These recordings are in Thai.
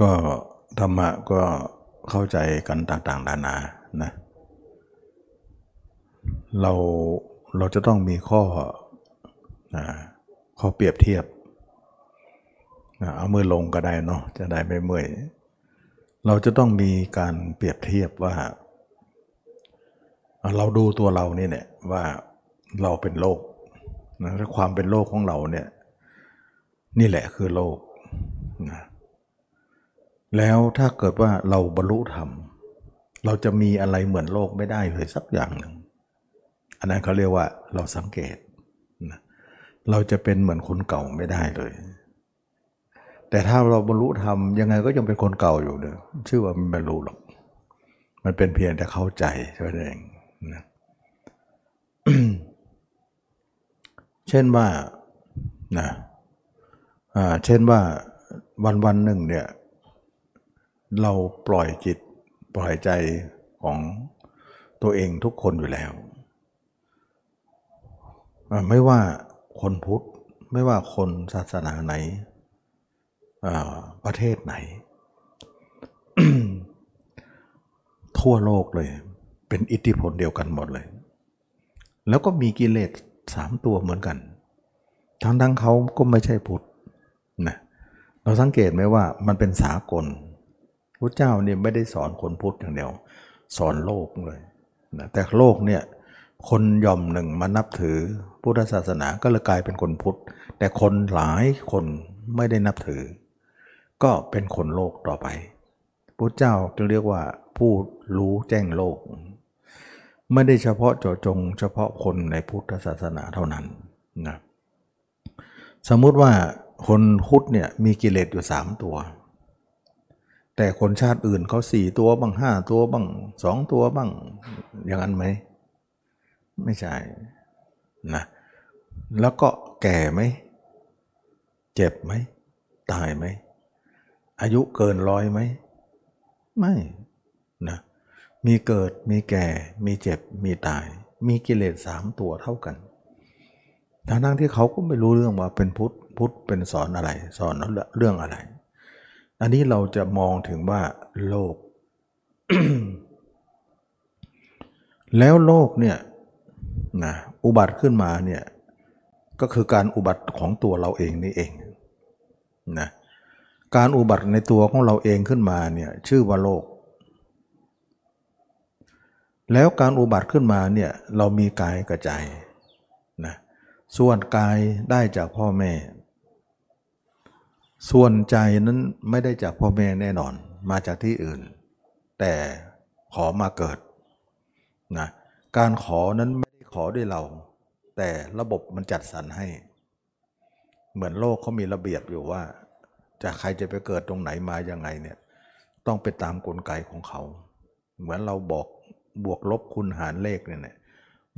ก็ธรรมะก็เข้าใจกันต่างๆนานานะเราเราจะต้องมีข้อข้อเปรียบเทียบเอามือลงก็ได้เนาะจะได้ไม่เมื่อยเราจะต้องมีการเปรียบเทียบว่า เราดูตัวเรานี่เนี่ยว่าเราเป็นโลกนะความเป็นโลกของเราเนี่ย นี่แหละคือโลกนะ แล้วถ้าเกิดว่าเราบรรลุธรรม เราจะมีอะไรเหมือนโลกไม่ได้เลยสักอย่างหนึ่ง อันนั้นเขาเรียกว่าเราสังเกต เราจะเป็นเหมือนคนเก่าไม่ได้เลย แต่ถ้าเราบรรลุธรรมยังไงก็ยังเป็นคนเก่าอยู่เด้อชื่อว่ามันบรรลุหรอก มันเป็นเพียงแต่เข้าใจเท่านั้นเองนะเช่นว่านะเช่นว่าวันวันหนึ่งเนี่ย เราปล่อยจิตปล่อยใจของตัวเองทุกคนอยู่แล้ว ไม่ว่าคนพุทธไม่ว่าคนศาสนาไหนประเทศไหน ทั่วโลกเลย เป็นอิทธิพลเดียวกันหมดเลย แล้วก็มีกิเลสสามตัวเหมือนกัน ทั้งทั้งเขาก็ไม่ใช่พุทธนะเราสังเกตไหมว่ามันเป็นสากล พระเจ้าเนี่ยไม่ได้สอนคนพุทธอย่างเดียว สอนโลกเลยนะแต่โลกเนี่ยคนย่อมหนึ่งมานับถือพุทธศาสนาก็เลยกลายเป็นคนพุทธ แต่คนหลายคนไม่ได้นับถือ ก็เป็นคนโลกต่อไปพระเจ้าจะเรียกว่าผู้รู้แจ้งโลก ไม่ได้เฉพาะเจาะจง เฉพาะคนในพุทธศาสนาเท่านั้นนะสมมุติว่าคนพุทธเนี่ยมีกิเลสอยู่สามตัว แต่คนชาติอื่นเขาสี่ตัวบ้างห้าตัวบ้างสองตัวบ้าง อย่างนั้นไหม ไม่ใช่นะแล้วก็แก่ไหม เจ็บไหม ตายไหม อายุเกินร้อยไหม ไม่นะมีเกิดมีแก่ มีเจ็บมีตาย มีกิเลสสามตัวเท่ากันทั้งที่เขาก็ไม่รู้เรื่องว่าเป็นพุทธพุทธเป็นสอนอะไร สอนเรื่องอะไร อันนี้เราจะมองถึงว่าโลก แล้วโลกเนี่ยนะอุบัติขึ้นมาเนี่ยก็คือการอุบัติของตัวเราเองนี่เองนะการอุบัติในตัวของเราเองขึ้นมาเนี่ยชื่อว่าโลก แล้วการอุบัติขึ้นมาเนี่ยเรามีกายกระใจนะส่วนกายได้จากพ่อแม่ ส่วนใจนั้นไม่ได้จากพ่อแม่แน่นอนมาจากที่อื่น แต่ขอมาเกิดนะการขอนั้นไม่ได้ขอด้วยเรา แต่ระบบมันจัดสรรให้ เหมือนโลกเขามีระเบียบอยู่ว่า จะใครจะไปเกิดตรงไหนมายังไงเนี่ยต้องไปตามกลไกของเขา เหมือนเราบอกบวกลบคูณหารเลขเนี่ย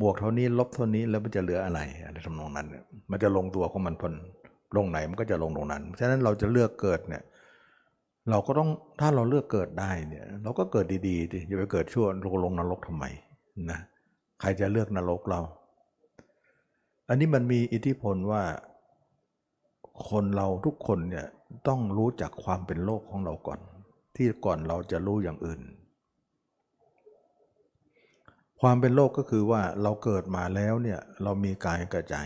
บวกเท่านี้ลบเท่านี้แล้วมันจะเหลืออะไรอะไรทำนองนั้นเนี่ยมันจะลงตัวของมันพน ลงไหนมันก็จะลงตรงนั้น ฉะนั้นเราจะเลือกเกิดเนี่ยเราก็ต้องถ้าเราเลือกเกิดได้เนี่ยเราก็เกิดดีๆดิอย่าไปเกิดชั่วลงลงนรกทำไมนะใครจะเลือกนรกเรา อันนี้มันมีอิทธิพลว่าคนเราทุกคนเนี่ยต้องรู้จักความเป็นโลกของเราก่อน ที่ก่อนเราจะรู้อย่างอื่น ความเป็นโลกก็คือว่าเราเกิดมาแล้วเนี่ยเรามีกายกระใจ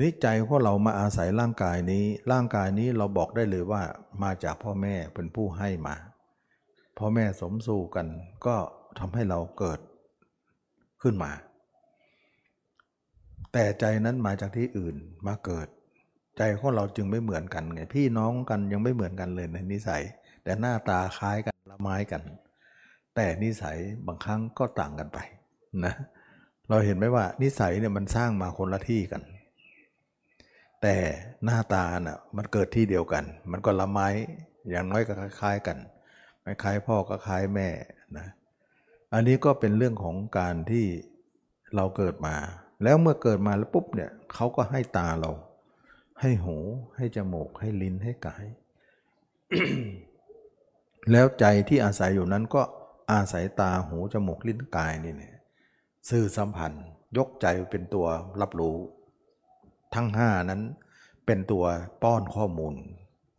นี่ใจของเรามาอาศัยร่างกายนี้ ร่างกายนี้เราบอกได้เลยว่ามาจากพ่อแม่เป็นผู้ให้มา พ่อแม่สมสู่กันก็ทำให้เราเกิดขึ้นมา แต่ใจนั้นมาจากที่อื่นมาเกิด ใจของเราจึงไม่เหมือนกันไงพี่น้องกันยังไม่เหมือนกันเลยในนิสัย แต่หน้าตาคล้ายกันละไม้กัน แต่นิสัยบางครั้งก็ต่างกันไปนะเราเห็นไหมว่านิสัยเนี่ยมันสร้างมาคนละที่กัน แต่หน้าตาน่ะมันเกิดที่เดียวกัน มันก็ละไม้อย่างน้อยก็คล้าย ๆกันไม่คล้ายพ่อก็คล้ายแม่นะอันนี้ก็เป็นเรื่องของการที่เราเกิดมา แล้วเมื่อเกิดมาแล้วปุ๊บเนี่ยเขาก็ให้ตาเรา ให้หู ให้จมูก ให้ลิ้นให้กาย แล้วใจที่อาศัยอยู่นั้นก็อาศัยตาหูจมูกลิ้นกายนี่เนี่ยสื่อสัมพันธ์ ยกใจเป็นตัวรับรู้ ทั้งห้านั้น เป็นตัวป้อนข้อมูล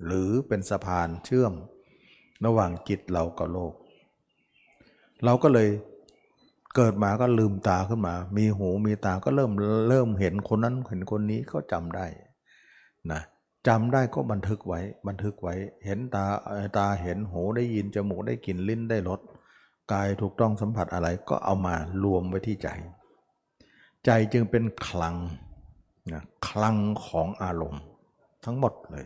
หรือเป็นสะพานเชื่อม ระหว่างจิตเรากับโลก เราก็เลยเกิดมาก็ลืมตาขึ้นมา มีหูมีตาก็เริ่มเริ่มเห็นคนนั้นเห็นคนนี้ก็จำได้นะจำได้ก็บันทึกไว้บันทึกไว้ เห็นตาตาเห็นหูได้ยินจมูกได้กลิ่นลิ้นได้รสกายถูกต้องสัมผัสอะไรก็เอามารวมไว้ที่ใจ ใจจึงเป็นคลัง นะคลังของอารมณ์ทั้งหมดเลย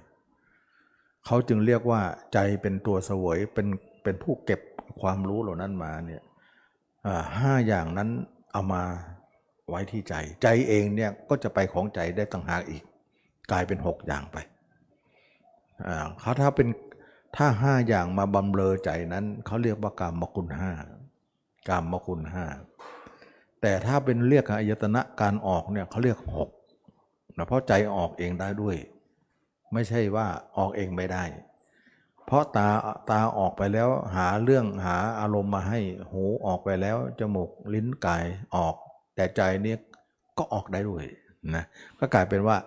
เขาจึงเรียกว่าใจเป็นตัวเสวยเป็นเป็นผู้เก็บความรู้เหล่านั้นมาเนี่ยห้าอย่างนั้นเอามาไว้ที่ใจ ใจเองเนี่ยก็จะไปของใจได้ต่างหากอีก กลายเป็นหกอย่างไปเขาถ้าเป็นถ้าห้าอย่างมาบำเรอใจนั้นเขาเรียกว่ากามมคุณห้ากามมคุณห้าแต่ถ้าเป็นเรียกอายตนะการออกเนี่ยเขาเรียกหก นะเพราะใจออกเองได้ด้วย ไม่ใช่ว่าออกเองไม่ได้ เพราะตาตาออกไปแล้วหาเรื่องหาอารมณ์มาให้หูออกไปแล้วจมูกลิ้นกายออก แต่ใจเนี่ยก็ออกได้ด้วยนะก็กลายเป็นว่า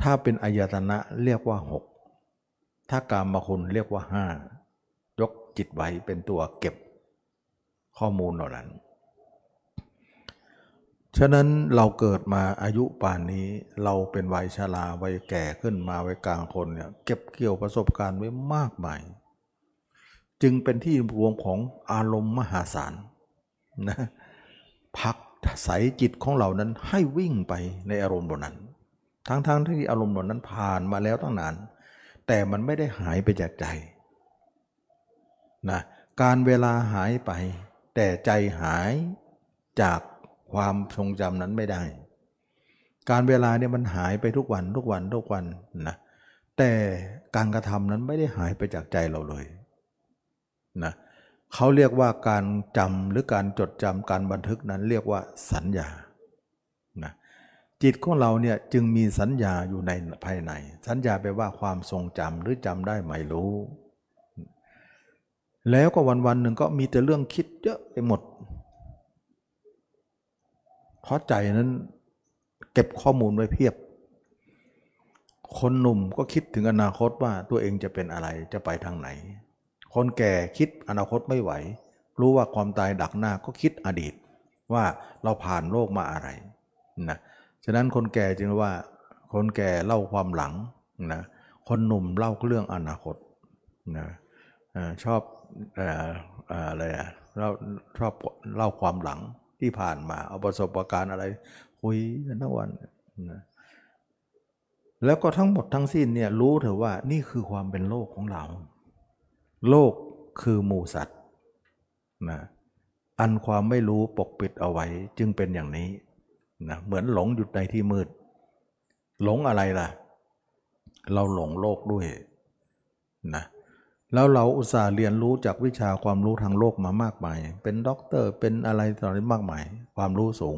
ถ้าเป็นอายตนะเรียกว่าหกถ้ากามมาคุณเรียกว่าห้ายกจิตไว้เป็นตัวเก็บข้อมูลเหล่านั้น ฉะนั้นเราเกิดมาอายุป่านนี้ เราเป็นวัยชราวัยแก่ขึ้นมาวัยกลางคนเนี่ยเก็บเกี่ยวประสบการณ์ไว้มากมาย จึงเป็นที่รวมของอารมณ์มหาศาลนะพักใสจิตของเรานั้นให้วิ่งไปในอารมณ์เหล่านั้น ทั้งๆทที่อารมณ์เหล่านั้นผ่านมาแล้วตั้งนาน แต่มันไม่ได้หายไปจากใจนะการเวลาหายไป แต่ใจหายจาก ความทรงจำนั้นไม่ได้ การเวลาเนี่ยมันหายไปทุกวันทุกวันทุกวันนะแต่การกระทำนั้นไม่ได้หายไปจากใจเราเลยนะเขาเรียกว่าการจำหรือการจดจำการบันทึกนั้นเรียกว่าสัญญานะจิตของเราเนี่ยจึงมีสัญญาอยู่ในภายใน สัญญาแปลว่าความทรงจำหรือจำได้ไม่รู้ แล้วก็วันวันหนึ่งก็มีแต่เรื่องคิดเยอะไปหมด เพราะใจนั้นเก็บข้อมูลไว้เพียบ คนหนุ่มก็คิดถึงอนาคตว่าตัวเองจะเป็นอะไรจะไปทางไหน คนแก่คิดอนาคตไม่ไหว รู้ว่าความตายดักหน้าก็คิดอดีต ว่าเราผ่านโลกมาอะไรนะฉะนั้นคนแก่จึงว่าคนแก่เล่าความหลังนะคนหนุ่มเล่าเรื่องอนาคตนะชอบอะไรอะชอบเล่าความหลัง ที่ผ่านมา เอาประสบการณ์อะไร คุยกันทั้งวันนะแล้วก็ทั้งหมดทั้งสิ้นเนี่ยรู้เถอะว่านี่คือความเป็นโลกของเรา โลกคือหมูสัตว์นะอันความไม่รู้ปกปิดเอาไว้จึงเป็นอย่างนี้นะเหมือนหลงอยู่ในที่มืด หลงอะไรล่ะ เราหลงโลกด้วยนะ แล้วเราอุตส่าห์เรียนรู้จากวิชาความรู้ทางโลกมามากมาย เป็นด็อกเตอร์ เป็นอะไรต่ออะไรมากมาย ความรู้สูง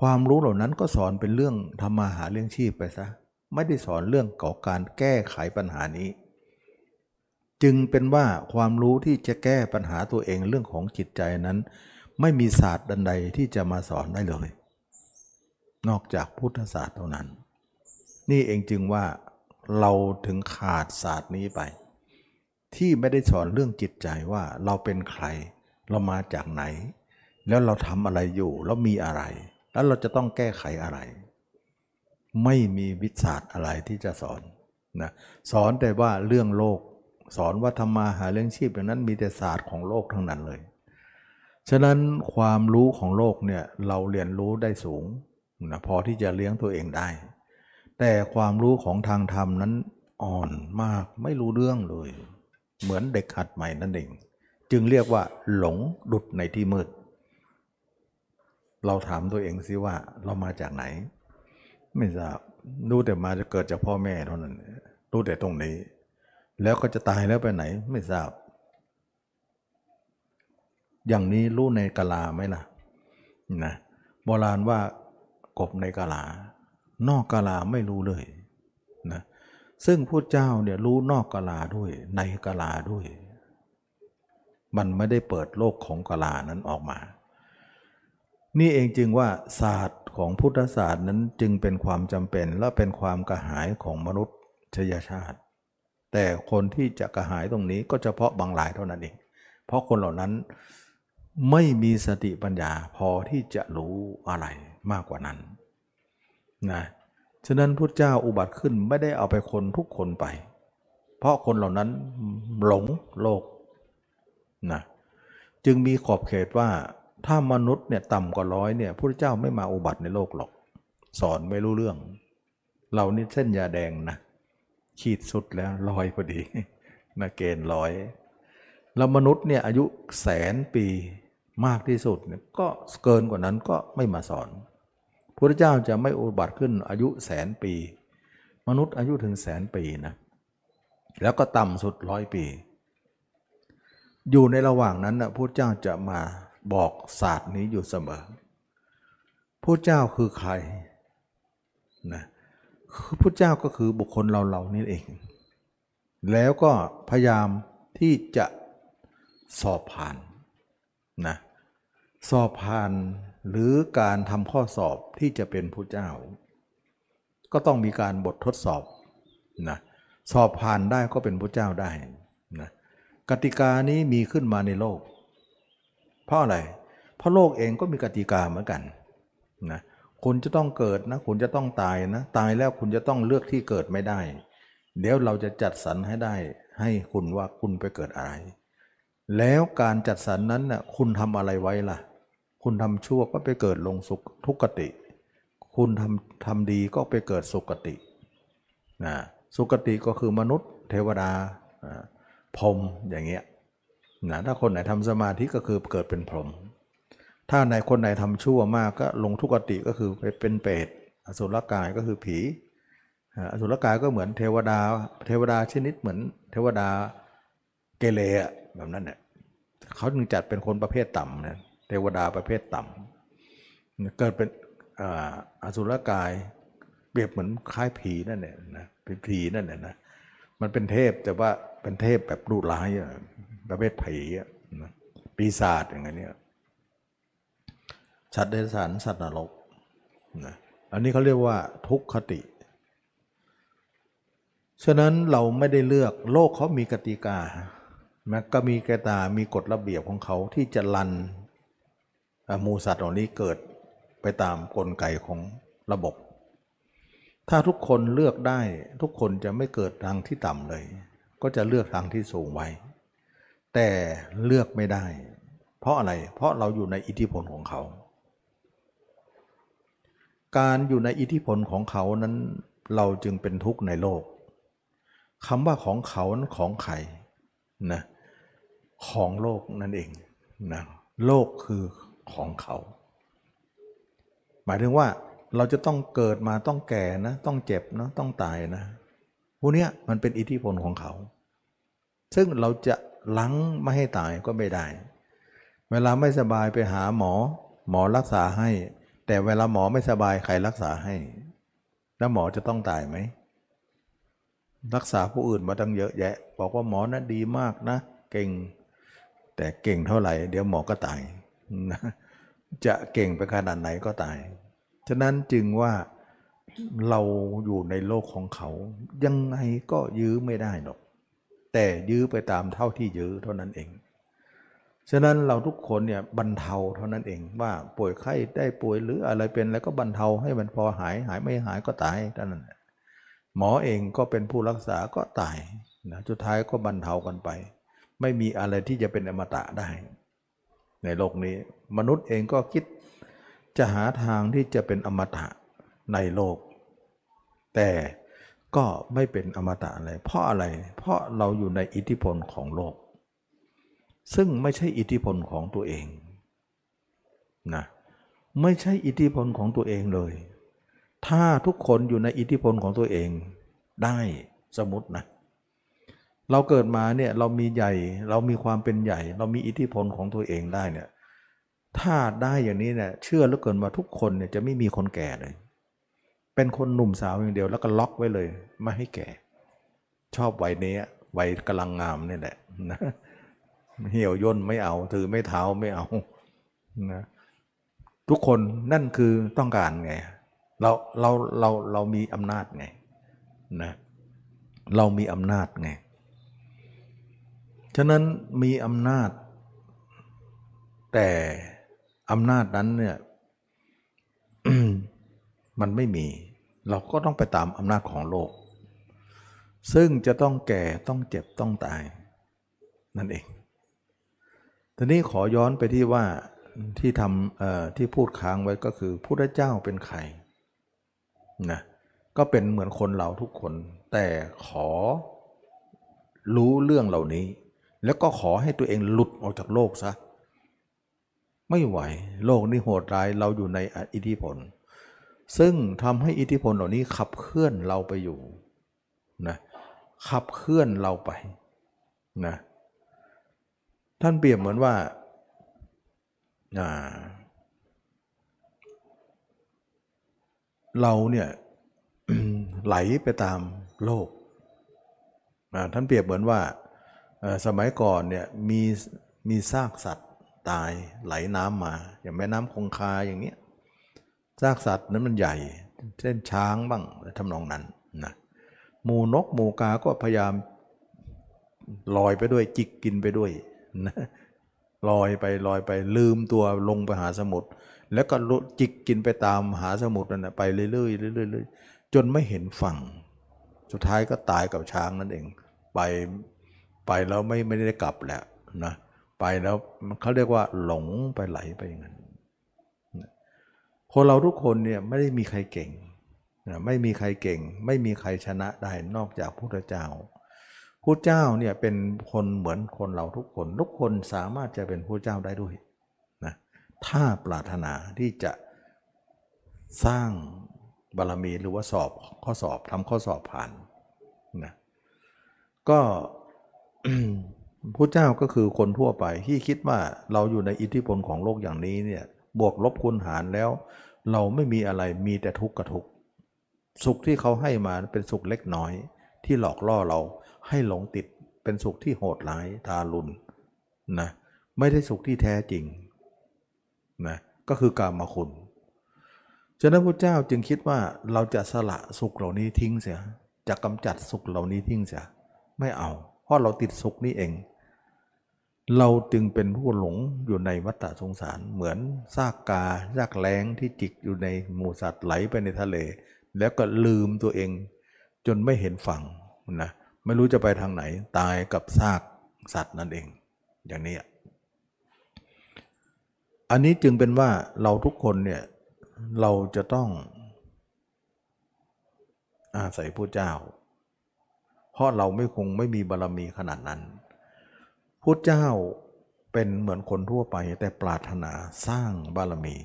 ความรู้เหล่านั้นก็สอนเป็นเรื่องทำมาหาเลี้ยงชีพไปซะ ไม่ได้สอนเรื่องก่อการแก้ไขปัญหานี้ จึงเป็นว่าความรู้ที่จะแก้ปัญหาตัวเองเรื่องของจิตใจนั้น ไม่มีศาสตร์ใดที่จะมาสอนได้เลย นอกจากพุทธศาสตร์เท่านั้น นี่เองจึงว่าเราถึงขาดศาสตร์นี้ไป ที่ไม่ได้สอนเรื่องจิตใจว่าเราเป็นใคร เรามาจากไหน แล้วเราทำอะไรอยู่แล้วมีอะไร แล้วเราจะต้องแก้ไขอะไร ไม่มีวิชาสตร์อะไรที่จะสอนนะสอนแต่ว่าเรื่องโลก สอนว่าทำมาหาเลี้ยงชีพอย่างนั้นมีแต่ศาสตร์ของโลกทั้งนั้นเลย ฉะนั้นความรู้ของโลกเนี่ยเราเรียนรู้ได้สูงนะพอที่จะเลี้ยงตัวเองได้ แต่ความรู้ของทางธรรมนั้นอ่อนมากไม่รู้เรื่องเลย เหมือนเด็กหัดใหม่นั่นเอง จึงเรียกว่า หลงดุดในที่มืด เราถามตัวเองสิว่าเรามาจากไหน ไม่ทราบรู้แต่มาจะเกิดจากพ่อแม่เท่านั้นรู้แต่ตรงนี้ แล้วก็จะตายแล้วไปไหน ไม่ทราบ อย่างนี้รู้ในกะลาไหมล่ะนะโบราณว่ากบในกะลา นอกกะลาไม่รู้เลย ซึ่งผู้เจ้าเนี่ยรู้นอกกลาด้วยในกลาด้วย มันไม่ได้เปิดโลกของกลานั้นออกมา นี่เองจึงว่าศาสตร์ของพุทธศาสตร์นั้นจึงเป็นความจำเป็นและเป็นความกระหายของมนุษยชาติ แต่คนที่จะกระหายตรงนี้ก็เฉพาะบางรายเท่านั้นเอง เพราะคนเหล่านั้นไม่มีสติปัญญาพอที่จะรู้อะไรมากกว่านั้นนะ ฉะนั้นพุทธเจ้าอุบัติขึ้นไม่ได้เอาไปคนทุกคนไป เพราะคนเหล่านั้นหลงโลกนะจึงมีขอบเขตว่าถ้ามนุษย์เนี่ยต่ำกว่าร้อยเนี่ยพระเจ้าไม่มาอุบัติในโลกหรอก สอนไม่รู้เรื่อง เรานี่เส้นยาแดงนะขีดสุดแล้วลอยพอดีนะเกณฑ์ร้อยแล้วมนุษย์เนี่ยอายุแสนปีมากที่สุดเนี่ยก็เกินกว่านั้นก็ไม่มาสอน พระเจ้าจะไม่อุบัติขึ้นอายุแสนปี มนุษย์อายุถึงแสนปีนะแล้วก็ต่ำสุดร้อยปี อยู่ในระหว่างนั้นนะพระเจ้าจะมาบอกศาสตร์นี้อยู่เสมอพระเจ้าคือใครนะคือพระเจ้าก็คือบุคคลเราเรานี่เอง แล้วก็พยายามที่จะสอบผ่านนะสอบผ่าน หรือการทำข้อสอบที่จะเป็นผู้เจ้า ก็ต้องมีการบททดสอบนะสอบผ่านได้ก็เป็นผู้เจ้าได้นะกติกานี้มีขึ้นมาในโลก เพราะอะไร เพราะโลกเองก็มีกติกาเหมือนกันนะคุณจะต้องเกิดนะคุณจะต้องตายนะตายแล้วคุณจะต้องเลือกที่เกิดไม่ได้ เดี๋ยวเราจะจัดสรรให้ได้ ให้คุณว่าคุณไปเกิดอะไรแล้วการจัดสรรนั้นนะ่ะคุณทำอะไรไว้ล่ะ คุณทำชั่วก็ไปเกิดลงสุขทุกติ คุณทำทำดีก็ไปเกิดสุขตินะสุขติก็คือมนุษย์ เทวดาพรหมอย่างเงี้ยนะถ้าคนไหนทำสมาธิก็คือเกิดเป็นพรหมถ้าในคนไหนทำชั่วมากก็ลงทุกติก็คือไปเป็นเปรตอสุรกายก็คือผีอสุรกายก็เหมือนเทวดา เทวดาชนิดเหมือนเทวดาเกเรแบบนั้นเนี่ยเขาจึงจัดเป็นคนประเภทต่ำนะ เทวดาประเภทต่ำเกิดเป็นอสุรกายเปรียบเหมือนคล้ายผีนั่นแหละนะเป็นผีนั่นแหละนะมันเป็นเทพแต่ว่าเป็นเทพแบบดุร้ายประเภทผีนะปีศาจอย่างเงี้ยสัตว์เดรัจฉานสัตว์นรกนะอันนี้เขาเรียกว่าทุกขติ ฉะนั้นเราไม่ได้เลือกโลกเขามีกติกามันก็มีกตามีกฎระเบียบของเขาที่จะลัน มูสัตว์เหล่านี้เกิดไปตามกลไกของระบบ ถ้าทุกคนเลือกได้ทุกคนจะไม่เกิดทางที่ต่ำเลย ก็จะเลือกทางที่สูงไว้ แต่เลือกไม่ได้ เพราะอะไรเพราะเราอยู่ในอิทธิพลของเขา การอยู่ในอิทธิพลของเขานั้นเราจึงเป็นทุกข์ในโลกคำว่าของเขานั้นของใครนะของโลกนั่นเองนะโลกคือ ของเขา หมายถึงว่าเราจะต้องเกิดมาต้องแก่นะ ต้องเจ็บนะต้องตายนะพวกนี้มันเป็นอิทธิพลของเขา ซึ่งเราจะลังไม่ให้ตายก็ไม่ได้ เวลาไม่สบายไปหาหมอ หมอรักษาให้ แต่เวลาหมอไม่สบายใครรักษาให้ แล้วหมอจะต้องตายไหม รักษาผู้อื่นมาตั้งเยอะแยะ บอกว่าหมอนะดีมากนะ เก่ง แต่เก่งเท่าไหร่ เดี๋ยวหมอก็ตาย จะเก่งไปขนาดไหนก็ตาย ฉะนั้นจึงว่าเราอยู่ในโลกของเขา ยังไงก็ยื้อไม่ได้หรอก แต่ยื้อไปตามเท่าที่ยื้อเท่านั้นเอง ฉะนั้นเราทุกคนเนี่ยบรรเทาเท่านั้นเองว่าป่วยไข้ได้ป่วยหรืออะไรเป็นแล้วก็บรรเทาให้มันพอหายหายไม่หายก็ตายเท่านั้นหมอเองก็เป็นผู้รักษาก็ตายนะสุดท้ายก็บรรเทากันไป ไม่มีอะไรที่จะเป็นอมตะได้ ในโลกนี้ มนุษย์เองก็คิดจะหาทางที่จะเป็นอมตะในโลก แต่ก็ไม่เป็นอมตะอะไร เพราะอะไรเพราะเราอยู่ในอิทธิพลของโลก ซึ่งไม่ใช่อิทธิพลของตัวเองนะไม่ใช่อิทธิพลของตัวเองเลย ถ้าทุกคนอยู่ในอิทธิพลของตัวเองได้สมมตินะ เราเกิดมาเนี่ยเรามีใหญ่ เรามีความเป็นใหญ่ เรามีอิทธิพลของตัวเองได้เนี่ยถ้าได้อย่างนี้เนี่ยเชื่อเหลือเกินว่าทุกคนเนี่ยจะไม่มีคนแก่เลย เป็นคนหนุ่มสาวอย่างเดียวแล้วก็ล็อกไว้เลย ไม่ให้แก่ ชอบวัยนี้วัยกำลังงามนี่แหละนะเหี่ยวย่นไม่เอา ถือไม่เท้าไม่เอานะทุกคนนั่นคือต้องการไง เราเราเราเรามีอำนาจไงนะเรามีอำนาจไง ฉะนั้นมีอำนาจ แต่อำนาจนั้นเนี่ยมันไม่มี เราก็ต้องไปตามอำนาจของโลก ซึ่งจะต้องแก่ต้องเจ็บต้องตาย นั่นเองทีนี้ขอย้อนไปที่ว่าที่ทำที่พูดค้างไว้ก็คือพระเจ้าเป็นใครนะก็เป็นเหมือนคนเราทุกคน แต่ขอรู้เรื่องเหล่านี้ แล้วก็ขอให้ตัวเองหลุดออกจากโลกซะ ไม่ไหวโลกนี้โหดร้ายเราอยู่ในอิทธิพล ซึ่งทำให้อิทธิพลเหล่านี้ขับเคลื่อนเราไปอยู่นะขับเคลื่อนเราไปนะท่านเปรียบเหมือนว่าเราเนี่ยไหลไปตามโลก ท่านเปรียบเหมือนว่า สมัยก่อนเนี่ยมีมีซากสัตว์ตายไหลน้ำมา อย่างแม่น้ำคงคาอย่างเนี้ยซากสัตว์นั้นมันใหญ่เช่นช้างบ้างทำนองนั้นนะหมูนกหมูกาก็พยายามลอยไปด้วยจิกกินไปด้วยนะลอยไปลอยไปลืมตัวลงไปหาสมุทรแล้วก็จิกกินไปตามหาสมุทรนั่นนะไปเรื่อยๆเรื่อยๆจนไม่เห็นฝั่ง สุดท้ายก็ตายกับช้างนั่นเอง ไป ไปแล้วไม่ไม่ได้กลับแหล้วนะไปแล้วเขาเรียกว่าหลงไปไหลไปอย่างนั้นคนเราทุกคนเนี่ยไม่ได้มีใครเก่งนะไม่มีใครเก่ง ไม่มีใครชนะได้นอกจากพระพุทธเจ้าพระเจ้าเนี่ยเป็นคนเหมือนคนเราทุกคน ทุกคนสามารถจะเป็นพระเจ้าได้ด้วยนะถ้าปรารถนาที่จะสร้างบารมีหรือว่าสอบข้อสอบทำข้อสอบผ่านนะก็ พระเจ้าก็คือคนทั่วไปที่คิดว่าเราอยู่ในอิทธิพลของโลกอย่างนี้เนี่ยบวกลบคูณหารแล้ว เราไม่มีอะไรมีแต่ทุกข์กับทุกข์สุขที่เขาให้มาเป็นสุขเล็กน้อย ที่หลอกล่อเราให้หลงติดเป็นสุขที่โหดร้ายทารุณนะไม่ได้สุขที่แท้จริงนะก็คือกามคุณฉะนั้นพระเจ้าจึงคิดว่าเราจะสละสุขเหล่านี้ทิ้งเสียจะกำจัดสุขเหล่านี้ทิ้งเสียไม่เอา เพราะเราติดสุขนี้เอง เราจึงเป็นผู้หลงอยู่ในวัฏสงสาร เหมือนซากกาซากแรงที่จิกอยู่ในหมูสัตว์ไหลไปในทะเล แล้วก็ลืมตัวเอง จนไม่เห็นฝั่งนะไม่รู้จะไปทางไหนตายกับซากสัตว์นั่นเอง อย่างนี้อันนี้จึงเป็นว่าเราทุกคนเนี่ยเราจะต้องอาศัยพระเจ้า เพราะเราไม่คงไม่มีบารรมีขนาดนั้นพระเจ้าเป็นเหมือนคนทั่วไป แต่ปรารถนาสร้างบารมี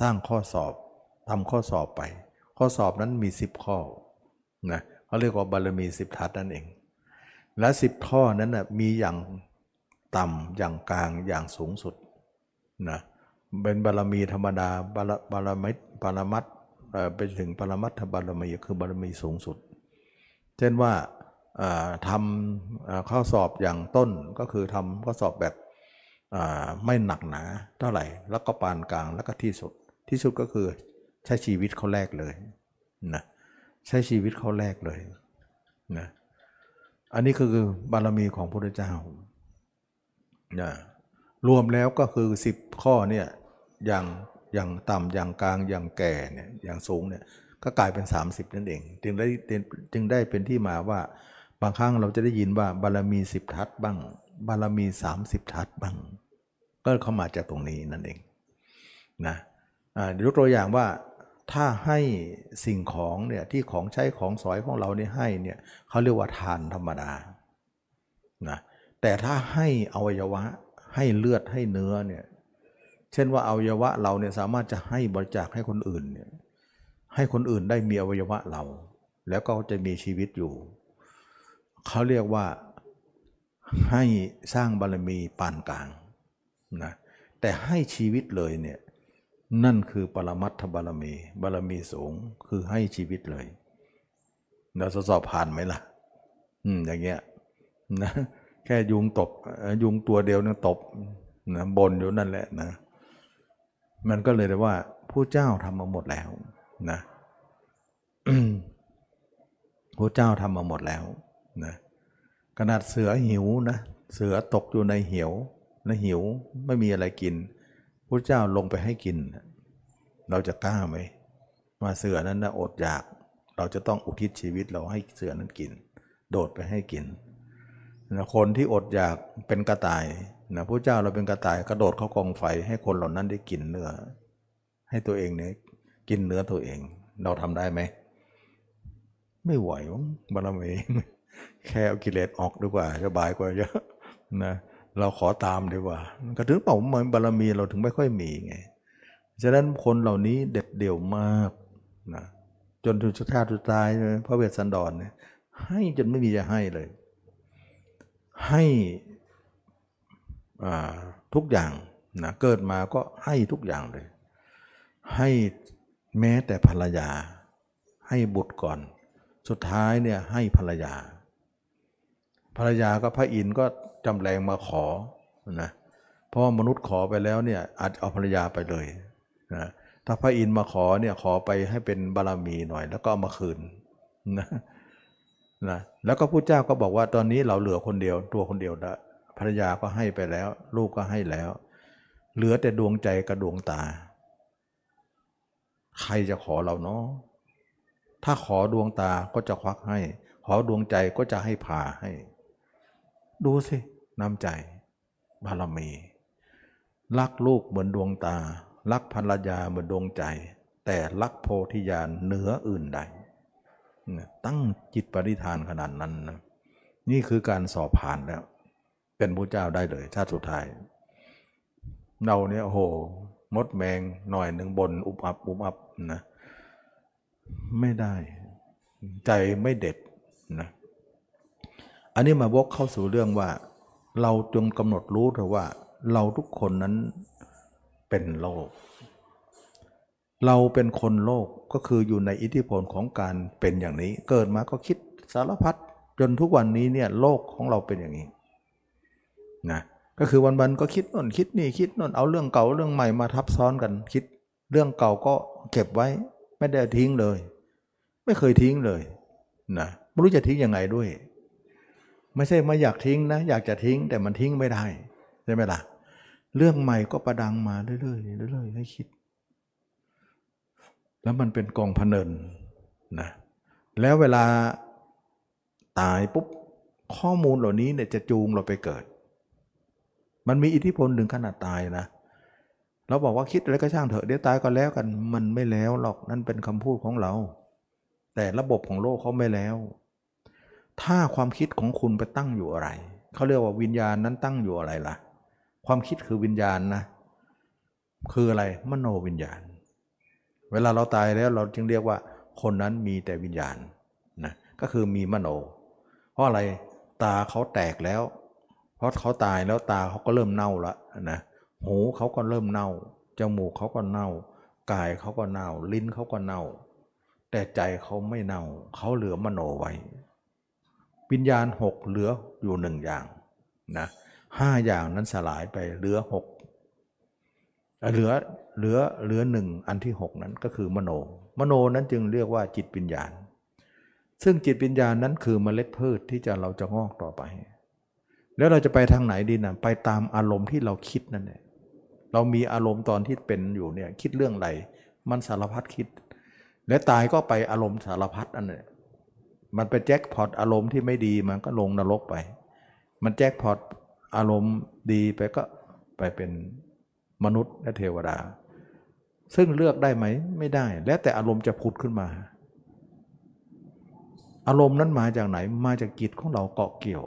สร้างข้อสอบทำข้อสอบไป ข้อสอบนั้นมีสิบข้อนะเขาเรียกว่าบารมีสิบทัศนั่นเอง และสิบข้อนั้นนะมีอย่างต่ำอย่างกลางอย่างสูงสุดนะเป็นบารมีธรรมดาบารบารมิบารมัตไปถึงปรมัตถบารมีคือบารมีสูงสุด เช่นว่า ทำข้อสอบอย่างต้นก็คือทำข้อสอบแบบไม่หนักหนาเท่าไหร่ แล้วก็ปานกลางแล้วก็ที่สุดที่สุดก็คือใช้ชีวิตเขาแรกเลยนะใช้ชีวิตเขาแรกเลยนะอันนี้คือบารมีของพระพุทธเจ้านะรวมแล้วก็คือ 10 ข้อเนี่ยอย่างอย่างต่ำอย่างกลางอย่างแก่เนี่ยอย่างสูงเนี่ยก็กลายเป็น 30 นั่นเอง จึงได้จึงได้เป็นที่มาว่า บางครั้งเราจะได้ยินว่าบารมี10ทัศบ้าง บารมี30ทัศบ้าง ก็เข้ามาจากตรงนี้นั่นเองนะยกตัวอย่างว่าถ้าให้สิ่งของเนี่ยที่ของใช้ของสอยของเราเนี่ยให้เนี่ยเขาเรียกว่าทานธรรมดานะแต่ถ้าให้อวัยวะให้เลือดให้เนื้อเนี่ยเช่นว่าอวัยวะเราเนี่ยสามารถจะให้บริจาคให้คนอื่นเนี่ยให้คนอื่นได้มีอวัยวะเรา แล้วก็จะมีชีวิตอยู่ เขาเรียกว่าให้สร้างบารมีปานกลางนะแต่ให้ชีวิตเลยเนี่ยนั่นคือปรมัตถบารมี บารมีสูงคือให้ชีวิตเลยเราสอบผ่านไหมล่ะ อืมอย่างเงี้ยนะแค่ยุงตบยุงตัวเดียวนี่ตบนะบนอยู่นั่นแหละนะ มันก็เลยได้ว่าผู้เจ้าทำมาหมดแล้วนะผู้เจ้าทำมาหมดแล้ว นะขนาดเสือหิวนะ เสือตกอยู่ในเหวและหิวไม่มีอะไรกินพระเจ้าลงไปให้กิน เราจะกล้าไหมมาเสือนั้นนะอดอยาก เราจะต้องอุทิศชีวิตเราให้เสือนั้นกิน โดดไปให้กินนะคนที่อดอยากเป็นกระต่ายนะพระเจ้าเราเป็นกระต่ายกระโดดเข้ากองไฟให้คนเหล่านั้นได้กินเนื้อ ให้ตัวเองเนี่ยกินเนื้อตัวเอง เราทำได้ไหม ไม่ไหวมั้งบารมี แค่เอากิเลสออกดีกว่าสบายกว่าเยอะนะเราขอตามดีกว่าก็ถึงเปล่ามันบารมีเราถึงไม่ค่อยมีไงฉะนั้นคนเหล่านี้เด็ดเดี่ยวมากนะจนถึงชาติสุดท้ายพระเวสสันดรเนี่ยให้จนไม่มีจะให้เลย ให้ทุกอย่างนะเกิดมาก็ให้ทุกอย่างเลย ให้แม้แต่ภรรยา ให้บุตรก่อน สุดท้ายเนี่ยให้ภรรยา ภรรยาก็พระอินทร์ก็จำแรงมาขอนะเพราะมนุษย์ขอไปแล้วเนี่ยอาจเอาภรรยาไปเลยนะถ้าพระอินทร์มาขอเนี่ยขอไปให้เป็นบารมีหน่อย แล้วก็เอามาคืนนะนะแล้วก็ผู้เจ้าก็บอกว่าตอนนี้เราเหลือคนเดียว ตัวคนเดียวละภรรยาก็ให้ไปแล้ว ลูกก็ให้แล้ว เหลือแต่ดวงใจกับดวงตา ใครจะขอเราเนาะถ้าขอดวงตาก็จะควักให้ ขอดวงใจก็จะให้ผ่าให้ ดูสิ น้ำใจ บารมี รักลูกเหมือนดวงตา รักภรรยาเหมือนดวงใจ แต่รักโพธิญาณเหนืออื่นใด ตั้งจิตปริธานขนาดนั้นนะนี่คือการสอบผ่านแล้ว เป็นพระเจ้าได้เลยชาติสุดท้าย เราเนี่ยโอ้โหมดแมงหน่อยหนึ่งบนอุบอับอุบอับนะไม่ได้ ใจไม่เด็ดนะ อันนี้มาวกเข้าสู่เรื่องว่า เราจงกำหนดรู้เถอะว่า เราทุกคนนั้นเป็นโลก เราเป็นคนโลกก็คืออยู่ในอิทธิพลของการเป็นอย่างนี้ เกิดมาก็คิดสารพัดจนทุกวันนี้เนี่ยโลกของเราเป็นอย่างนี้นะก็คือวันๆก็คิดน่นคิดนี่คิดน่นเอาเรื่องเก่าเรื่องใหม่มาทับซ้อนกันคิด เรื่องเก่าก็เก็บไว้ ไม่ได้ทิ้งเลย ไม่เคยทิ้งเลยนะไม่รู้จะทิ้งยังไงด้วย ไม่ใช่มาอยากทิ้งนะ อยากจะทิ้งแต่มันทิ้งไม่ได้ใช่ไหมล่ะ เรื่องใหม่ก็ประดังมาเรื่อยๆเรื่อยๆให้คิด แล้วมันเป็นกองพเนินนะแล้วเวลาตายปุ๊บข้อมูลเหล่านี้เนี่ยจะจูงเราไปเกิด มันมีอิทธิพลถึงขนาดตายนะ เราบอกว่าคิดอะไรก็ช่างเถอะเดี๋ยวตายก็แล้วกัน มันไม่แล้วหรอกนั่นเป็นคำพูดของเรา แต่ระบบของโลกเขาไม่แล้ว ถ้าความคิดของคุณไปตั้งอยู่อะไร เขาเรียกว่าวิญญาณนั้นตั้งอยู่อะไรล่ะ ความคิดคือวิญญาณนะ คืออะไร มโนวิญญาณ เวลาเราตายแล้วเราจึงเรียกว่า คนนั้นมีแต่วิญญาณนะ ก็คือมีมโน เพราะอะไร ตาเขาแตกแล้ว เพราะเขาตายแล้วตาเขาก็เริ่มเน่าละนะ หูเขาก็เริ่มเน่า จมูกเขาก็เน่า กายเขาก็เน่า ลิ้นเขาก็เน่า แต่ใจเขาไม่เน่า เขาเหลือมโนไว้ วิญญาณหกเหลืออยู่หนึ่งอย่างนะห้าอย่างนั้นสลายไปเหลือหกเหลือเหลือเหลือหนึ่งอันที่หกนั้นก็คือมโน มโนนั้นจึงเรียกว่าจิตวิญญาณ ซึ่งจิตวิญญาณนั้นคือเมล็ดพืชที่จะเราจะงอกต่อไป แล้วเราจะไปทางไหนดีนะไปตามอารมณ์ที่เราคิดนั่นแหละเรามีอารมณ์ตอนที่เป็นอยู่เนี่ยคิดเรื่องอะไรมันสารพัดคิด และตายก็ไปอารมณ์สารพัดอันนี้ มันไปแจ็คพอตอารมณ์ที่ไม่ดีมันก็ลงนรกไป มันแจ็คพอตอารมณ์ดีไปก็ไปเป็นมนุษย์และเทวดา ซึ่งเลือกได้ไหมไม่ได้ แล้วแต่อารมณ์จะผุดขึ้นมา อารมณ์นั้นมาจากไหนมาจากจิตของเราเกาะเกี่ยว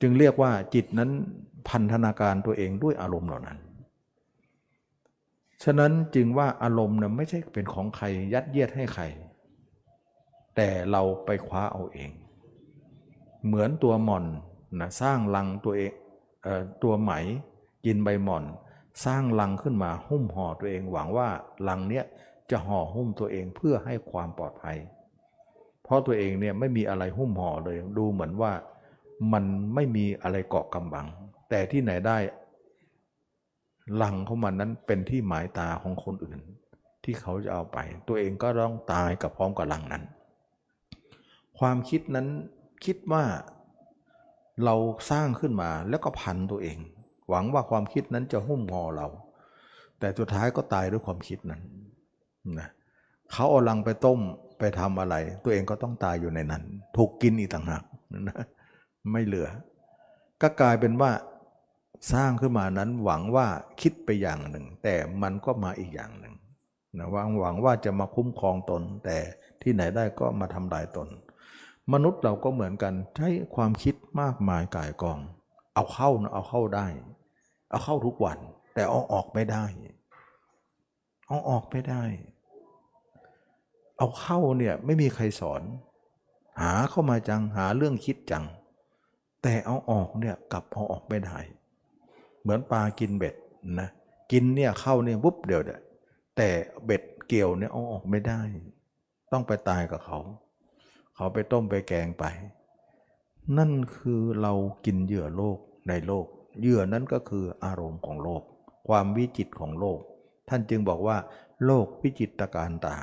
จึงเรียกว่าจิตนั้นพันธนาการตัวเองด้วยอารมณ์เหล่านั้น ฉะนั้นจึงว่าอารมณ์นะไม่ใช่เป็นของใครยัดเยียดให้ใคร แต่เราไปคว้าเอาเอง เหมือนตัวหม่อนนะสร้างลังตัวเองเออตัวไหมกินใบหม่อน สร้างลังขึ้นมาหุ้มห่อตัวเองหวังว่าลังเนี้ยจะห่อหุ้มตัวเองเพื่อให้ความปลอดภัย เพราะตัวเองเนี่ยไม่มีอะไรหุ้มห่อเลยดูเหมือนว่ามันไม่มีอะไรเกาะกำบัง แต่ที่ไหนได้ลังของมันนั้นเป็นที่หมายตาของคนอื่น ที่เขาจะเอาไป ตัวเองก็ต้องตายกับพร้อมกับลังนั้น ความคิดนั้นคิดว่าเราสร้างขึ้นมาแล้วก็พันตัวเอง หวังว่าความคิดนั้นจะหุ้มงอเรา แต่สุดท้ายก็ตายด้วยความคิดนั้นนะเขาเอาลังไปต้มไปทำอะไร ตัวเองก็ต้องตายอยู่ในนั้น ถูกกินอีกต่างหากนะไม่เหลือ ก็กลายเป็นว่าสร้างขึ้นมานั้นหวังว่าคิดไปอย่างหนึ่ง แต่มันก็มาอีกอย่างหนึ่งนะหวังหวังว่าจะมาคุ้มครองตน แต่ที่ไหนได้ก็มาทำลายตน มนุษย์เราก็เหมือนกันใช้ความคิดมากมายกายกอง เอาเข้านะเอาเข้าได้ เอาเข้าทุกวัน แต่เอาออกไม่ได้เอาออกไม่ได้ เอาเข้าเนี่ยไม่มีใครสอน หาเข้ามาจังหาเรื่องคิดจัง แต่เอาออกเนี่ยกลับเอาออกไม่ได้ เหมือนปลากินเบ็ดนะกินเนี่ยเข้าเนี่ยปุ๊บเดี๋ยวเดแต่เบ็ดเกี่ยวเนี่ยเอาออกไม่ได้ ต้องไปตายกับเขา เขาไปต้มไปแกงไป นั่นคือเรากินเหยื่อโลกในโลก เหยื่อนั้นก็คืออารมณ์ของโลก ความวิจิตของโลก ท่านจึงบอกว่า โลกวิจิตรการตา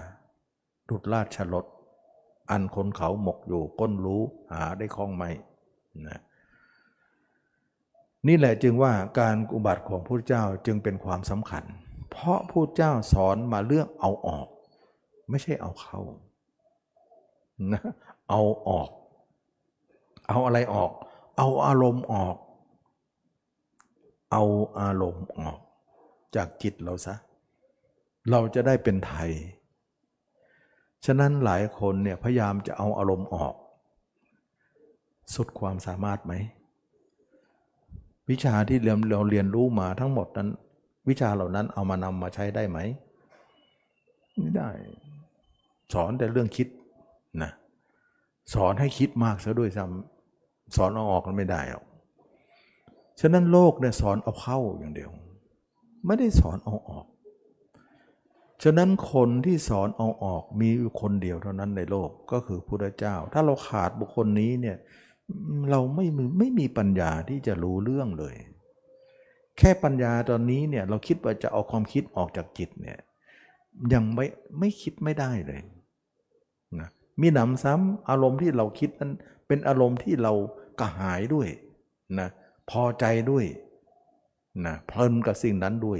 ดุดราชรถอันคนเขาหมกอยู่ก้นรู้หาได้คล้องไม่นะนี่แหละจึงว่าการอุบัติของพระเจ้าจึงเป็นความสำคัญ เพราะพระเจ้าสอนมาเรื่องเอาออก ไม่ใช่เอาเข้า นะเอาออก เอาอะไรออก เอาอารมณ์ออก เอาอารมณ์ออก จากจิตเราซะ เราจะได้เป็นไทย ฉะนั้นหลายคนเนี่ยพยายามจะเอาอารมณ์ออก สุดความสามารถไหม วิชาที่เราเราเรียนรู้มาทั้งหมดนั้น วิชาเหล่านั้นเอามานำมาใช้ได้ไหม ไม่ได้ สอนแต่เรื่องคิด นะสอนให้คิดมากซะด้วยซ้ำสอนเอาออกมันไม่ได้หรอกฉะนั้นโลกเนี่ยสอนเอาเข้าอย่างเดียว ไม่ได้สอนเอาออก ฉะนั้นคนที่สอนเอาออกมีคนเดียวเท่านั้นในโลกก็คือพระเจ้า ถ้าเราขาดบุคคลนี้เนี่ยเราไม่มีไม่มีปัญญาที่จะรู้เรื่องเลย แค่ปัญญาตอนนี้เนี่ยเราคิดว่าจะเอาความคิดออกจากจิตเนี่ยยังไม่ไม่คิดไม่ได้เลย มีหนำซ้ำอารมณ์ที่เราคิดนั้นเป็นอารมณ์ที่เรากระหายด้วยนะพอใจด้วยนะเพลินกับสิ่งนั้นด้วย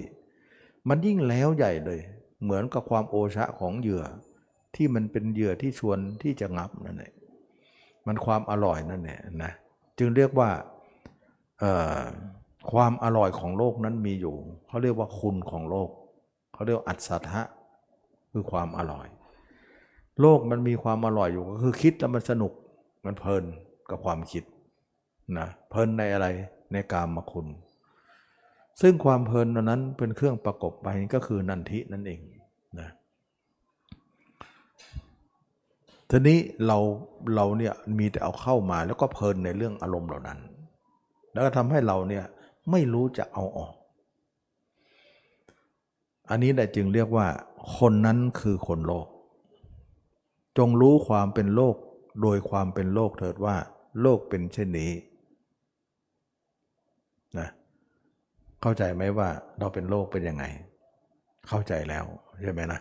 มันยิ่งแล้วใหญ่เลย เหมือนกับความโอชะของเหยื่อ ที่มันเป็นเหยื่อที่ชวนที่จะงับนั่นแหละมันความอร่อยนั่นแหละนะจึงเรียกว่าความอร่อยของโลกนั้นมีอยู่เขาเรียกว่าคุณของโลกเขาเรียกอัศทะคือความอร่อย โลกมันมีความอร่อยอยู่ก็คือคิดแล้วมันสนุกมันเพลินกับความคิดนะเพลินในอะไรในกามคุณ ซึ่งความเพลินนั้นเป็นเครื่องประกบไปก็คือนันทินั่นเองนะทีนี้เราเราเนี่ยมีแต่เอาเข้ามาแล้วก็เพลินในเรื่องอารมณ์เหล่านั้น แล้วก็ทำให้เราเนี่ยไม่รู้จะเอาออก อันนี้แหละจึงเรียกว่า คนนั้นคือคนโลก จงรู้ความเป็นโลกโดยความเป็นโลกเถิดว่า โลกเป็นเช่นนี้นะเข้าใจไหมว่าเราเป็นโลกเป็นยังไง เข้าใจแล้วใช่ไหมนะ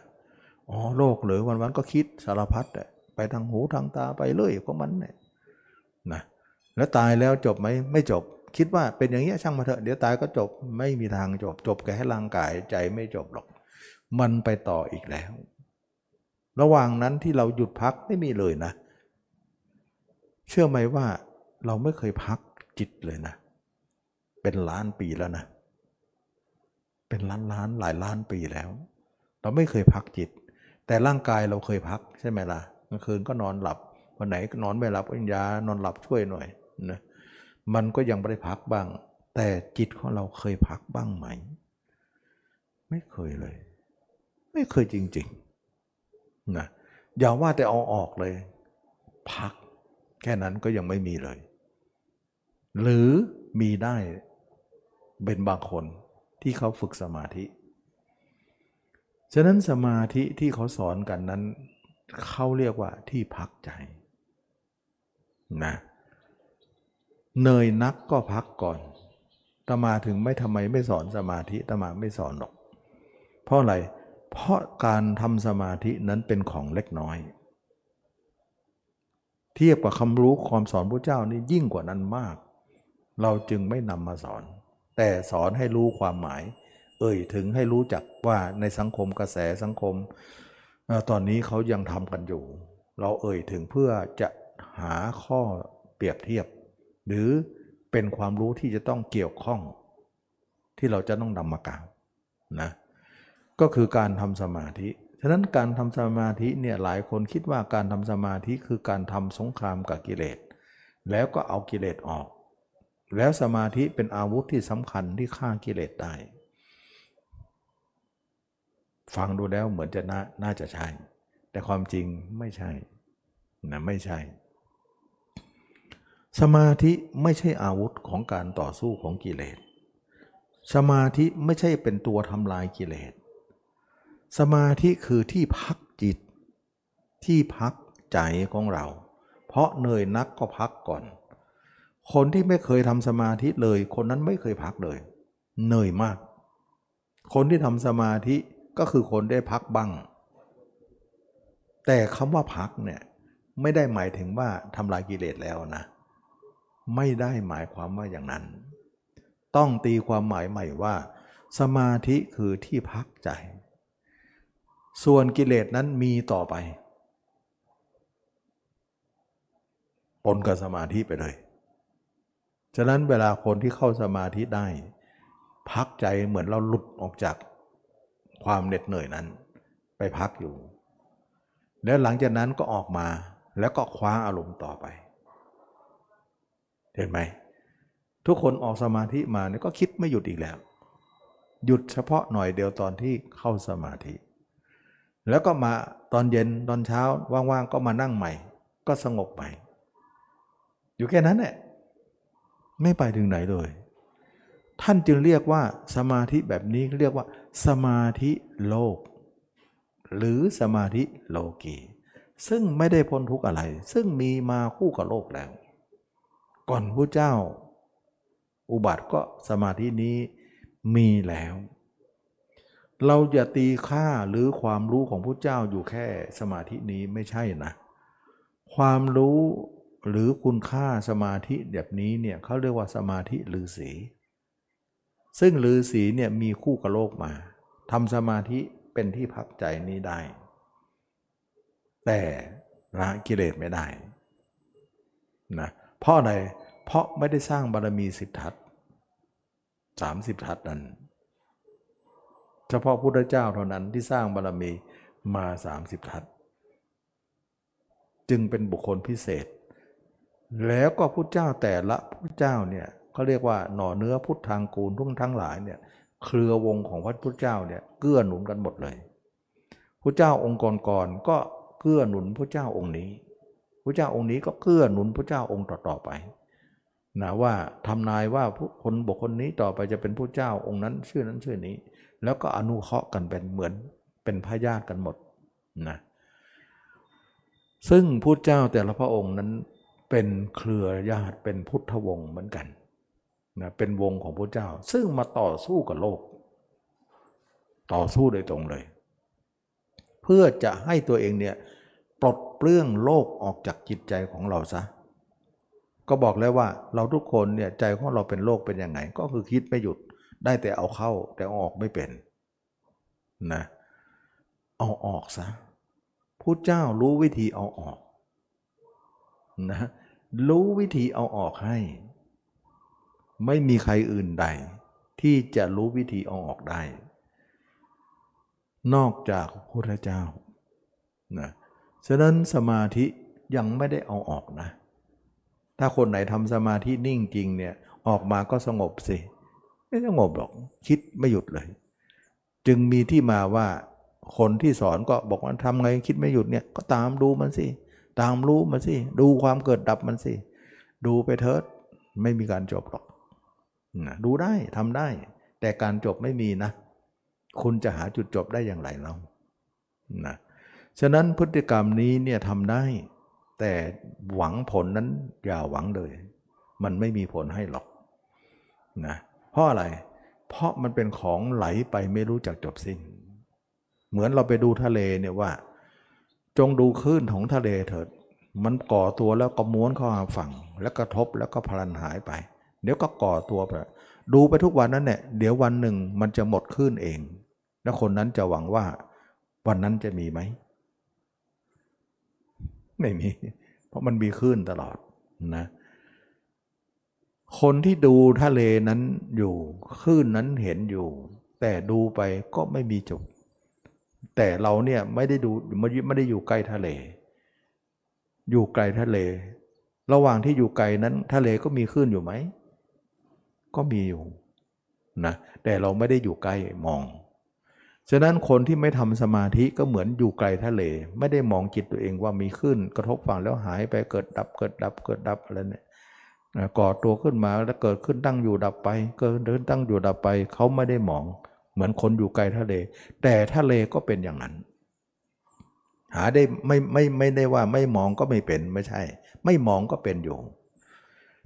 อ๋อโลกหรือวันวันก็คิดสารพัดไปทางหูทางตาไปเลยของมันเนี่ยนะแล้วตายแล้วจบไหมไม่จบ คิดว่าเป็นอย่างนี้ช่างมาเถอะเดี๋ยวตายก็จบไม่มีทางจบ จบแค่ร่างกายใจไม่จบหรอก มันไปต่ออีกแล้ว ระหว่างนั้นที่เราหยุดพักไม่มีเลยนะ เชื่อไหมว่าเราไม่เคยพักจิตเลยนะ เป็นล้านปีแล้วนะ เป็นล้านล้านหลายล้านปีแล้ว เราไม่เคยพักจิต แต่ร่างกายเราเคยพักใช่ไหมล่ะกลางคืนก็นอนหลับวันไหนก็นอนไม่หลับปัญญานอนหลับช่วยหน่อยนะมันก็ยังไม่ได้พักบ้าง แต่จิตของเราเคยพักบ้างไหม ไม่เคยเลย ไม่เคยจริง ๆ นะอย่าว่าแต่เอาออกเลย พัก แค่นั้นก็ยังไม่มีเลย หรือมีได้เป็นบางคนที่เขาฝึกสมาธิ ฉะนั้นสมาธิที่เขาสอนกันนั้น เขาเรียกว่าที่พักใจนะเนยนักก็พักก่อนตมาถึงไม่ทำไมไม่สอนสมาธิตมาไม่สอนหรอก เพราะอะไรเเพราะการทำสมาธินั้นเป็นของเล็กน้อย เทียบกับคำรู้ความสอนพระเจ้านี่ยิ่งกว่านั้นมาก เราจึงไม่นำมาสอน แต่สอนให้รู้ความหมาย เอ่ยถึงให้รู้จักว่าในสังคมกระแสสังคม ตอนนี้เขายังทำกันอยู่ เราเอ่ยถึงเพื่อจะหาข้อเปรียบเทียบ หรือเป็นความรู้ที่จะต้องเกี่ยวข้อง ที่เราจะต้องนำมากล่าวนะ ก็คือการทำสมาธิ ฉะนั้นการทำสมาธิเนี่ยหลายคนคิดว่าการทำสมาธิคือการทำสงครามกับกิเลส แล้วก็เอากิเลสออก แล้วสมาธิเป็นอาวุธที่สำคัญที่ฆ่ากิเลสได้ ฟังดูแล้วเหมือนจะนาน่าจะใช่ แต่ความจริงไม่ใช่นะไม่ใช่ สมาธิไม่ใช่อาวุธของการต่อสู้ของกิเลส สมาธิไม่ใช่เป็นตัวทำลายกิเลส สมาธิคือที่พักจิต ที่พักใจของเรา เพราะเหนื่อยนักก็พักก่อน คนที่ไม่เคยทำสมาธิเลย คนนั้นไม่เคยพักเลยเหนื่อยมาก คนที่ทำสมาธิก็คือคนได้พักบ้าง แต่คำว่าพักเนี่ยไม่ได้หมายถึงว่าทำลายกิเลสแล้วนะ ไม่ได้หมายความว่าอย่างนั้น ต้องตีความหมายใหม่ว่า สมาธิคือที่พักใจ ส่วนกิเลสนั้นมีต่อไปปนกับสมาธิไปเลย ฉะนั้นเวลาคนที่เข้าสมาธิได้ พักใจเหมือนเราหลุดออกจากความเหน็ดเหนื่อยนั้น ไปพักอยู่ แล้วหลังจากนั้นก็ออกมาแล้วก็คว้าอารมณ์ต่อไป เห็นไหม ทุกคนออกสมาธิมาเนี่ยก็คิดไม่หยุดอีกแล้ว หยุดเฉพาะหน่อยเดียวตอนที่เข้าสมาธิ แล้วก็มาตอนเย็นตอนเช้าว่างๆก็มานั่งใหม่ ก็สงบใหม่อยู่แค่นั้นแหละไม่ไปถึงไหนเลย ท่านจึงเรียกว่าสมาธิแบบนี้เรียกว่า สมาธิโลก หรือสมาธิโลกีซึ่งไม่ได้พ้นทุกข์อะไร ซึ่งมีมาคู่กับโลกแล้ว ก่อนพระเจ้า อุบัติก็สมาธินี้มีแล้ว เราอย่าตีค่าหรือความรู้ของพระเจ้าอยู่แค่สมาธินี้ไม่ใช่นะ ความรู้หรือคุณค่าสมาธิแบบนี้เนี่ยเขาเรียกว่าสมาธิลือสีซึ่งลือสีเนี่ยมีคู่กับโลกมาทำสมาธิเป็นที่พักใจนี้ได้ แต่ละกิเลสไม่ได้นะเพราะอะไรเพราะไม่ได้สร้างบารมีสิบทัศสามสิบทัศนั้น เฉพาะพุทธเจ้าเท่านั้นที่สร้างบารมีมาสามสิบทัศจึงเป็นบุคคลพิเศษ แล้วก็พุทธเจ้าแต่ละพุทธเจ้าเนี่ยเขาเรียกว่าหน่อเนื้อพุทธทางกูลทุกทั้งหลายเนี่ยเครือวงของพระพุทธเจ้าเนี่ยเกื้อหนุนกันหมดเลยพุทธเจ้าองค์ก่อนๆก็เกื้อหนุนพระเจ้าองค์นี้พระเจ้าองค์นี้ก็เกื้อหนุนพระเจ้าองค์ต่อๆไปนะว่าทำนายว่าคนบุคคลนี้ต่อไปจะเป็นพระเจ้าองค์นั้นชื่อนั้นชื่อนี้ แล้วก็อนุเคราะห์กันเป็นเหมือนเป็นพญาติกันหมดนะซึ่งพุทธเจ้าแต่ละพระองค์นั้นเป็นเครือญาติเป็นพุทธวงศ์เหมือนกันนะเป็นวงของพระเจ้า ซึ่งมาต่อสู้กับโลก ต่อสู้โดยตรงเลย เพื่อจะให้ตัวเองเนี่ยปลดเปลื้องโลกออกจากจิตใจของเราซะก็บอกแล้วว่าเราทุกคนเนี่ยใจของเราเป็นโลกเป็นยังไง ก็คือคิดไม่หยุด ได้แต่เอาเข้าแต่ออกไม่เป็นนะเอาออกซะพุทธเจ้ารู้วิธีเอาออกนะรู้วิธีเอาออกให้ ไม่มีใครอื่นใด ที่จะรู้วิธีเอาออกได้ นอกจากพระพุทธเจ้านะฉะนั้นสมาธิยังไม่ได้เอาออกนะ ถ้าคนไหนทำสมาธินิ่งจริงเนี่ยออกมาก็สงบสิ ไม่สงบหรอกคิดไม่หยุดเลย จึงมีที่มาว่าคนที่สอนก็บอกว่าทำไงคิดไม่หยุดเนี่ยก็ตามดูมันสิตามรู้มันสิดูความเกิดดับมันสิดูไปเถิดไม่มีการจบหรอกนะดูได้ทำได้ แต่การจบไม่มีนะ คุณจะหาจุดจบได้อย่างไรเรานะฉะนั้นพฤติกรรมนี้เนี่ยทำได้ แต่หวังผลนั้นอย่าหวังเลย มันไม่มีผลให้หรอกนะเเพราะอะไร เพราะมันเป็นของไหลไปไม่รู้จักจบสิ้น เหมือนเราไปดูทะเลเนี่ยว่า จงดูคลื่นของทะเลเถิด มันก่อตัวแล้วก็ม้วนเข้าหาฝั่ง แล้วกระทบแล้วก็พลันหายไป เดี๋ยวก็ก่อตัวไปดูไปทุกวันนั้นเนี่ยเดี๋ยววันหนึ่งมันจะหมดคลื่นเอง แล้วคนนั้นจะหวังว่าวันนั้นจะมีไหม ไม่มี เพราะมันมีคลื่นตลอดนะ คนที่ดูทะเลนั้นอยู่คลื่นนั้นเห็นอยู่ แต่ดูไปก็ไม่มีจบ แต่เราเนี่ยไม่ได้ดูไม่ได้อยู่ใกล้ทะเล อยู่ไกลทะเล ระหว่างที่อยู่ไกลนั้นทะเลก็มีคลื่นอยู่ไหม ก็มีอยู่นะแต่เราไม่ได้อยู่ใกล้มอง ฉะนั้นคนที่ไม่ทำสมาธิก็เหมือนอยู่ไกลทะเล ไม่ได้มองจิตตัวเองว่ามีขึ้นกระทบฝั่งแล้วหายไปเกิดดับเกิดดับเกิดดับอะไรเนี่ย ก่อตัวขึ้นมาแล้วเกิดขึ้นตั้งอยู่ดับไป เกิดเดินตั้งอยู่ดับไปเขาไม่ได้มอง เหมือนคนอยู่ไกลทะเล แต่ทะเลก็เป็นอย่างนั้น หาได้ไม่ไม่ไม่ได้ว่าไม่มองก็ไม่เป็นไม่ใช่ ไม่มองก็เป็นอยู่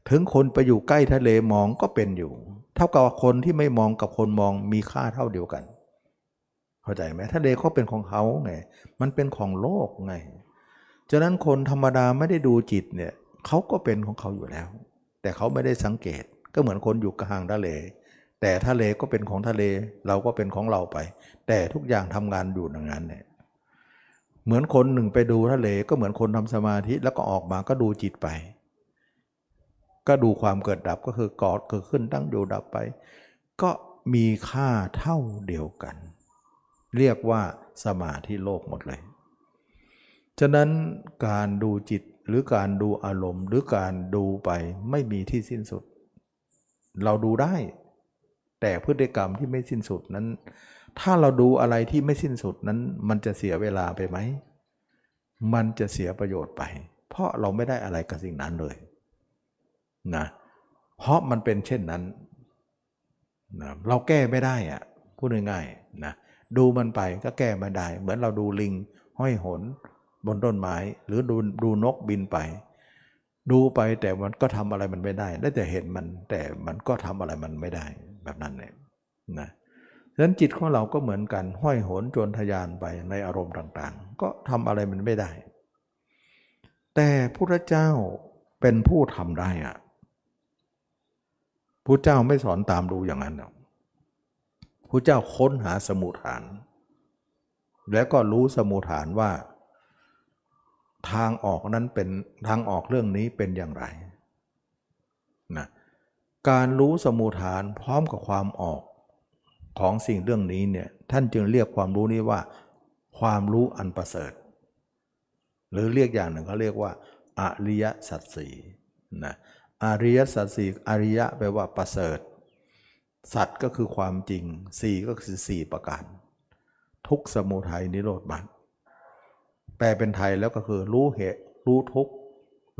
ถึงคนไปอยู่ใกล้ทะเลมองก็เป็นอยู่ เท่ากับคนที่ไม่มองกับคนมองมีค่าเท่าเดียวกัน เข้าใจไหมทะเลเขาเป็นของเขาไงมันเป็นของโลกไงฉะนั้นคนธรรมดาไม่ได้ดูจิตเนี่ยเขาก็เป็นของเขาอยู่แล้ว แต่เขาไม่ได้สังเกตก็เหมือนคนอยู่กลางทะเล แต่ทะเลก็เป็นของทะเลเราก็เป็นของเราไป แต่ทุกอย่างทำงานอยู่อย่างนั้นเนี่ยเหมือนคนหนึ่งไปดูทะเลก็เหมือนคนทำสมาธิแล้วก็ออกมาก็ดูจิตไป ก็ดูความเกิดดับก็คือกอดเกิดขึ้นตั้งอยู่ดับไป ก็มีค่าเท่าเดียวกัน เรียกว่าสมาธิโลกหมดเลย ฉะนั้นการดูจิต หรือการดูอารมณ์ หรือการดูไปไม่มีที่สิ้นสุด เราดูได้ แต่พฤติกรรมที่ไม่สิ้นสุดนั้น ถ้าเราดูอะไรที่ไม่สิ้นสุดนั้น มันจะเสียเวลาไปไหม มันจะเสียประโยชน์ไป เพราะเราไม่ได้อะไรกับสิ่งนั้นเลยนะเพราะมันเป็นเช่นนั้นนะเราแก้ไม่ได้อะพูดง่ายๆนะดูมันไปก็แก้ไม่ได้ เหมือนเราดูลิงห้อยหน บนต้นไม้ หรือดูดูนกบินไป ดูไปแต่มันก็ทำอะไรมันไม่ได้ ได้แต่เห็นมันแต่มันก็ทำอะไรมันไม่ได้แบบนั้นเลยนะฉะนั้นจิตของเราก็เหมือนกันห้อยโหนโจรทยานไปในอารมณ์ต่างๆ ก็ทำอะไรมันไม่ได้ แต่พระเจ้าเป็นผู้ทำได้อะพระเจ้าไม่สอนตามดูอย่างนั้นหรอกพระเจ้าค้นหาสมุฐาน แล้วก็รู้สมุฐานว่า ทางออกนั้นเป็นทางออกเรื่องนี้เป็นอย่างไรนะการรู้สมุฐานพร้อมกับความออกของสิ่งเรื่องนี้เนี่ยท่านจึงเรียกความรู้นี้ว่า ความรู้อันประเสริฐ หรือเรียกอย่างหนึ่งเขาเรียกว่าอริยสัจสีนะอริยสัจสี่อริยะแปลว่าประเสริฐ สัตว์ก็คือความจริงสี่ก็คือสี่ประการ ทุกสมุทัยนิโรธมรรค แปลเป็นไทยแล้วก็คือรู้เหตุรู้ทุก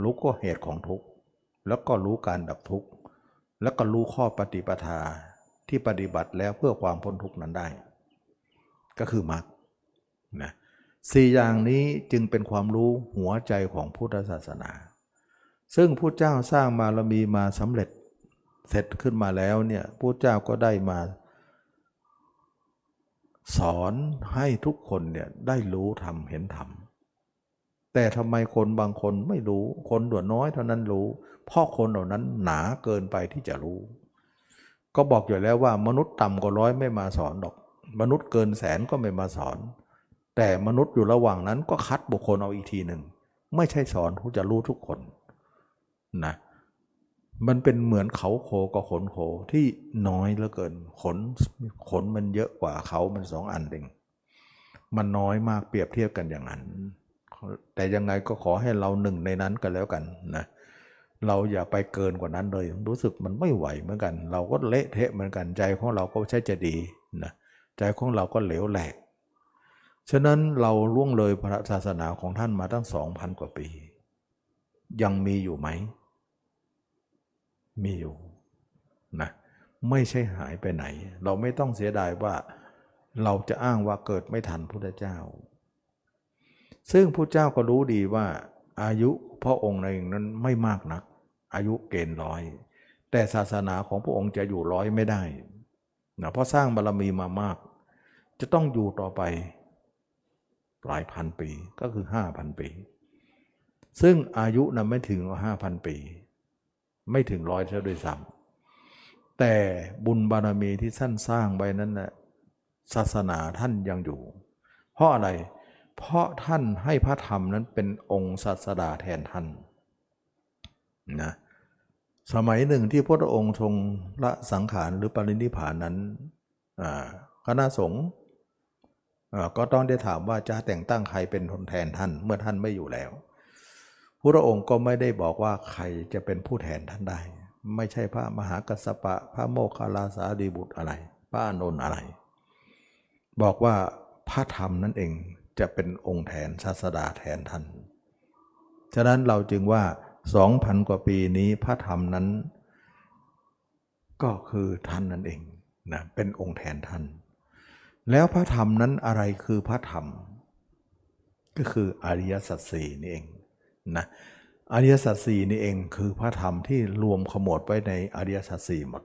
รู้ก็เหตุของทุกแล้วก็รู้การดับทุกแล้วก็รู้ข้อปฏิปทาที่ปฏิบัติแล้วเพื่อความพ้นทุกข์นั้นได้ ก็คือมรรคนะสี่อย่างนี้จึงเป็นความรู้หัวใจของพุทธศาสนา ซึ่งพระเจ้าสร้างบาเรามีมาสำเร็จเสร็จขึ้นมาแล้วเนี่ยพระเจ้าก็ได้มา สอนให้ทุกคนเนี่ยได้รู้ทำเห็นทำ แต่ทำไมคนบางคนไม่รู้ คนด่วนน้อยเท่านั้นรู้ เพราะคนเหล่านั้นหนาเกินไปที่จะรู้ ก็บอกอยู่แล้วว่ามนุษย์ต่ำกว่าร้อยไม่มาสอนดอก มนุษย์เกินแสนก็ไม่มาสอน แต่มนุษย์อยู่ระหว่างนั้นก็คัดบุคคลเอาอีกทีหนึ่ง ไม่ใช่สอนผู้จะรู้ทุกคนนะมันเป็นเหมือนเขาโคกับขนโคที่น้อยเหลือเกิน ขนขนมันเยอะกว่าเขามันสองอันเองมันน้อยมากเปรียบเทียบกันอย่างนั้น แต่ยังไงก็ขอให้เราหนึ่งในนั้นกันแล้วกันนะเราอย่าไปเกินกว่านั้นเลย รู้สึกมันไม่ไหวเหมือนกัน เราก็เละเทะเหมือนกันใจของเราก็ใช่จะดีนะใจของเราก็เหลวแหลกฉะนั้นเราล่วงเลยพระศาสนาของท่านมาตั้งสองพันกว่าปี ยังมีอยู่ไหม มีอยู่นะไม่ใช่หายไปไหน เราไม่ต้องเสียดายว่า เราจะอ้างว่าเกิดไม่ทันพุทธเจ้า ซึ่งพุทธเจ้าก็รู้ดีว่าอายุพระองค์ในนั้นไม่มากนัก อายุเกณฑ์ร้อย แต่ศาสนาของพระองค์จะอยู่ร้อยไม่ได้นะเพราะสร้างบารรมีมามาก จะต้องอยู่ต่อไปหลายพันปีก็คือห้าพันปี ซึ่งอายุนะไม่ถึงห้าพันปี ไม่ถึงร้อยเท่าด้วยซ้ำแต่บุญบารมีที่ท่านสร้างไว้นั้นนะศาสนาท่านยังอยู่ เพราะอะไรเเพราะท่านให้พระธรรมนั้นเป็นองค์ศาสดาแทนท่านนะสมัยหนึ่งที่พระองค์ทรงละสังขารหรือปรินิพานนั้นคณะสงฆ์ก็ต้องได้ถามว่าจะแต่งตั้งใครเป็นทนแทนท่านเมื่อท่านไม่อยู่แล้ว พระองค์ก็ไม่ได้บอกว่าใครจะเป็นผู้แทนท่านได้ ไม่ใช่พระมหากัสสปะ พระโมคคัลลาสาดีบุตรอะไร พระอานนอะไร บอกว่าพระธรรมนั่นเอง จะเป็นองค์แทนศาสดาแทนท่าน ฉะนั้นเราจึงว่าสองพันกว่าปีนี้พระธรรมนั้น ก็คือท่านนั่นเองนะเป็นองค์แทนท่าน แล้วพระธรรมนั้นอะไรคือพระธรรม ก็คืออริยสัจสี่นี่เองนะอริยสัจสี่นี่เองคือพระธรรมที่รวมขมวดไว้ในอริยสัจสี่หมด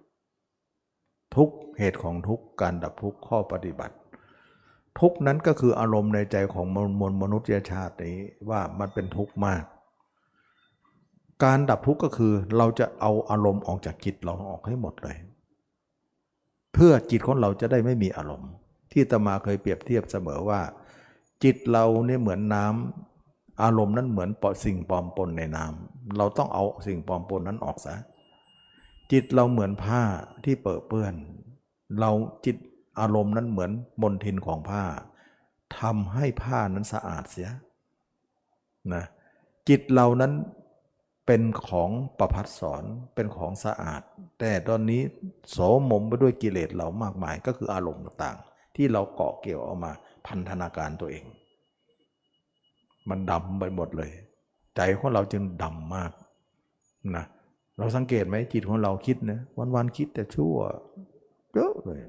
ทุกเหตุของทุกการดับทุกข้อปฏิบัติ ทุกนั้นก็คืออารมณ์ในใจของมวลมนุษยชาตินี้ว่ามันเป็นทุกข์มาก การดับทุกข์ก็คือเราจะเอาอารมณ์ออกจากจิตเราออกให้หมดเลย เพื่อจิตของเราจะได้ไม่มีอารมณ์ ที่ตมาเคยเปรียบเทียบเสมอว่า จิตเราเนี่ยเหมือนน้ำอารมณ์นั้นเหมือนปอสิ่งปลอมปนในน้ำเราต้องเอาสิ่งปลอมปนนั้นออกซะจิตเราเหมือนผ้าที่เปื้อเปื้อน เราจิต อารมณ์นั้นเหมือนมนทินของผ้าทำให้ผ้านั้นสะอาดเสียนะจิตเรานั้นเป็นของประพัดสอนเป็นของสะอาด แต่ตอนนี้โสมมไปด้วยกิเลสเรามากมายก็คืออารมณ์ต่างๆ ที่เราเกาะเกี่ยวเอามาพันธนาการตัวเอง มันดำไปหมดเลย ใจของเราจึงดำมากนะเราสังเกตไหมจิตของเราคิดนะวันๆคิดแต่ชั่วเยอะเลย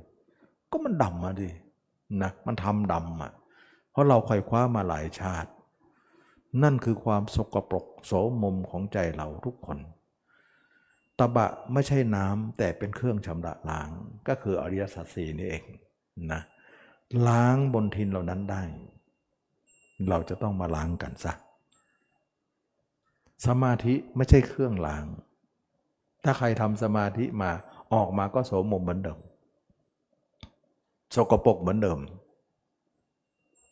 ก็มันดำมาดินะมันทำดำอะเพราะเราคอยคว้ามาหลายชาติ นั่นคือความสกปรกโสมมของใจเราทุกคน ตบะไม่ใช่น้ำแต่เป็นเครื่องชำระล้างก็คืออริยสัจสีนี่เองนะล้างบนทินเหล่านั้นได้ เราจะต้องมาล้างกันซะสมาธิไม่ใช่เครื่องล้าง ถ้าใครทำสมาธิมาออกมาก็โสมมเหมือนเดิม สกปรกเหมือนเดิม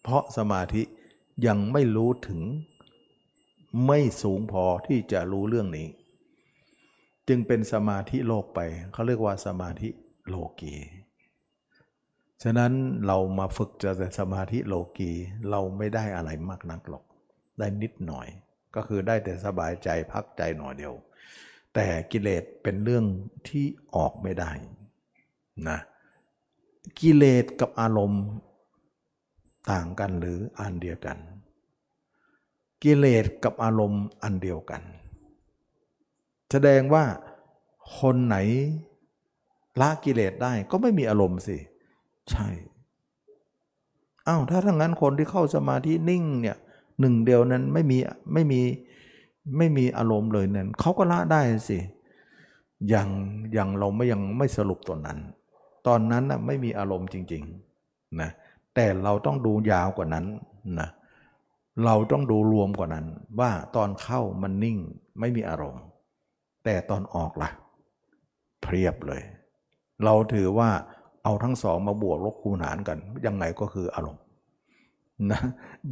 เพราะสมาธิยังไม่รู้ถึงไม่สูงพอที่จะรู้เรื่องนี้ จึงเป็นสมาธิโลกไป เขาเรียกว่าสมาธิโลกีฉะนั้นเรามาฝึกจะสมาธิโลกีเราไม่ได้อะไรมากนักหรอก ได้นิดหน่อย ก็คือได้แต่สบายใจพักใจหน่อยเดียว แต่กิเลสเป็นเรื่องที่ออกไม่ได้นะ กิเลสกับอารมณ์ต่างกันหรืออันเดียวกัน กิเลสกับอารมณ์อันเดียวกัน แสดงว่าคนไหนละกิเลสได้ก็ไม่มีอารมณ์สิ ใช่อ้าวถ้าทั้งนั้นคนที่เข้าสมาธินิ่งเนี่ยหนึ่งเดียวนั้นไม่มีไม่มีไม่มีอารมณ์เลยนั่นเขาก็ละได้สิ อย่างอย่างเราไม่ยังไม่สรุปตัวนั้น ตอนนั้นนะไม่มีอารมณ์จริงๆนะแต่เราต้องดูยาวกว่านั้นนะเราต้องดูรวมกว่านั้น ว่าตอนเข้ามันนิ่งไม่มีอารมณ์ แต่ตอนออกละ่ะเพียบเลย เราถือว่าเอาทั้งสองมาบวกลบคูณหารกันยังไงก็คืออารมณ์นะ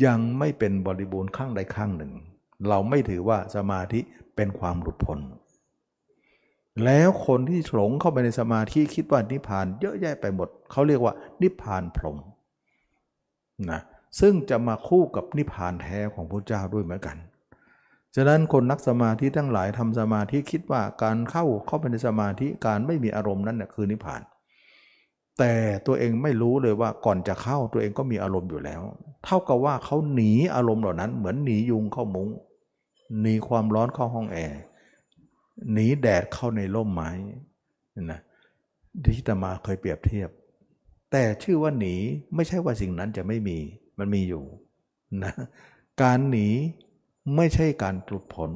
ยังไม่เป็นบริบูรณ์ข้างใดข้างหนึ่ง เราไม่ถือว่าสมาธิเป็นความหลุดพ้น แล้วคนที่หลงเข้าไปในสมาธิคิดว่านิพพานเยอะแยะไปหมดเขาเรียกว่า นิพพานพรหมนะซึ่งจะมาคู่กับนิพพานแท้ของพระเจ้าด้วยเหมือนกันฉะนั้นคนนักสมาธิทั้งหลายทำสมาธิคิดว่าการเข้าเข้าไปในสมาธิการไม่มีอารมณ์นั้นเนี่ยคือนิพพาน แต่ตัวเองไม่รู้เลยว่าก่อนจะเข้าตัวเองก็มีอารมณ์อยู่แล้ว เท่ากับว่าเขาหนีอารมณ์เหล่านั้น เหมือนหนียุงเข้ามุง้งหนีความร้อนเข้าห้องแอร์ หนีแดดเข้าในร่มไม้นะที่ตมาเคยเปรียบเทียบ แต่ชื่อว่าหนีไม่ใช่ว่าสิ่งนั้นจะไม่มีมันมีอยู่นะการหนีไม่ใช่การหลุดพ้น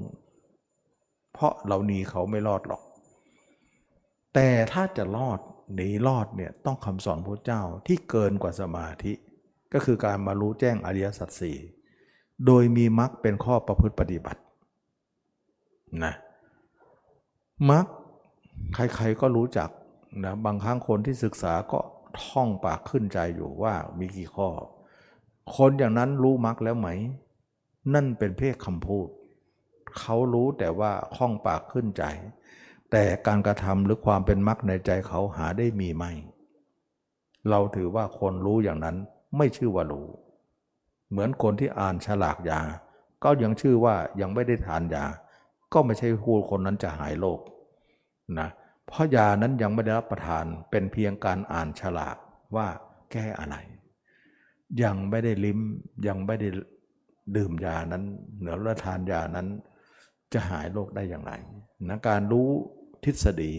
เพราะเราหนีเขาไม่รอดหรอก แต่ถ้าจะรอดหนีรอดเนี่ยต้องคำสอนพระเจ้าที่เกินกว่าสมาธิ ก็คือการมารู้แจ้งอริยสัจสี่โดยมีมรรคเป็นข้อประพฤติปฏิบัตินะ มักใครๆก็รู้จักนะบางครั้งคนที่ศึกษาก็ท่องปากขึ้นใจอยู่ว่ามีกี่ข้อ คนอย่างนั้นรู้มักแล้วไหม นั่นเป็นเพศคำพูด เขารู้แต่ว่าข้องปากขึ้นใจ แต่การกระทำหรือความเป็นมักในใจเขาหาได้มีไหมเราถือว่าคนรู้อย่างนั้นไม่ชื่อว่ารู้ เหมือนคนที่อ่านฉลากยา ก็ยังชื่อว่ายังไม่ได้ทานยา ก็ไม่ใช่พูดคนนั้นจะหายโรคนะเพราะยานั้นยังไม่ได้รับประทานเป็นเพียงการอ่านฉลากว่าแก้อะไร ยังไม่ได้ลิ้มยังไม่ได้ดื่มยานั้นเหนือรับทานยานั้น จะหายโรคได้อย่างไรนะการรู้ทฤษฎี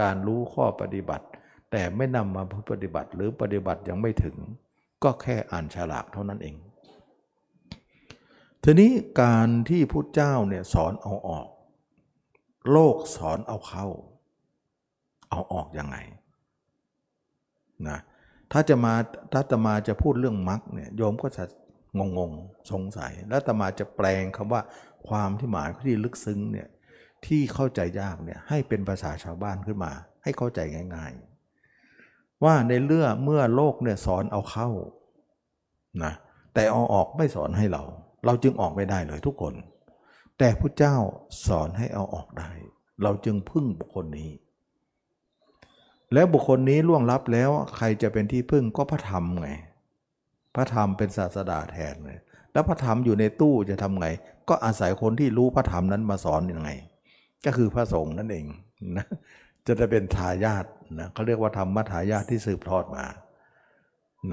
การรู้ข้อปฏิบัติ แต่ไม่นำมาปฏิบัติหรือปฏิบัติยังไม่ถึง ก็แค่อ่านฉลากเท่านั้นเอง ทีนี้การที่พุทธเจ้าเนี่ยสอนเอาออก โลกสอนเอาเข้า เอาออกยังไงนะถ้าจะมาถ้าตมาจะพูดเรื่องมรรคเนี่ยโยมก็จะงงงสงสัย แล้วตมาจะแปลงคำว่า ความที่หมายที่ลึกซึ้งเนี่ยที่เข้าใจยากเนี่ยให้เป็นภาษาชาวบ้านขึ้นมา ให้เข้าใจง่าย ๆ ว่าในเรื่องเมื่อโลกเนี่ยสอนเอาเข้านะแต่เอาออกไม่สอนให้เรา เราจึงออกไม่ได้เลยทุกคน แต่พระเจ้าสอนให้เอาออกได้ เราจึงพึ่งบุคคลนี้ แล้วบุคคลนี้ล่วงลับแล้วใครจะเป็นที่พึ่งก็พระธรรมไง พระธรรมเป็นศาสดาแทนเลยแล้วพระธรรมอยู่ในตู้จะทำไง ก็อาศัยคนที่รู้พระธรรมนั้นมาสอนยังไง ก็คือพระสงฆ์นั่นเองนะจะได้เป็นทายาทนะเขาเรียกว่าธรรมทายาทที่สืบทอดมา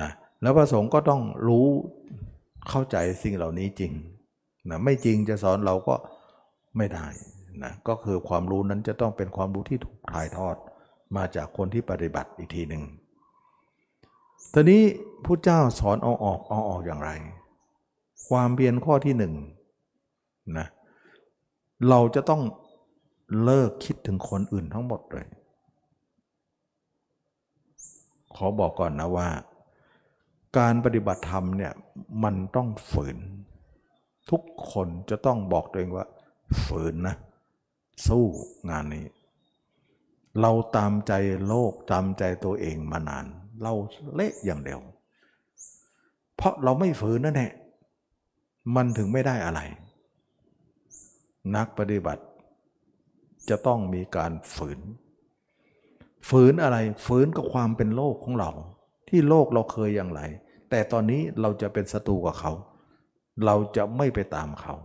นะแล้วพระสงฆ์ก็ต้องรู้เข้าใจสิ่งเหล่านี้จริง นะไม่จริงจะสอนเราก็ไม่ได้นะก็คือความรู้นั้นจะต้องเป็นความรู้ที่ถูกถ่ายทอดมาจากคนที่ปฏิบัติอีกทีหนึ่งตอนนี้พระเจ้าสอนเอาออกเอาออกอย่างไร ความเพียรข้อที่หนึ่งนะเราจะต้องเลิกคิดถึงคนอื่นทั้งหมดเลย ขอบอกก่อนนะว่า การปฏิบัติธรรมเนี่ยมันต้องฝืน ทุกคนจะต้องบอกตัวเองว่า ฝืนนะ สู้งานนี้ เราตามใจโลกตามใจตัวเองมานาน เราเละอย่างเดียว เพราะเราไม่ฝืนนั่นแหละมันถึงไม่ได้อะไร นักปฏิบัติ จะต้องมีการฝืน ฝืนอะไรฝืนกับความเป็นโลกของเรา ที่โลกเราเคยอย่างไร แต่ตอนนี้เราจะเป็นศัตรูกับเขา เราจะไม่ไปตามเขา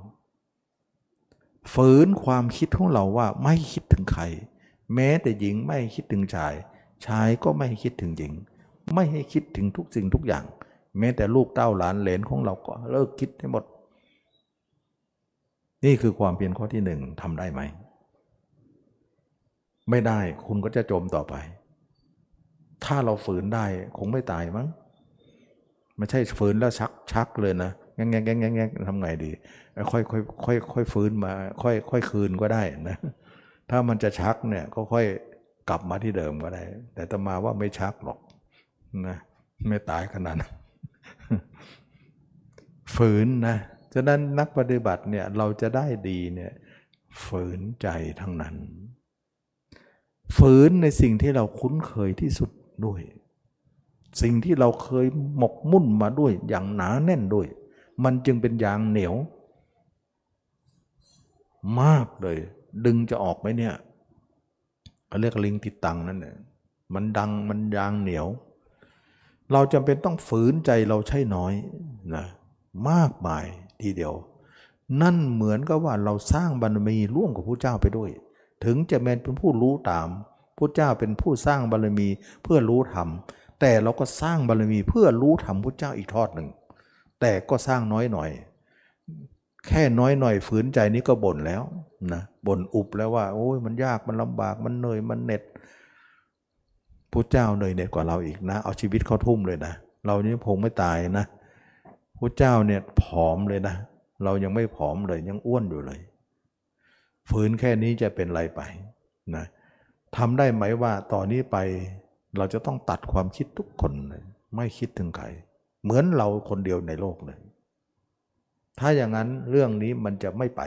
ฝืนความคิดของเราว่าไม่คิดถึงใคร แม้แต่หญิงไม่คิดถึงชาย ชายก็ไม่คิดถึงหญิง ไม่ให้คิดถึงทุกสิ่งทุกอย่าง แม้แต่ลูกเต้าหลานเหลนของเราก็เลิกคิดให้หมด นี่คือความเพียรข้อที่หนึ่งทำได้ไหม ไม่ได้คุณก็จะจมต่อไป ถ้าเราฝืนได้คงไม่ตายมั้งไม่ใช่ฝืนแล้วชักชักเลยนะ แงงแงงแงงแงงทำไงดีค่อยค่อยค่อยค่อยฟื้นมา ค่อย ค่อยคืนก็ได้นะถ้ามันจะชักเนี่ยก็ค่อยกลับมาที่เดิมก็ได้ แต่ตมาว่าไม่ชักหรอกนะไม่ตายขนาดนั้นฝืนนะฉะนั้นนักปฏิบัติเนี่ยเราจะได้ดีเนี่ยฝืนใจทั้งนั้น ฝืนในสิ่งที่เราคุ้นเคยที่สุดด้วย สิ่งที่เราเคยหมกมุ่นมาด้วยอย่างหนาแน่นด้วย มันจึงเป็นยางเหนียว มากเลย ดึงจะออกไหมเนี่ยเขาเรียกลิงติดตังนั่นเนี่ยมันดังมันยางเหนียว เราจำเป็นต้องฝืนใจเราใช่น้อยนะมากมายทีเดียว นั่นเหมือนกับว่าเราสร้างบารมีร่วมกับพระเจ้าไปด้วย ถึงจะเป็นผู้รู้ตามพระเจ้าเป็นผู้สร้างบารมีเพื่อรู้ธรรมแต่เราก็สร้างบารมีเพื่อรู้ธรรมพระเจ้าอีกทอดหนึ่ง แต่ก็สร้างน้อยหน่อย แค่น้อยหน่อยฝืนใจนี้ก็บ่นแล้วนะบ่นอุบแล้วว่า โอ้ยมันยากมันลำบากมันเหนื่อยมันเหน็ดพระเจ้าเหนื่อยเหน็ดกว่าเราอีกนะ เอาชีวิตเขาทุ่มเลยนะ เรานี่คงไม่ตายนะพระเจ้าเนี่ยผอมเลยนะ เรายังไม่ผอมเลยยังอ้วนอยู่เลย ฝืนแค่นี้จะเป็นไรไปนะทำได้ไหมว่าตอนนี้ไปเราจะต้องตัดความคิดทุกคนเลยไม่คิดถึงใคร เหมือนเราคนเดียวในโลกเลย ถ้าอย่างนั้นเรื่องนี้มันจะไม่ไป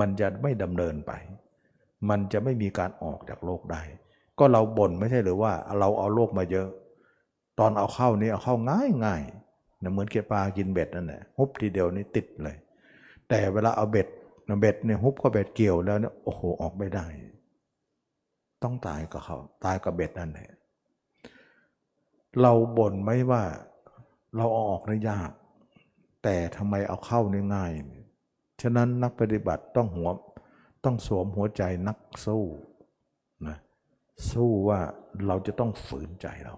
มันจะไม่ดำเนินไป มันจะไม่มีการออกจากโลกได้ ก็เราบ่นไม่ใช่หรือว่าเราเอาโลกมาเยอะ ตอนเอาเข้านี่เอาเข้าง่ายง่ายนะเหมือนเกปลากินเบ็ดนั่นแหละฮุบทีเดียวนี่ติดเลย แต่เวลาเอาเบ็ดเบ็ดเนี่ยฮุบก็เบ็ดเกี่ยวแล้วเนี่ยโอ้โหออกไม่ได้ ต้องตายกับเขา ตายกับเบ็ดนั่นแหละเราบ่นไหมว่า เราเอาออกได้ยาก แต่ทำไมเอาเข้านี่ง่าย ฉะนั้นนักปฏิบัติต้องหัวต้องสวมหัวใจนักสู้นะสู้ว่าเราจะต้องฝืนใจเรา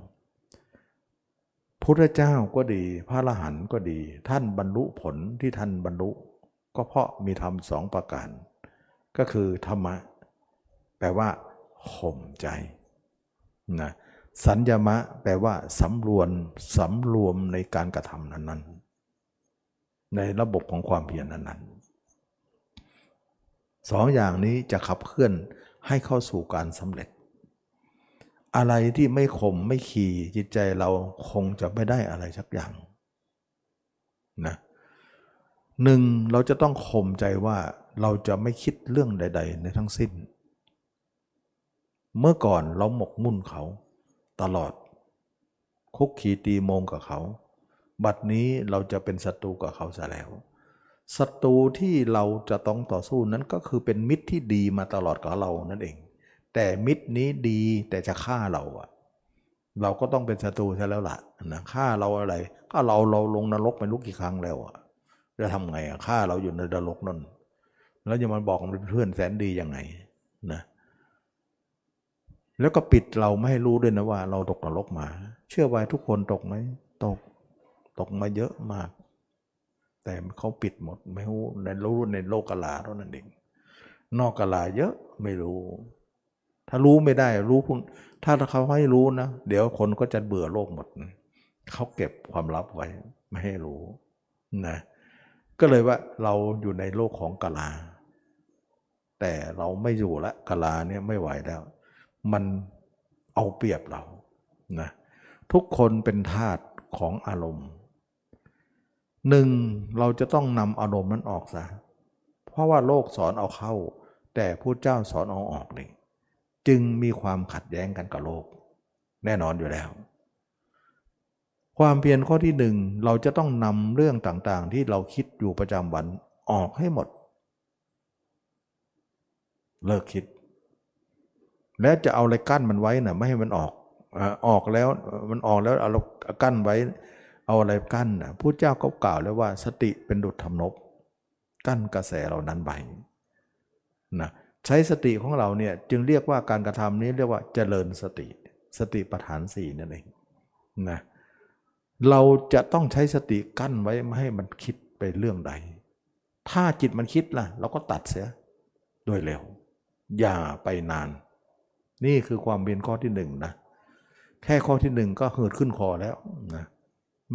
พุทธเจ้าก็ดีพระอรหันต์ก็ดี ท่านบรรลุผลที่ท่านบรรลุ ก็เพราะมีธรรมสองประการ ก็คือธรรมะ แปลว่าข่มใจนะ สัญญมะแปลว่าสำรวมสำรวมในการกระทำนั้นๆ ในระบบของความเพียรนั้นๆสองอย่างนี้จะขับเคลื่อนให้เข้าสู่การสำเร็จ อะไรที่ไม่ข่มไม่ขี่จิตใจเราคงจะไม่ได้อะไรสักอย่างนะหนึ่งเราจะต้องข่มใจว่าเราจะไม่คิดเรื่องใด ๆ ในทั้งสิ้น เมื่อก่อนเราหมกมุ่นเขา ตลอด คุกขีตีโมงกับเขา บัดนี้เราจะเป็นศัตรูกับเขาซะแล้วศัตรูที่เราจะต้องต่อสู้นั้นก็คือเป็นมิตรที่ดีมาตลอดกับเรานั่นเอง แต่มิตรนี้ดีแต่จะฆ่าเราอะเราก็ต้องเป็นศัตรูใช่แล้วล่ะนะฆ่าเราอะไร ก็เราเราลงนรกไปลุกกี่ครั้งแล้วอะจะทำไงอะฆ่าเราอยู่ในนรกนั่นแล้วจะมาบอกมันเป็นเพื่อนแสนดียังไงนะ แล้วก็ปิดเราไม่ให้รู้ด้วยนะว่า เราตกนรกมา เชื่อไว้ทุกคนตกไหมตกตกมาเยอะมาก แต่เขาปิดหมดไม่รู้ในรู้ในโลกกลาเท่านั้นเองนอกกลาเยอะไม่รู้ ถ้ารู้ไม่ได้รู้พวกถ้าเขาให้รู้นะ เดี๋ยวคนก็จะเบื่อโลกหมด เขาเก็บความลับไว้ ไม่ให้รู้นะก็เลยว่าเราอยู่ในโลกของกลา แต่เราไม่อยู่ละกลาเนี่ยไม่ไหวแล้ว มันเอาเปรียบเรานะทุกคนเป็นทาสของอารมณ์หนึ่งเราจะต้องนำอารมณ์นั้นออกซะเพราะว่าโลกสอนเอาเข้า แต่ผู้เจ้าสอนเอาออกนี่จึงมีความขัดแย้งกันกับโลก แน่นอนอยู่แล้ว ความเพียรข้อที่หนึ่งเราจะต้องนำเรื่องต่างๆ ที่เราคิดอยู่ประจำวันออกให้หมด เลิกคิด และจะเอาอะไรกั้นมันไว้นะ่ะไม่ให้มันออกออกแล้วมันออกแล้วเอากั้นไว้ เอาอะไรกั้นนะผู้เจ้าก็กล่าวแล้วว่าสติเป็นดุจทำนบ กั้นกระแสเหล่านั้นไว้นะใช้สติของเราเนี่ยจึงเรียกว่าการกระทำนี้เรียกว่าเจริญสติ สติปัฏฐานสี่นั่นเองนะเราจะต้องใช้สติกั้นไว้ไม่ให้มันคิดไปเรื่องใด ถ้าจิตมันคิดล่ะ เราก็ตัดเสียโดยเร็ว อย่าไปนาน นี่คือความเบียนข้อที่หนึ่งนะ แค่ข้อที่หนึ่งก็เหิดขึ้นคอแล้วนะ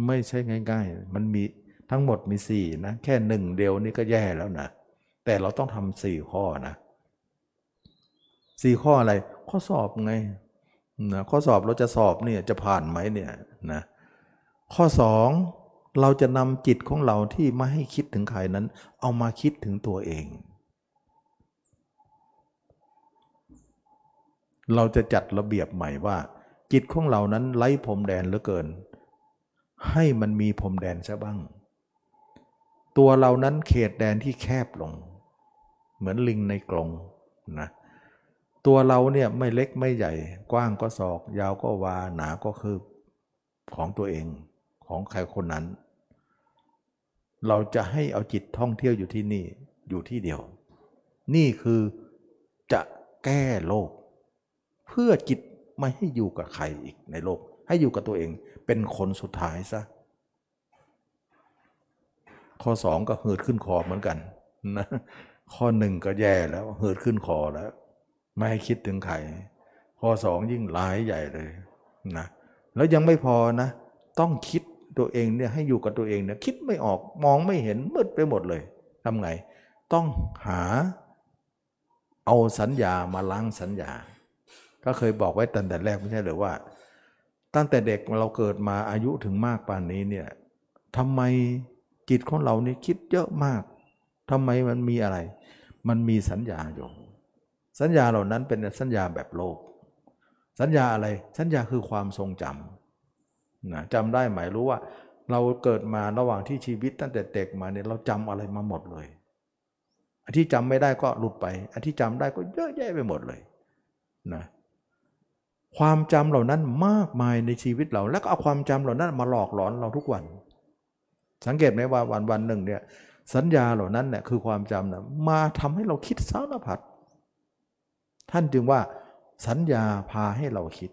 ไม่ใช่ง่าย ๆ มันมีทั้งหมดมีสี่นะ แค่หนึ่งเดียวนี่ก็แย่แล้วนะ แต่เราต้องทำสี่ข้อนะสี่ข้ออะไร ข้อสอบไงนะข้อสอบเราจะสอบเนี่ยจะผ่านไหมเนี่ยนะ ข้อสองเราจะนำจิตของเราที่ไม่ให้คิดถึงใครนั้น เอามาคิดถึงตัวเอง เราจะจัดระเบียบใหม่ว่า จิตของเรานั้นไร้พรมแดนเหลือเกิน ให้มันมีพรมแดนซะบ้าง ตัวเรานั้นเขตแดนที่แคบลง เหมือนลิงในกรงนะตัวเราเนี่ยไม่เล็กไม่ใหญ่ กว้างก็ศอก ยาวก็วาหนาก็คือของตัวเองของใครคนนั้น เราจะให้เอาจิตท่องเที่ยวอยู่ที่นี่อยู่ที่เดียว นี่คือจะแก้โลก เพื่อจิตไม่ให้อยู่กับใครอีกในโลก ให้อยู่กับตัวเองเป็นคนสุดท้ายซะข้อสองก็เหิดขึ้นคอเหมือนกันนะข้อหนึ่งก็แย่แล้วเหิดขึ้นคอแล้ว ไม่ให้คิดถึงใครข้อสองยิ่งร้ายใหญ่เลยนะแล้วยังไม่พอนะ ต้องคิดตัวเองเนี่ยให้อยู่กับตัวเองเนี่ยคิดไม่ออกมองไม่เห็นมืดไปหมดเลยทำไง ต้องหาเอาสัญญามาล้างสัญญา ก็เคยบอกไว้ตั้งแต่แรกไม่ใช่หรือว่า ตั้งแต่เด็กเราเกิดมาอายุถึงมากป่านนี้เนี่ยทำไมจิตของเรานี่คิดเยอะมากทำไมมันมีอะไร มันมีสัญญาอยู่ สัญญาเหล่านั้นเป็นสัญญาแบบโลก สัญญาอะไร สัญญาคือความทรงจำนะจำได้หมายรู้ว่า เราเกิดมาระหว่างที่ชีวิตตั้งแต่เด็กมาเนี่ยเราจำอะไรมาหมดเลยอันที่จำไม่ได้ก็หลุดไป อันที่จำได้ก็เยอะแยะไปหมดเลยนะ ความจำเหล่านั้นมากมายในชีวิตเรา แล้วก็เอาความจำเหล่านั้นมาหลอกหลอนเราทุกวัน สังเกตไหมว่าวันวันหนึ่งเนี่ยสัญญาเหล่านั้นเนี่ยคือความจำนะมาทำให้เราคิดสารพัดท่านจึงว่าสัญญาพาให้เราคิด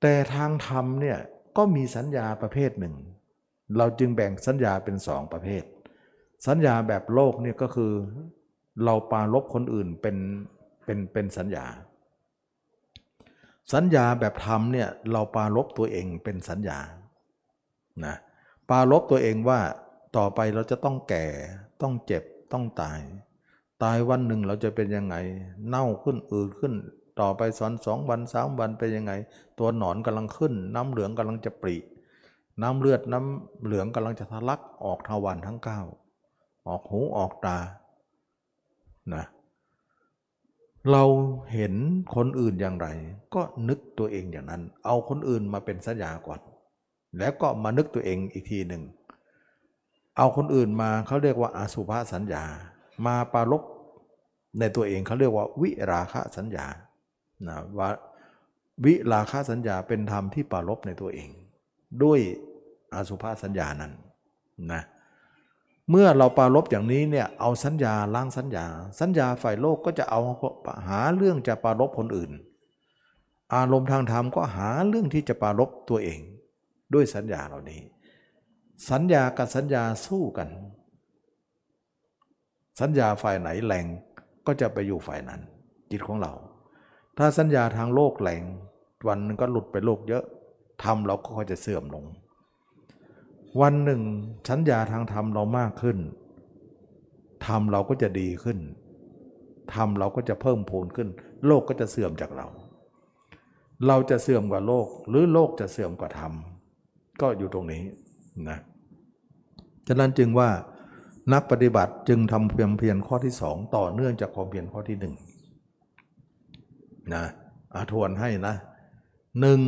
แต่ทางธรรมเนี่ยก็มีสัญญาประเภทหนึ่ง เราจึงแบ่งสัญญาเป็นสองประเภท สัญญาแบบโลกเนี่ยก็คือเราปาลบคนอื่นเป็น เป็นเป็นสัญญา สัญญาแบบธรรมเนี่ยเราปาลบตัวเองเป็นสัญญานะปาลบตัวเองว่าต่อไปเราจะต้องแก่ ต้องเจ็บต้องตาย ตายวันหนึ่งเราจะเป็นยังไง เน่าขึ้นอืดขึ้น ต่อไปสอนสองวันสามวันเป็นยังไง ตัวหนอนกำลังขึ้น น้ำเหลืองกำลังจะปริน้ำเลือดน้ำเหลืองกำลังจะทะลักออกทวารทั้งเก้าออกหูออกตานะ เราเห็นคนอื่นอย่างไร ก็นึกตัวเองอย่างนั้น เอาคนอื่นมาเป็นสัญญาก่อน แล้วก็มานึกตัวเองอีกทีหนึ่ง เอาคนอื่นมาเขาเรียกว่าอาสุภาสัญญา มาปารบในตัวเองเขาเรียกว่าวิราคะสัญญานะว่าวิราคะสัญญาเป็นธรรมที่ปารบในตัวเอง ด้วยอาสุภาสัญญานั้นนะเเมื่อเราปารบอย่างนี้เนี่ยเอาสัญญาล้างสัญญา สัญญาฝ่ายโลกก็จะเอาหาเรื่องจะปารบคนอื่น อารมณ์ทางธรรมก็หาเรื่องที่จะปารบตัวเอง ด้วยสัญญาเหล่านี้ สัญญากับสัญญาสู้กัน สัญญาฝ่ายไหนแรงก็จะไปอยู่ฝ่ายนั้น จิตของเรา ถ้าสัญญาทางโลกแรงวันนึงก็หลุดไปโลกเยอะทำเราก็ค่อยจะเสื่อมลง วันหนึ่งสัญญาทางธรรมเรามากขึ้นธรรมเราก็จะดีขึ้นธรรมเราก็จะเพิ่มพูนขึ้น โลกก็จะเสื่อมจากเรา เราจะเสื่อมกว่าโลก หรือโลกจะเสื่อมกว่าธรรม ก็อยู่ตรงนี้นะฉะนั้นจึงว่านักปฏิบัติจึงทำเพียงเพียรข้อที่สองต่อเนื่องจากความเพียรข้อที่หนึ่งนะอาทวนให้นะหนึ่ง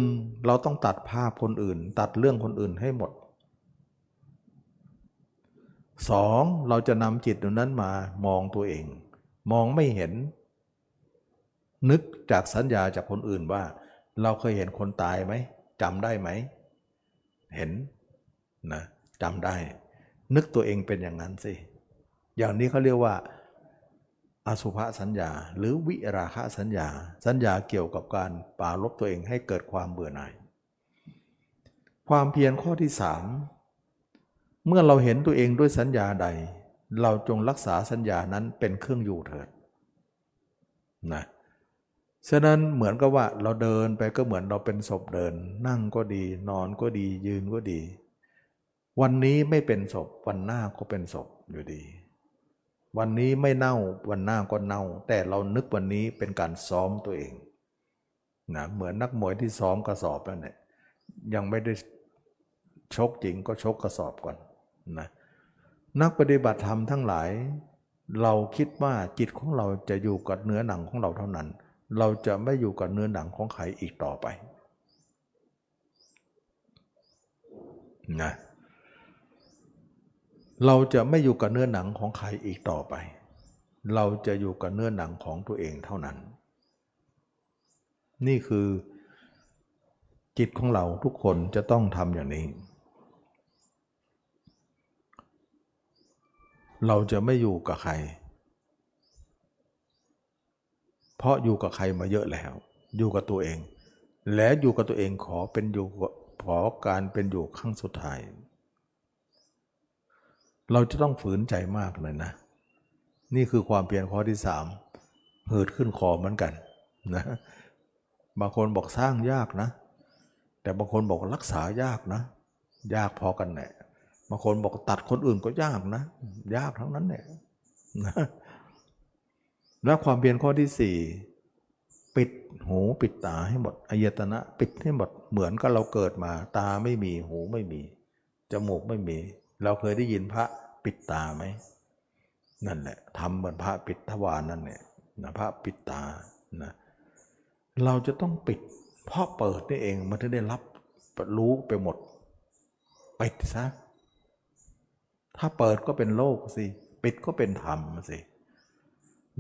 เราต้องตัดภาพคนอื่น ตัดเรื่องคนอื่นให้หมด สองเราจะนำจิตตรงนั้นมามองตัวเอง มองไม่เห็น นึกจากสัญญาจากคนอื่นว่า เราเคยเห็นคนตายไหมจำได้ไหม เห็นนะจำได้ นึกตัวเองเป็นอย่างนั้นสิ อย่างนี้เขาเรียกว่า อสุภสัญญา หรือวิราคะสัญญา สัญญาเกี่ยวกับการปาลบตัวเองให้เกิดความเบื่อหน่าย ความเพียรข้อที่สาม เมื่อเราเห็นตัวเองด้วยสัญญาใด เราจงรักษาสัญญานั้นเป็นเครื่องอยู่เถิดนะฉะนั้นเหมือนกับว่าเราเดินไปก็เหมือนเราเป็นศพเดิน นั่งก็ดี นอนก็ดี ยืนก็ดี วันนี้ไม่เป็นศพ วันหน้าก็เป็นศพอยู่ดี วันนี้ไม่เน่าวันหน้าก็เน่า แต่เรานึกวันนี้เป็นการซ้อมตัวเองนะเหมือนนักมวยที่ซ้อมกระสอบนั่นแหละยังไม่ได้ชกจริงก็ชกกระสอบก่อน นะนักปฏิบัติธรรมทั้งหลาย เราคิดว่าจิตของเราจะอยู่กับเนื้อหนังของเราเท่านั้น เราจะไม่อยู่กับเนื้อหนังของใครอีกต่อไปนะเราจะไม่อยู่กับเนื้อหนังของใครอีกต่อไป เราจะอยู่กับเนื้อหนังของตัวเองเท่านั้น นี่คือจิตของเราทุกคนจะต้องทำอย่างนี้ เราจะไม่อยู่กับใคร เพราะอยู่กับใครมาเยอะแล้ว อยู่กับตัวเอง และอยู่กับตัวเองขอเป็นอยู่ขอการเป็นอยู่ขั้งสุดท้าย เราจะต้องฝืนใจมากเลยนะ นี่คือความเพียรข้อที่สามเหิดขึ้นคอเหมือนกันนะบางคนบอกสร้างยากนะ แต่บางคนบอกรักษายากนะ ยากพอกันแหละ บางคนบอกตัดคนอื่นก็ยากนะ ยากทั้งนั้นเนี่ยนะและความเพียรข้อที่สี่ปิดหูปิดตาให้หมดอายตนะปิดให้หมดเหมือนกับเราเกิดมา ตาไม่มีหูไม่มีจมูกไม่มี เราเคยได้ยินพระปิดตาไหมนั่นแหละทำเหมือนพระปิดทวารนั่นเนี่ยนะพระปิดตานะเราจะต้องปิด เพราะเปิดนี่เองมันถึงได้รับรู้ไปหมดปิดซะ ถ้าเปิดก็เป็นโลกสิ ปิดก็เป็นธรรมสิ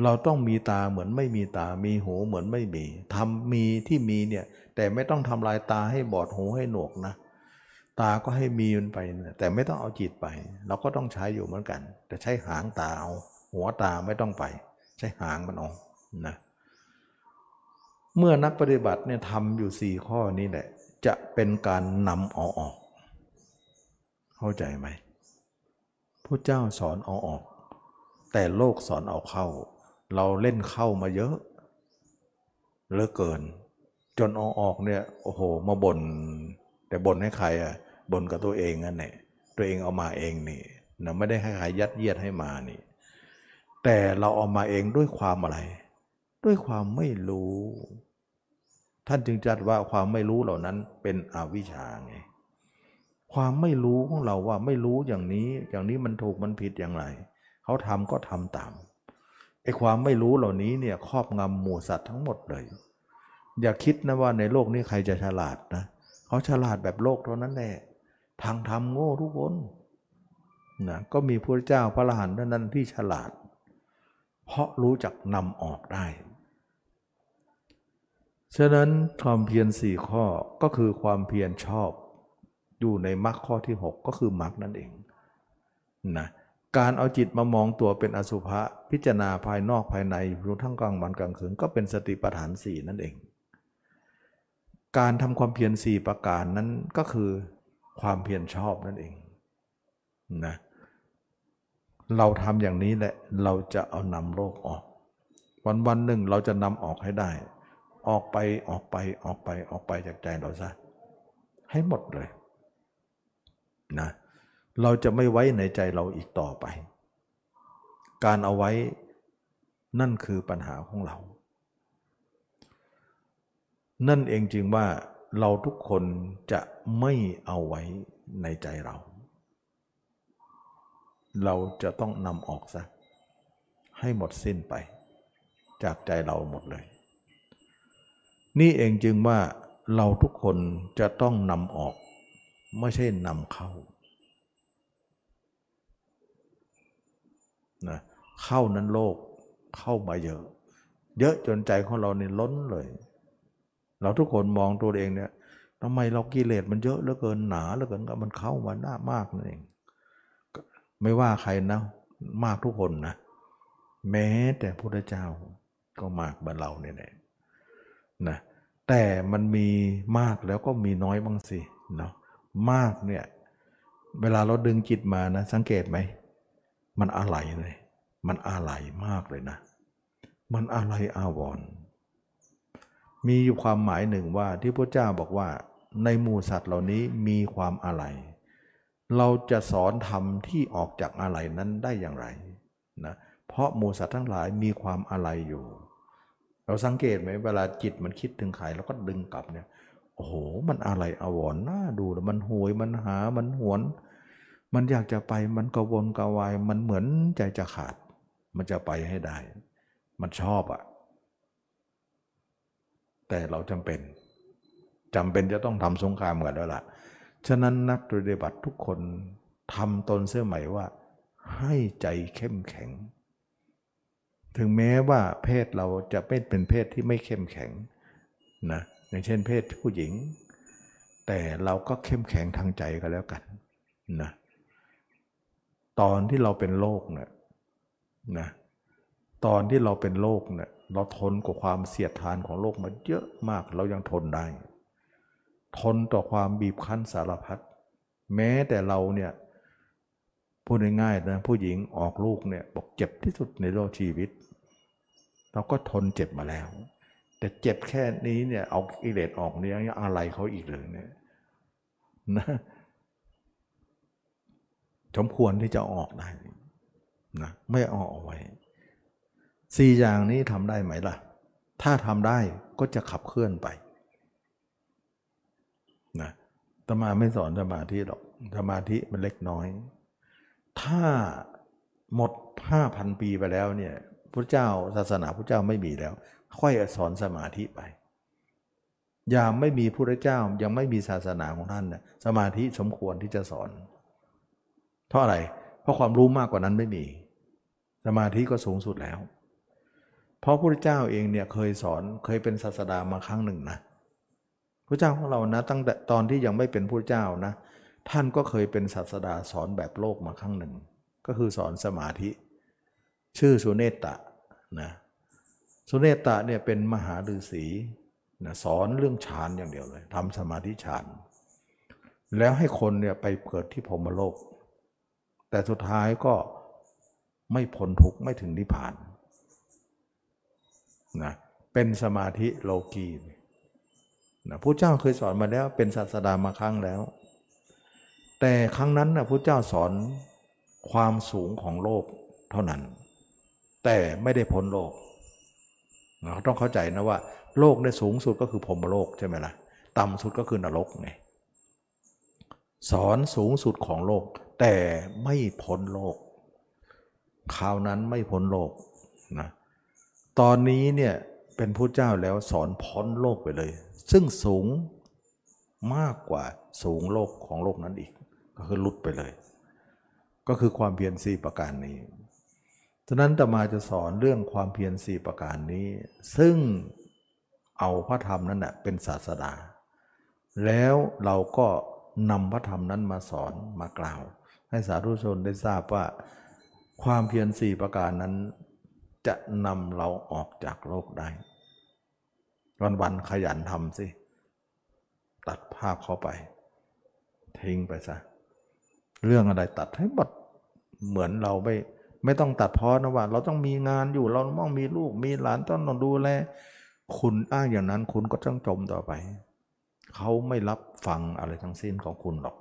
เราต้องมีตาเหมือนไม่มีตา มีหูเหมือนไม่มีทำมีที่มีเนี่ย แต่ไม่ต้องทำลายตาให้บอดหูให้หนวกนะ ตาก็ให้มีมันไป แต่ไม่ต้องเอาจิตไป เราก็ต้องใช้อยู่เหมือนกัน แต่ใช้หางตาเอาหัวตาไม่ต้องไป ใช้หางมันเอานะ เมื่อนักปฏิบัติเนี่ยทำอยู่สี่ข้อนี้แหละ จะเป็นการนำเอาออก เข้าใจไหม พระเจ้าสอนเอาออก แต่โลกสอนเอาเข้า เราเล่นเข้ามาเยอะเหลือเกิน จนเอาออกเนี่ยโอ้โหมาบน่นแต่บ่นให้ใครอะบ่นกับตัวเองนั่นแหละตัวเองเอามาเองนี่นะไม่ได้ให้ใครยัดเยียดให้มานี่ แต่เราเอามาเองด้วยความอะไร ด้วยความไม่รู้ ท่านจึงจัดว่าความไม่รู้เหล่านั้นเป็นอวิชชาไง ความไม่รู้ของเราว่าไม่รู้อย่างนี้ อย่างนี้มันถูกมันผิดอย่างไร เขาทำก็ทำตามไอ้ความไม่รู้เหล่านี้เนี่ยครอบงำหมู่สัตว์ทั้งหมดเลย อย่าคิดนะว่าในโลกนี้ใครจะฉลาดนะเขาฉลาดแบบโลกเท่านั้นแหละทางธรรมโง่ทุกคนนะก็มีพระเจ้าพระอรหันต์นั้นที่ฉลาด เพราะรู้จักนำออกได้ ฉะนั้นความเพียรสี่ข้อก็คือความเพียรชอบ อยู่ในมรรคข้อที่ 6 ก็คือมรรคนั่นเองนะการเอาจิตมามองตัวเป็นอสุภะพิจารณาภายนอกภายในรู้ทั้งกลางวันกลางคืนก็เป็นสติปัฏฐานสี่นั่นเอง การทำความเพียรสี่ประการนั้นก็คือความเพียรชอบนั่นเองนะเราทำอย่างนี้แหละเราจะเอานำโลกออก วันวันหนึ่งเราจะนำออกให้ได้ ออกไปออกไปออกไปออกไปจากใจเราซะให้หมดเลย นะเราจะไม่ไว้ในใจเราอีกต่อไป การเอาไว้นั่นคือปัญหาของเรา นั่นเองจึงว่าเราทุกคนจะไม่เอาไว้ในใจเรา เราจะต้องนำออกซะให้หมดสิ้นไป จากใจเราหมดเลย นี่เองจึงว่าเราทุกคนจะต้องนำออก ไม่ใช่นำเข้านะเข้านั้นโลกเข้ามาเยอะ เยอะจนใจของเราเนี่ยล้นเลย เราทุกคนมองตัวเองเนี่ยทำไมเรากิเลสมันเยอะเหลือเกินหนาเหลือเกินมันเข้ามาหน้ามากนั่นเองไม่ว่าใครนะมากทุกคนนะ แม้แต่พระเจ้าก็มากเหมือนเราเนี่ยนะแต่มันมีมากแล้วก็มีน้อยบ้างสิเนาะ มากเนี่ย เวลาเราดึงจิตมานะ สังเกตไหม มันอะไรเลย มันอะไรมากเลยนะ มันอะไรอาวรมีอยู่ความหมายหนึ่งว่าที่พระเจ้าบอกว่า ในหมู่สัตว์เหล่านี้มีความอะไร เราจะสอนธรรมที่ออกจากอะไรนั้นได้อย่างไรนะเพราะหมู่สัตว์ทั้งหลายมีความอะไรอยู่ เราสังเกตไหมเวลาจิตมันคิดถึงใครเราก็ดึงกลับเนี่ย โอ้โห มันอะไรอวรน่าดูแล้วมันหวยมันหามันหวน มันอยากจะไปมันกระวนกระวาย มันเหมือนใจจะขาด มันจะไปให้ได้ มันชอบอะแต่เราจำเป็นจำเป็นจะต้องทำสงครามกันแล้วล่ะ ฉะนั้นนักปฏิบัติทุกคนทำตนเสื้อใหม่ว่า ให้ใจเข้มแข็ง ถึงแม้ว่าเพศเราจะเป็นเป็นเพศที่ไม่เข้มแข็งนะ อย่างเช่นเพศผู้หญิง แต่เราก็เข้มแข็งทางใจก็แล้วกันนะตอนที่เราเป็นโรคเนี่ยนะตอนที่เราเป็นโรคเนี่ยเราทนกับความเสียดทานของโลกมาเยอะมากเรายังทนได้ ทนต่อความบีบคั้นสารพัดแม้แต่เราเนี่ยพูดง่ายๆนะผู้หญิงออกลูกเนี่ยบอกเจ็บที่สุดในโลกชีวิต เราก็ทนเจ็บมาแล้ว แต่เจ็บแค่นี้เนี่ยเอากิเลสออกเนี่ยยังอะไรเขาอีกเลยเนี่ยนะสมควรที่จะออกได้นะไม่ออกเอาไว้สี่อย่างนี้ทำได้ไหมล่ะ ถ้าทำได้ก็จะขับเคลื่อนไปนะตมาไม่สอนสมาธิหรอกสมาธิมันเล็กน้อย ถ้าหมดห้าพันปีไปแล้วเนี่ยพระเจ้าศาสนาพระเจ้าไม่มีแล้ว ค่อยสอนสมาธิไป ยามไม่มีพระเจ้ายังไม่มีศาสนาของท่านเนี่ยสมาธิสมควรที่จะสอน เพราะอะไร เพราะความรู้มากกว่านั้นไม่มี สมาธิก็สูงสุดแล้ว เพราะพระเจ้าเองเนี่ยเคยสอนเคยเป็นศาสดามาครั้งหนึ่งนะพระเจ้าของเรานะตั้งแต่ตอนที่ยังไม่เป็นพระเจ้านะ ท่านก็เคยเป็นศาสดาสอนแบบโลกมาครั้งหนึ่ง ก็คือสอนสมาธิ ชื่อสุเนตตะนะ สุเนตตะเนี่ยเป็นมหาฤาษีนะสอนเรื่องฌานอย่างเดียวเลยทำสมาธิฌาน แล้วให้คนเนี่ยไปเกิดที่พรมโลก แต่สุดท้ายก็ไม่พ้นทุกข์ไม่ถึงนิพพานนะเป็นสมาธิโลกีนะพระเจ้าเคยสอนมาแล้วเป็นศาสดามาครั้งแล้ว แต่ครั้งนั้นนะพระเจ้าสอนความสูงของโลกเท่านั้น แต่ไม่ได้พ้นโลก เราต้องเข้าใจนะว่า โลกในสูงสุดก็คือพรมโลกใช่ไหมล่ะต่ำสุดก็คือนรกไงสอนสูงสุดของโลก แต่ไม่พ้นโลกคราวนั้นไม่พ้นโลกนะตอนนี้เนี่ยเป็นผู้เจ้าแล้วสอนพ้นโลกไปเลย ซึ่งสูงมากกว่าสูงโลกของโลกนั้นอีก ก็คือลุดไปเลย ก็คือความเพียรสี่ประการนี้ ฉะนั้นตมาจะสอนเรื่องความเพียรสี่ประการนี้ ซึ่งเอาพระธรรมนั้นนะเป็นศาสดา แล้วเราก็นำพระธรรมนั้นมาสอนมากล่าว ให้สาธุชนได้ทราบว่า ความเพียรสี่ประการนั้น จะนำเราออกจากโลกได้วันวันขยันทำสิ ตัดภาพเข้าไป ทิ้งไปซะ เรื่องอะไรตัดให้หมดเหมือนเราไม่ ไม่ต้องตัดพ้อนะว่า เราต้องมีงานอยู่เราต้องมีลูกมีหลานต้องดูแลคุณอ้างอย่างนั้นคุณก็ต้องจมต่อไป เขาไม่รับฟังอะไรทั้งสิ้นของคุณหรอก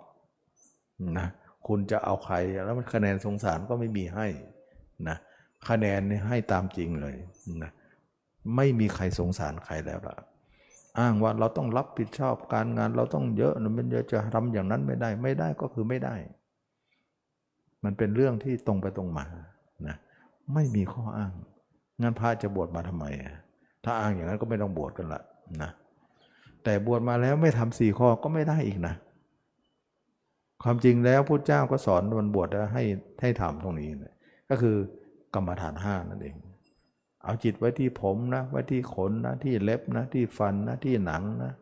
นะคุณจะเอาใครแล้วคะแนนสงสารก็ไม่มีให้นะคะแนนให้ตามจริงเลยนะไม่มีใครสงสารใครแล้วล่ะอ้างว่าเราต้องรับผิดชอบการงานเราต้องเยอะนะมันเยอะจะทำอย่างนั้นไม่ได้ ไม่ได้ก็คือไม่ได้ มันเป็นเรื่องที่ตรงไปตรงมา ไม่มีข้ออ้าง งั้นพระจะบวชมาทำไม ถ้าอ้างอย่างนั้นก็ไม่ต้องบวชกันละนะ แต่บวชมาแล้วไม่ทำสี่ข้อก็ไม่ได้อีกนะ ความจริงแล้วพุทธเจ้าก็สอนวันบวชให้ให้ทำตรงนี้นะก็คือกรรมฐานห้านั่นเอง เอาจิตไว้ที่ผมนะ ไว้ที่ขนนะ ที่เล็บนะ ที่ฟันนะ ที่หนังนะ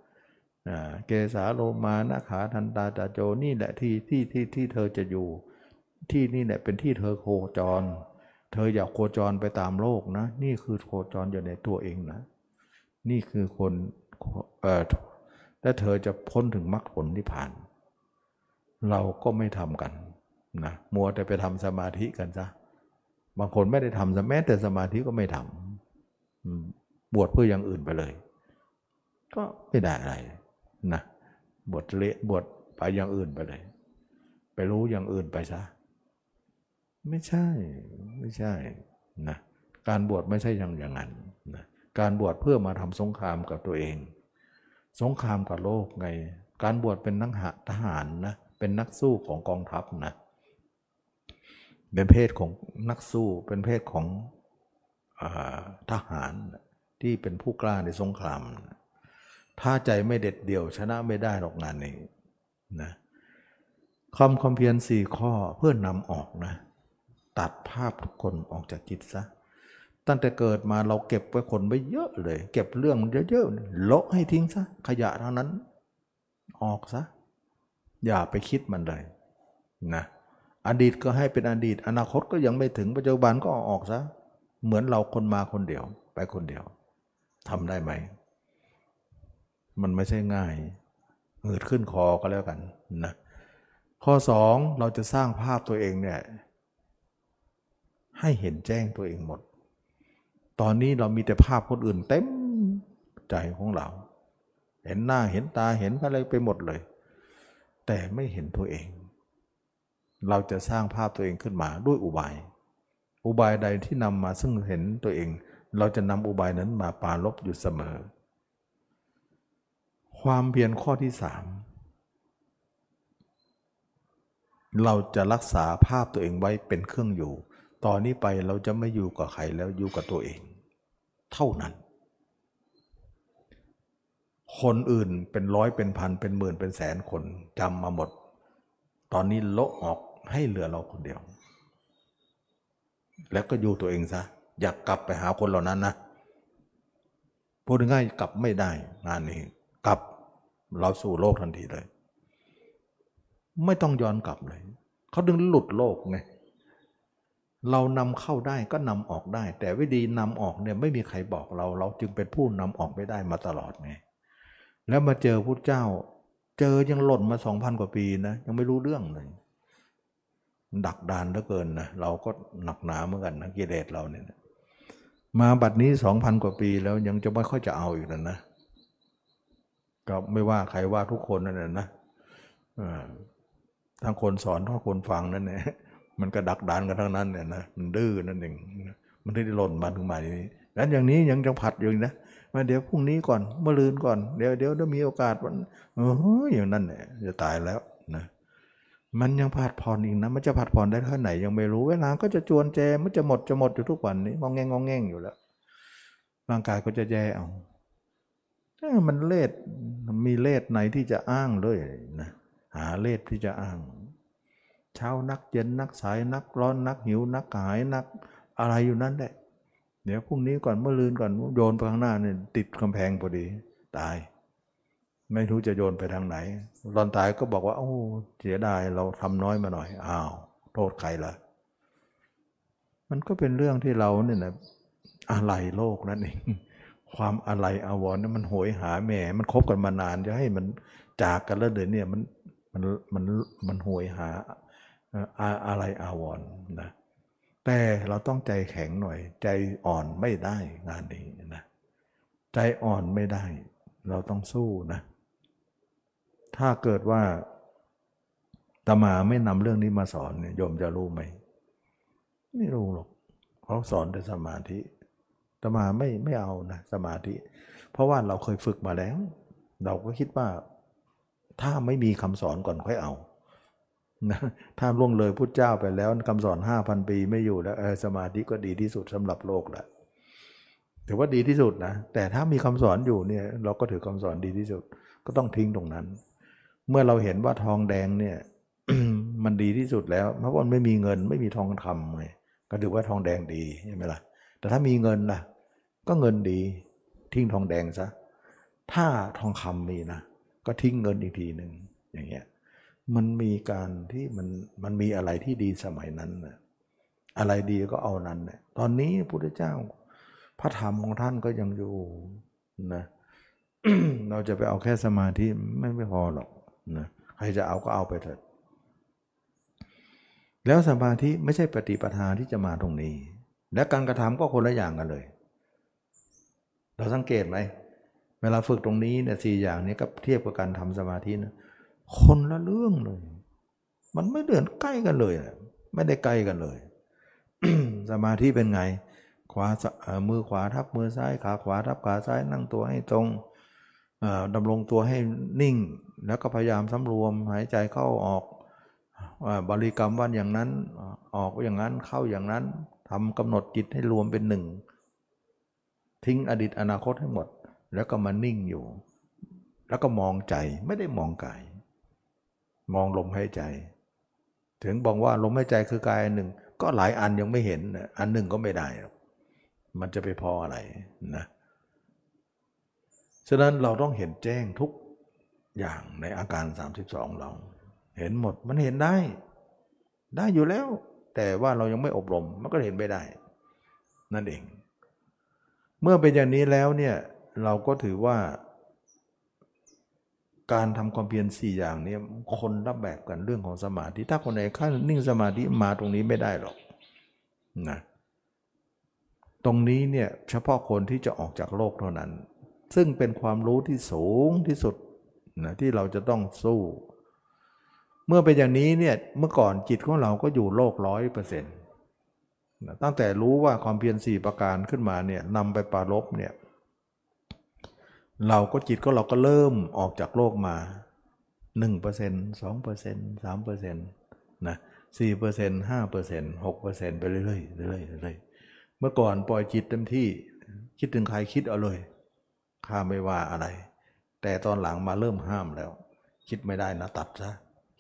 เกสาโลมานะขาทันตาตาโจนี่แหละที่ที่ที่ที่เธอจะอยู่ ที่นี่แหละเป็นที่เธอโคจร เธออยากโคจรไปตามโลกนะ นี่คือโคจรอยู่ในตัวเองนะ นี่คือคนเออและเธอจะพ้นถึงมรรคผลที่ผ่าน เราก็ไม่ทำกันนะมัวแต่ไปทำสมาธิกันซะบางคนไม่ได้ทำแม้แต่สมาธิก็ไม่ทำบวชเพื่ออย่างอื่นไปเลย ก็ไม่ได้อะไรนะบวชเละบวชไปอย่างอื่นไปเลย ไปรู้อย่างอื่นไปซะ ไม่ใช่ไม่ใช่นะการบวชไม่ใช่อย่างอย่างนั้นนะการบวชเพื่อมาทำสงครามกับตัวเอง สงครามกับโลกไง การบวชเป็นนักหทหารนะเป็นนักสู้ของกองทัพนะเป็นเพศของนักสู้เป็นเพศของอทหารที่เป็นผู้กล้าในสงคราม ถ้าใจไม่เด็ดเดี่ยวชนะไม่ได้หรอกงานนี้นะคำคำเพียรสี่ข้อเพื่อนำออกนะ ตัดภาพทุกคนออกจากจิตซะ ตั้งแต่เกิดมาเราเก็บไว้คนไว้เยอะเลย เก็บเรื่องมันเยอะๆโละให้ทิ้งซะ ขยะเท่านั้น ออกซะ อย่าไปคิดมันเลยนะอดีตก็ให้เป็นอดีต อนาคตก็ยังไม่ถึงปัจจุบันก็ออกซะ เหมือนเราคนมาคนเดียว ไปคนเดียวทำได้ไหม มันไม่ใช่ง่ายหืดขึ้นคอก็แล้วกันนะข้อสองเราจะสร้างภาพตัวเองเนี่ย ให้เห็นแจ้งตัวเองหมด ตอนนี้เรามีแต่ภาพคนอื่นเต็มใจของเรา เห็นหน้าเห็นตาเห็นอะไรไปหมดเลย แต่ไม่เห็นตัวเอง เราจะสร้างภาพตัวเองขึ้นมาด้วยอุบาย อุบายใดที่นำมาซึ่งเห็นตัวเอง เราจะนำอุบายนั้นมาปาลบอยู่เสมอ ความเพียรข้อที่สามเราจะรักษาภาพตัวเองไว้เป็นเครื่องอยู่ ตอนนี้ไปเราจะไม่อยู่กับใครแล้วอยู่กับตัวเอง เท่านั้น คนอื่นเป็นร้อยเป็นพันเป็นหมื่นเป็นแสนคนจำมาหมด ตอนนี้โละออกให้เหลือเราคนเดียว แล้วก็อยู่ตัวเองซะอยากกลับไปหาคนเหล่านั้นนะพูดง่ายกลับไม่ได้งานนี้กลับเราสู่โลกทันทีเลย ไม่ต้องย้อนกลับเลย เขาดึงหลุดโลกไง เรานำเข้าได้ก็นำออกได้ แต่วิธีนำออกเนี่ยไม่มีใครบอกเรา เราจึงเป็นผู้นำออกไม่ได้มาตลอดไงแล้วมาเจอพุทธเจ้า เจอยังหล่นมาสองพันกว่าปีนะยังไม่รู้เรื่องเลยดักดานเหลือเกินนะเราก็หนักหนาเหมือนกันนะกิเลสเราเนี่ยมาบัดนี้สองพันกว่าปีแล้วยังจะไม่ค่อยจะเอาอีกแล้วนะก็ไม่ว่าใครว่าทุกคนนั่นแหละนะทั้งคนสอนทั้งคนฟังนั่นแหละ มันก็ดักดานกันทั้งนั้นเนี่ยนะมันดื้อนั่นเองมันได้หล่นมาถึงมาอย่างนี้นั้นอย่างนี้ยังจะผัดอยู่นะมาเดี๋ยวพรุ่งนี้ก่อนเมื่อลืนก่อนเดี๋ยวเดี๋ยวถ้ามีโอกาสวันเอออย่างนั้นเนี่ยจะตายแล้วนะมันยังผัดผ่อนอีกนะมันจะผัดผ่อนได้เท่าไหนยังไม่รู้เวลาก็จะจวนแจมันจะหมดจะหมดอยู่ทุกวันนี้งองแงงงองแงงอยู่แล้วร่างกายก็จะแย่เอามันเลดมีเลดไหนที่จะอ้างเลยนะหาเลดที่จะอ้าง เช้านักเย็นนักสายนักร้อนนักหิวนักหายนักอะไรอยู่นั่นแหละเดี๋ยวพรุ่งนี้ก่อนเมื่อลืนก่อนโยนไปข้างหน้าเนี่ยติดกำแพงพอดี ตาย ไม่รู้จะโยนไปทางไหนตอนตายก็บอกว่า โอ้เสียดายเราทำน้อยมาหน่อยอ้าวโทษใครล่ะมันก็เป็นเรื่องที่เราเนี่ยนะอะไรโลกนั่นเองความอะไรอาวรนั้นมันโหยหาแหมมันคบกันมานานจะให้มันจากกันแล้วเดี๋ยวนี้มันมันมันมันโหยหา อะไรอาวรนะแต่เราต้องใจแข็งหน่อย ใจอ่อนไม่ได้งานนี้นะใจอ่อนไม่ได้ เราต้องสู้นะ ถ้าเกิดว่าตมาไม่นำเรื่องนี้มาสอนเนี่ยโยมจะรู้ไหมไม่รู้หรอกเขาสอนแต่สมาธิตมาไม่ไม่เอานะสมาธิ เพราะว่าเราเคยฝึกมาแล้ว เราก็คิดว่า ถ้าไม่มีคำสอนก่อนค่อยเอา นะถ้าล่วงเลยพุทธเจ้าไปแล้วคำสอนห้าพันปีไม่อยู่แล้วสมาธิก็ดีที่สุดสำหรับโลกแหละถือว่าดีที่สุดนะ แต่ถ้ามีคำสอนอยู่เนี่ยเราก็ถือคำสอนดีที่สุด ก็ต้องทิ้งตรงนั้น เมื่อเราเห็นว่าทองแดงเนี่ยมันดีที่สุดแล้ว เพราะว่าไม่มีเงินไม่มีทองคำไงก็ถือว่าทองแดงดีใช่ไหมล่ะ แต่ถ้ามีเงินล่ะก็เงินดีทิ้งทองแดงซะถ้าทองคำมีนะก็ทิ้งเงินอีกทีหนึ่งอย่างเงี้ย มันมีการที่มันมันมีอะไรที่ดีสมัยนั้นนะอะไรดีก็เอานั้นนะตอนนี้พุทธเจ้า พระธรรมของท่านก็ยังอยู่นะเราจะไปเอาแค่สมาธิไม่ไม่พอหรอกนะใครจะเอาก็เอาไปเถิดแล้วสมาธิไม่ใช่ปฏิปทาที่จะมาตรงนี้ และการกระทำก็คนละอย่างกันเลย เราสังเกตไหมเวลาฝึกตรงนี้เนี่ยสี่อย่างนี้ก็เทียบกับการทำสมาธินะ คนละเรื่องเลย มันไม่เดือนใกล้กันเลย ไม่ได้ใกล้กันเลย สมาธิเป็นไง ขวามือขวาทับมือซ้าย ขาขวาทับขาซ้าย นั่งตัวให้ตรงดำรงตัวให้นิ่ง แล้วก็พยายามสำรวม หายใจเข้าออกบริกรรมวันอย่างนั้น ออกอย่างนั้น เข้าอย่างนั้นทำกำหนดจิตให้รวมเป็นหนึ่ง ทิ้งอดีตอนาคตให้หมด แล้วก็มานิ่งอยู่ แล้วก็มองใจไม่ได้มองกาย มองลมหายใจ ถึงบอกว่าลมหายใจคือกายอันหนึ่ง ก็หลายอันยังไม่เห็น อันหนึ่งก็ไม่ได้ มันจะไปพออะไรนะฉะนั้นเราต้องเห็นแจ้งทุกอย่างในอาการ 32 เรา เห็นหมดมันเห็นได้ ได้อยู่แล้ว แต่ว่าเรายังไม่อบรมมันก็เห็นไม่ได้ นั่นเอง เมื่อเป็นอย่างนี้แล้วเนี่ยเราก็ถือว่า การทำความเพียรสี่อย่างนี้คนรับแบบกันเรื่องของสมาธิ ถ้าคนไหนขั้นนิ่งสมาธิมาตรงนี้ไม่ได้หรอกนะตรงนี้เนี่ยเฉพาะคนที่จะออกจากโลกเท่านั้น ซึ่งเป็นความรู้ที่สูงที่สุดนะที่เราจะต้องสู้ เมื่อเป็นอย่างนี้เนี่ยเมื่อก่อนจิตของเราก็อยู่โลกร้อยเปอร์เซ็นต์ตั้งแต่รู้ว่าความเพียรสี่ประการขึ้นมาเนี่ยนำไปปารบเนี่ย เราก็จิตก็เราก็เริ่มออกจากโลกมา 1% 2% 3%นะสี่เปอร์เซ็นต์ห้าเปอร์เซ็นต์หกเปอร์เซ็นต์ไปเรื่อยๆเรื่อยๆเรื่อยๆเมื่อก่อนปล่อยจิตเต็มที่คิดถึงใครคิดเอาเลยข้าไม่ว่าอะไร แต่ตอนหลังมาเริ่มห้ามแล้ว คิดไม่ได้นะตัดซะ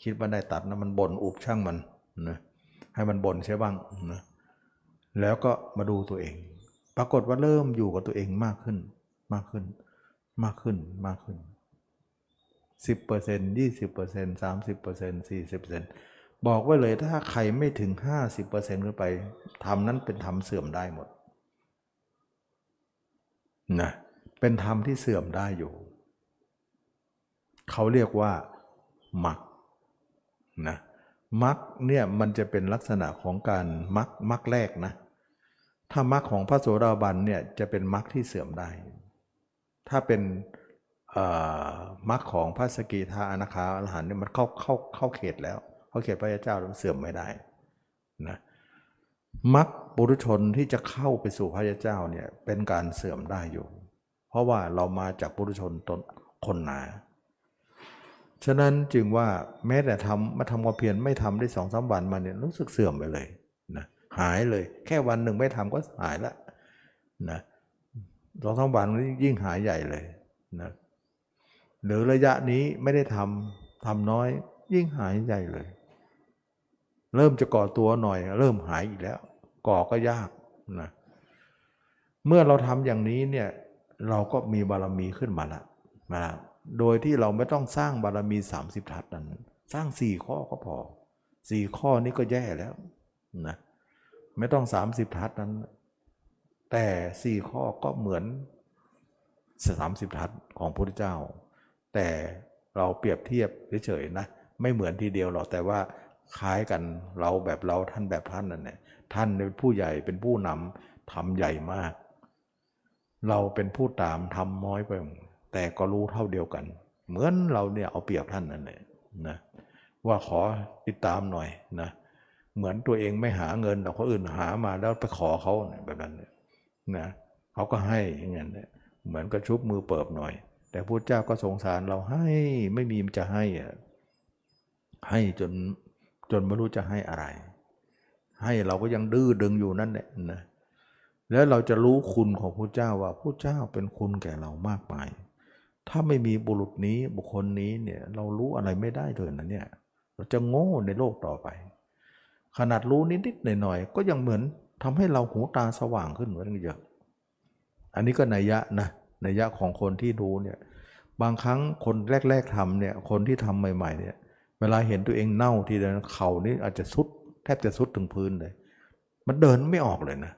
คิดไม่ได้ตัดนะมันบ่นอุบช่างมันนะให้มันบ่นใช่บ้างนะแล้วก็มาดูตัวเอง ปรากฏว่าเริ่มอยู่กับตัวเองมากขึ้นมากขึ้น มากขึ้นมากขึ้นสิบเปอร์เซ็นต์ยี่สิบเปอร์เซ็นต์สามสิบเปอร์เซ็นต์สี่สิบเปอร์เซ็นต์บอกไว้เลยถ้าใครไม่ถึงห้าสิบเปอร์เซ็นต์ขึ้นไปทำนั้นเป็นธรรมเสื่อมได้หมดนะเป็นธรรมที่เสื่อมได้อยู่ เขาเรียกว่ามักนะมักเนี่ยมันจะเป็นลักษณะของการมักมักแรกนะ ถ้ามักของพระโสดาบันเนี่ยจะเป็นมักที่เสื่อมได้ ถ้าเป็นมักของพระสกิทาอนาคาอรหันเนี่ยมันเข้าเข้าเข้าเขตแล้ว เข้าเขตพระเจ้าแล้วเสื่อมไม่ได้นะมักบุรุชนที่จะเข้าไปสู่พระเจ้าเนี่ยเป็นการเสื่อมได้อยู่ เพราะว่าเรามาจากบุรุชนตนคนหนา ฉะนั้นจึงว่าแม้แต่ทำมาทำความเพียรไม่ทำได้สองสาวันมาเนี่ยรู้สึกเสื่อมไปเลยนะหายเลย แค่วันหนึ่งไม่ทำก็หายละนะ สองสาวันยิ่งหายใหญ่เลยนะหรือระยะนี้ไม่ได้ทำทำน้อย ยิ่งหายใหญ่เลย เริ่มจะก่อตัวหน่อย เริ่มหายอีกแล้ว ก่อก็ยากนะเมื่อเราทำอย่างนี้เนี่ยเราก็มีบารมีขึ้นมาละมาโดยที่เราไม่ต้องสร้างบารมี 30 ทัศนั้น สร้าง 4 ข้อก็พอ 4 ข้อนี้ก็แย่แล้วนะไม่ต้อง 30 ทัศนั้น แต่4ข้อก็เหมือน30ทัศของพระพุทธเจ้า แต่เราเปรียบเทียบเฉยๆนะไม่เหมือนทีเดียวหรอกแต่ว่าคล้ายกันเราแบบเราท่านแบบท่านนั่นแหละท่านเป็นผู้ใหญ่เป็นผู้นำทำใหญ่มาก เราเป็นผู้ตามทำน้อยไป แต่ก็รู้เท่าเดียวกัน เหมือนเราเนี่ยเอาเปรียบท่านนั่นแหละนะว่าขอติดตามหน่อยนะเหมือนตัวเองไม่หาเงินแต่คนอื่นหามาแล้วไปขอเขาแบบนั้นน นะเขาก็ให้อย่างนั้นเหมือนกระชุบมือเปิบหน่อย แต่พระเจ้าก็สงสารเราให้ไม่มีมันจะให้อะให้จนจนไม่รู้จะให้อะไร ให้เราก็ยังดื้อดึงอยู่นั่นแหละนะแล้วเราจะรู้คุณของพระเจ้าว่าพระเจ้าเป็นคุณแก่เรามากมาย ถ้าไม่มีบุรุษนี้บุคคลนี้เนี่ยเรารู้อะไรไม่ได้เลยนะเนี่ยเราจะโง่ในโลกต่อไป ขนาดรู้นิดๆหน่อยๆก็ยังเหมือน ทำให้เราหูตาสว่างขึ้นเหมือนเยอะ อันนี้ก็นัยยะนะนัยยะของคนที่รู้เนี่ยบางครั้งคนแรกๆทำเนี่ยคนที่ทำใหม่ ๆ เนี่ยเวลาเห็นตัวเองเน่าทีเดียวเข่านี่อาจจะสุด แทบจะสุดถึงพื้นเลย มันเดินไม่ออกเลยนะ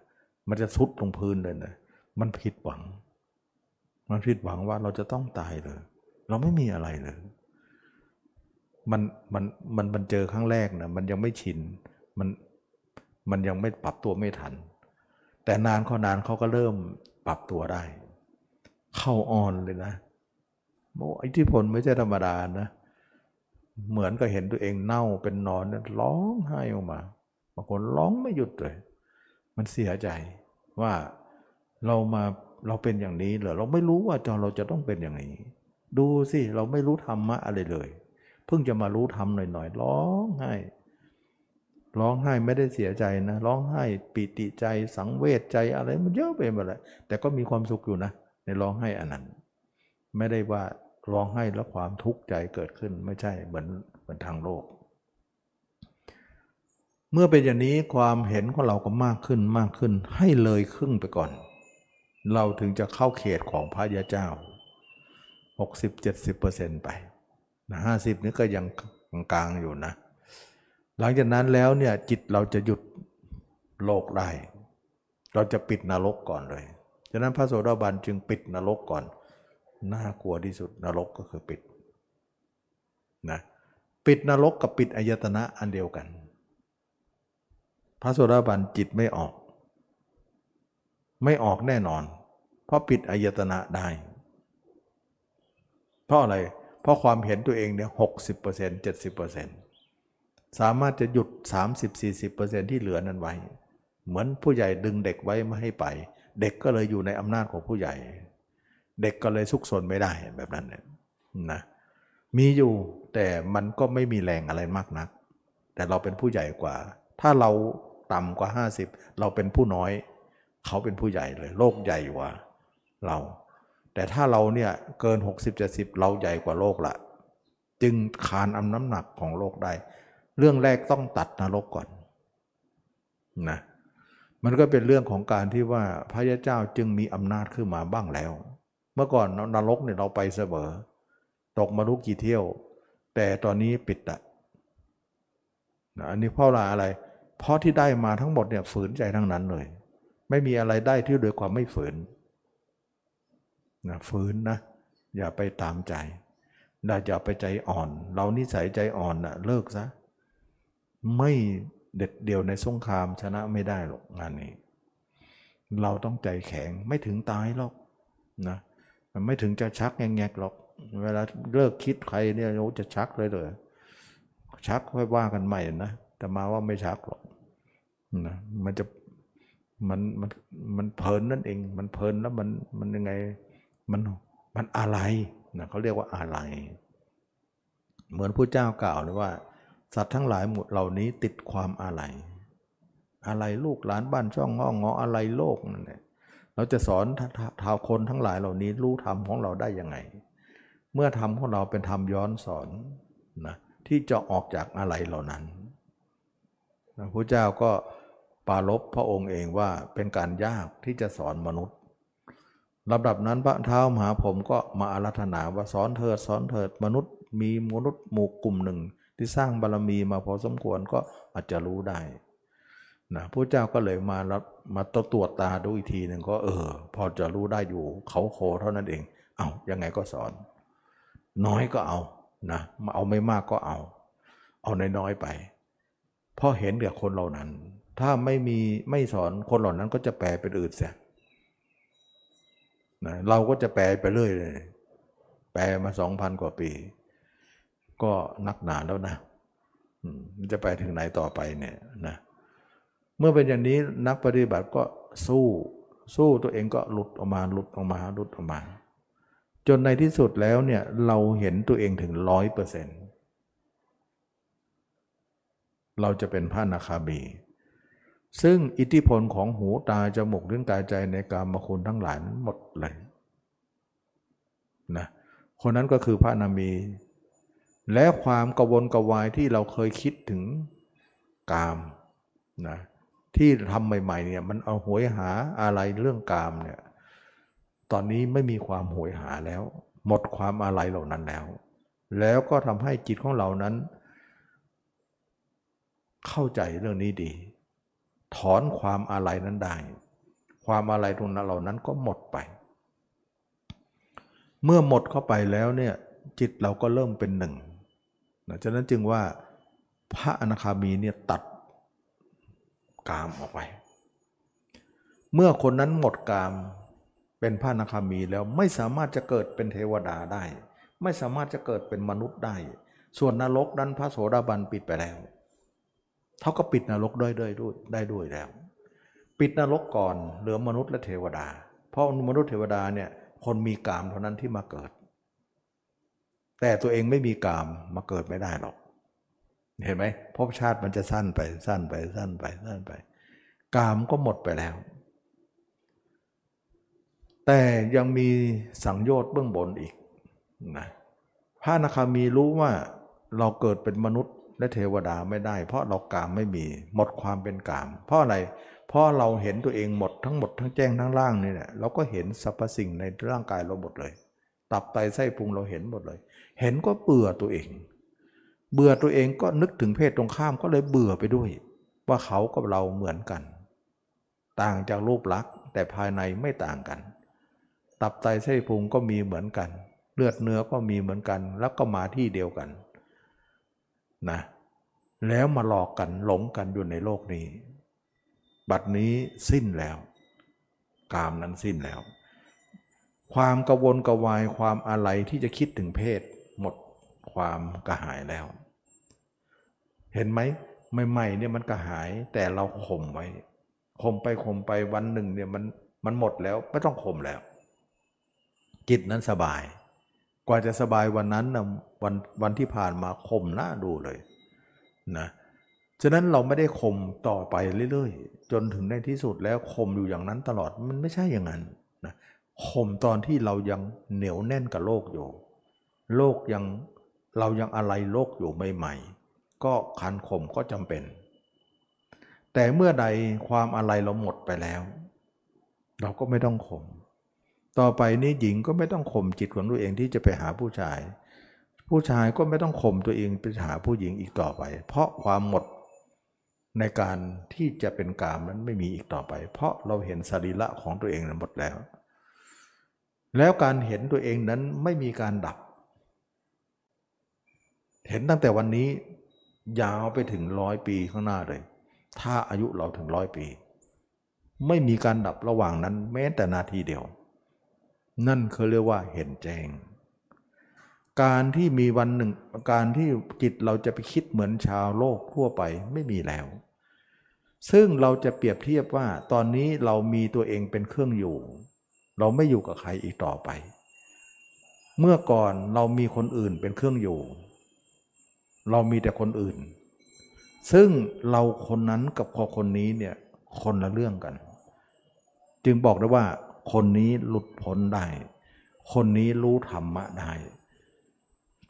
มันจะสุดลงพื้นเลยนะมันผิดหวัง มันผิดหวังว่าเราจะต้องตายเลย เราไม่มีอะไรเลยมันมันมันมันเจอครั้งแรกนะมันยังไม่ชินมัน มันยังไม่ปรับตัวไม่ทัน แต่นานเขานานเขาก็เริ่มปรับตัวได้ เข้าอ่อนเลยนะโอ้อิทธิพลไม่ใช่ธรรมดานะ เหมือนกับเห็นตัวเองเน่าเป็นนอนร้องไห้ออกมาบางคนร้องไม่หยุดเลย มันเสียใจว่าเรามาเราเป็นอย่างนี้เหรอเราไม่รู้ว่าจเราจะต้องเป็นอย่างนี้ ดูสิเราไม่รู้ธรรมะอะไรเลย เพิ่งจะมารู้ธรรมหน่อยๆร้องไห้ ร้องไห้ไม่ได้เสียใจนะร้องไห้ปิติใจสังเวชใจอะไรมันเยอะไปหมดเลยแต่ก็มีความสุขอยู่นะ ในร้องไห้อันนั้น ไม่ได้ว่าร้องไห้แล้วความทุกข์ใจเกิดขึ้นไม่ใช่เหมือนเหมือนทางโลก เมื่อเป็นอย่างนี้ความเห็นของเราก็มากขึ้นมากขึ้นให้เลยครึ่งไปก่อน เราถึงจะเข้าเขตของพระยาเจ้า 60-70%ไปนะห้าสิบนี่ก็ยังกลางๆอยู่นะ หลังจากนั้นแล้วเนี่ยจิตเราจะหยุดโลกได้ เราจะปิดนรกก่อนเลยฉะนั้นพระโสดาบันจึงปิดนรกก่อน น่ากลัวที่สุดนรกก็คือปิดนะปิดนรกกับปิดอายตนะอันเดียวกัน พระโสดาบันจิตไม่ออก ไม่ออกแน่นอน เพราะปิดอายตนะได้ เพราะอะไร เพราะความเห็นตัวเองเนี่ยหกสิบเปอร์เซ็นต์เจ็ดสิบเปอร์เซ็นต์ สามารถจะหยุด 30-40%ที่เหลือนั้นไว้ เหมือนผู้ใหญ่ดึงเด็กไว้ไม่ให้ไป เด็กก็เลยอยู่ในอำนาจของผู้ใหญ่ เด็กก็เลยซุกซนไม่ได้แบบนั้นนะมีอยู่แต่มันก็ไม่มีแรงอะไรมากนัก แต่เราเป็นผู้ใหญ่กว่า ถ้าเราต่ำกว่า 50 เราเป็นผู้น้อย เขาเป็นผู้ใหญ่เลย โลกใหญ่กว่าเรา แต่ถ้าเราเนี่ยเกิน 60 70 เราใหญ่กว่าโลกละ จึงคานอำน้ำหนักของโลกได้ เรื่องแรกต้องตัดนรกก่อนนะมันก็เป็นเรื่องของการที่ว่าพระยาเจ้าจึงมีอำนาจขึ้นมาบ้างแล้ว เมื่อก่อนนรกเนี่ยเราไปเสมอตกมารู้กี่เที่ยว แต่ตอนนี้ปิดอะนะอันนี้เพราะอะไร เพราะที่ได้มาทั้งหมดเนี่ยฝืนใจทั้งนั้นเลย ไม่มีอะไรได้ที่โดยความไม่ฝืนนะฝืนนะ อย่าไปตามใจอย่าไปใจอ่อน เรานิสัยใจอ่อนนะเลิกซะ ไม่เด็ดเดี่ยวในสงครามชนะไม่ได้หรอกงานนี้ เราต้องใจแข็งไม่ถึงตายหรอกนะมันไม่ถึงจะชักแงกๆหรอก เวลาเลิกคิดใครเนี่ยโอ้จะชักเลยเลยชักค่อยว่ากันใหม่นะแต่มาว่าไม่ชักหรอกนะมันจะมันมันมันเพลินนั่นเอง มันเพลินแล้วมันมันยังไงมันมันอะไรนะเขาเรียกว่าอะไร เหมือนผู้เจ้ากล่าวเลยว่า สัตว์ทั้งหลายหมดเหล่านี้ติดความอะไร อะไรลูกหลานบ้านช่องงองออะไรโลกนั่นแหละเราจะสอนท้าวคนทั้งหลายเหล่านี้รู้ธรรมของเราได้ยังไง เมื่อธรรมของเราเป็นธรรมย้อนสอนนะที่จะออกจากอะไรเหล่านั้นพระพุทธเจ้าก็ปารบพระองค์เองว่าเป็นการยากที่จะสอนมนุษย์ลำดับนั้นพระเท้ามหาผมก็มาอารัธนาว่าสอนเถิดสอนเถิดมนุษย์มีมนุษย์หมู่กลุ่มหนึ่ง ที่สร้างบารรมีมาพอสมควรก็อาจจะรู้ได้นะพระเจ้าก็เลยมารับมาตตรวจตาดูอีกทีหนึ่งก็เออ พอจะรู้ได้อยู่เขาโคเท่านั้นเอง เอายังไงก็สอน น้อยก็เอานะเอาไม่มากก็เอา เอาน้อยๆไปเพราะเห็นกับคนเหล่านั้น ถ้าไม่มีไม่สอนคนเหล่านั้นก็จะแปลเป็นอื่นเสียนะเราก็จะแปลไปเรื่อยเลย แปลมาสองพันกว่าปี ก็นักหนาแล้วนะมันจะไปถึงไหนต่อไปเนี่ยนะเมื่อเป็นอย่างนี้นักปฏิบัติก็สู้สู้ตัวเองก็หลุดออกมาหลุดออกมาหลุดออกมา จนในที่สุดแล้วเนี่ยเราเห็นตัวเองถึงร้อยเปอร์เซ็นต์เราจะเป็นพระนาคามีซึ่งอิทธิพลของหูตาจมูกลิ้นกายใจในการมคุณทั้งหลายนั้นหมดเลยนะคนนั้นก็คือพระนามี และความกวนกวายที่เราเคยคิดถึงกามนะที่ทำใหม่ๆเนี่ยมันเอาหวยหาอะไรเรื่องกามเนี่ยตอนนี้ไม่มีความหวยหาแล้ว หมดความอะไรเหล่านั้นแล้ว แล้วก็ทำให้จิตของเรานั้น เข้าใจเรื่องนี้ดี ถอนความอะไรนั้นได้ ความอะไรตรงนั้นเหล่านั้นก็หมดไป เมื่อหมดเข้าไปแล้วเนี่ยจิตเราก็เริ่มเป็นหนึ่ง นะฉะนั้นจึงว่าพระอนาคามีเนี่ยตัดกามออกไป เมื่อคนนั้นหมดกามเป็นพระอนาคามีแล้วไม่สามารถจะเกิดเป็นเทวดาได้ ไม่สามารถจะเกิดเป็นมนุษย์ได้ ส่วนนรกนั้นพระโสดาบันปิดไปแล้วเขาก็ปิดนรกด้วยด้วยด้วยได้ด้วยแล้ว ปิดนรกก่อนเหลือมนุษย์และเทวดา เพราะมนุษย์เทวดาเนี่ยคนมีกามเท่านั้นที่มาเกิด แต่ตัวเองไม่มีกามมาเกิดไม่ได้หรอก เห็นไหมภพชาติมันจะสั้นไปสั้นไปสั้นไปสั้นไป กามก็หมดไปแล้ว แต่ยังมีสังโยชน์เบื้องบนอีกนะพระนาคามีรู้ว่าเราเกิดเป็นมนุษย์และเทวดาไม่ได้ เพราะเรากามไม่มีหมดความเป็นกาม เพราะอะไรเพราะเราเห็นตัวเองหมดทั้งหมดทั้งแจ้งทั้งล่างนี่แหละเราก็เห็นสรรพสิ่งในร่างกายเราหมดเลย ตับไตไส้พุงเราเห็นหมดเลย เห็นก็เบื่อตัวเอง เบื่อตัวเองก็นึกถึงเพศตรงข้ามก็เลยเบื่อไปด้วย ว่าเขากับเราเหมือนกัน ต่างจากรูปลักษณ์แต่ภายในไม่ต่างกัน ตับไตไส้พุงก็มีเหมือนกัน เลือดเนื้อก็มีเหมือนกัน แล้วก็มาที่เดียวกันนะแล้วมาหลอกกันหลงกันอยู่ในโลกนี้ บัดนี้สิ้นแล้ว กามนั้นสิ้นแล้ว ความกระวนกระวายความอะไรที่จะคิดถึงเพศ หมดความกระหายแล้ว เห็นไหมใหม่ๆเนี่ยมันกระหายแต่เราข่มไว้ข่มไปข่มไปวันหนึ่งเนี่ยมันมันหมดแล้วไม่ต้องข่มแล้ว จิตนั้นสบาย กว่าจะสบายวันนั้นนะวันวันที่ผ่านมาคมหน้าดูเลยนะฉะนั้นเราไม่ได้ข่มต่อไปเรื่อยๆ จนถึงในที่สุดแล้วข่มอยู่อย่างนั้นตลอดมันไม่ใช่อย่างนั้น ข่มตอนที่เรายังเหนียวแน่นกับโลกอยู่ โลกยังเรายังอะไรโลกอยู่ใหม่ๆ ก็คันข่มก็จำเป็น แต่เมื่อใดความอะไรเราหมดไปแล้ว เราก็ไม่ต้องข่มต่อไปนี้หญิงก็ไม่ต้องข่มจิตของตัวเองที่จะไปหาผู้ชาย ผู้ชายก็ไม่ต้องข่มตัวเองไปหาผู้หญิงอีกต่อไป เพราะความหมดในการที่จะเป็นกามนั้นไม่มีอีกต่อไป เพราะเราเห็นสรีระของตัวเองนั้นหมดแล้ว แล้วการเห็นตัวเองนั้นไม่มีการดับ เห็นตั้งแต่วันนี้ยาวไปถึงร้อยปีข้างหน้าเลย ถ้าอายุเราถึงร้อยปี ไม่มีการดับระหว่างนั้นแม้แต่นาทีเดียว นั่นเขาเรียกว่าเห็นแจ้ง การที่มีวันหนึ่ง การที่จิตเราจะไปคิดเหมือนชาวโลกทั่วไปไม่มีแล้ว ซึ่งเราจะเปรียบเทียบว่าตอนนี้เรามีตัวเองเป็นเครื่องอยู่ เราไม่อยู่กับใครอีกต่อไป เมื่อก่อนเรามีคนอื่นเป็นเครื่องอยู่ เรามีแต่คนอื่น ซึ่งเราคนนั้นกับคนนี้เนี่ยคนละเรื่องกัน จึงบอกได้ว่า คนนี้หลุดพ้นได้ คนนี้รู้ธรรมะได้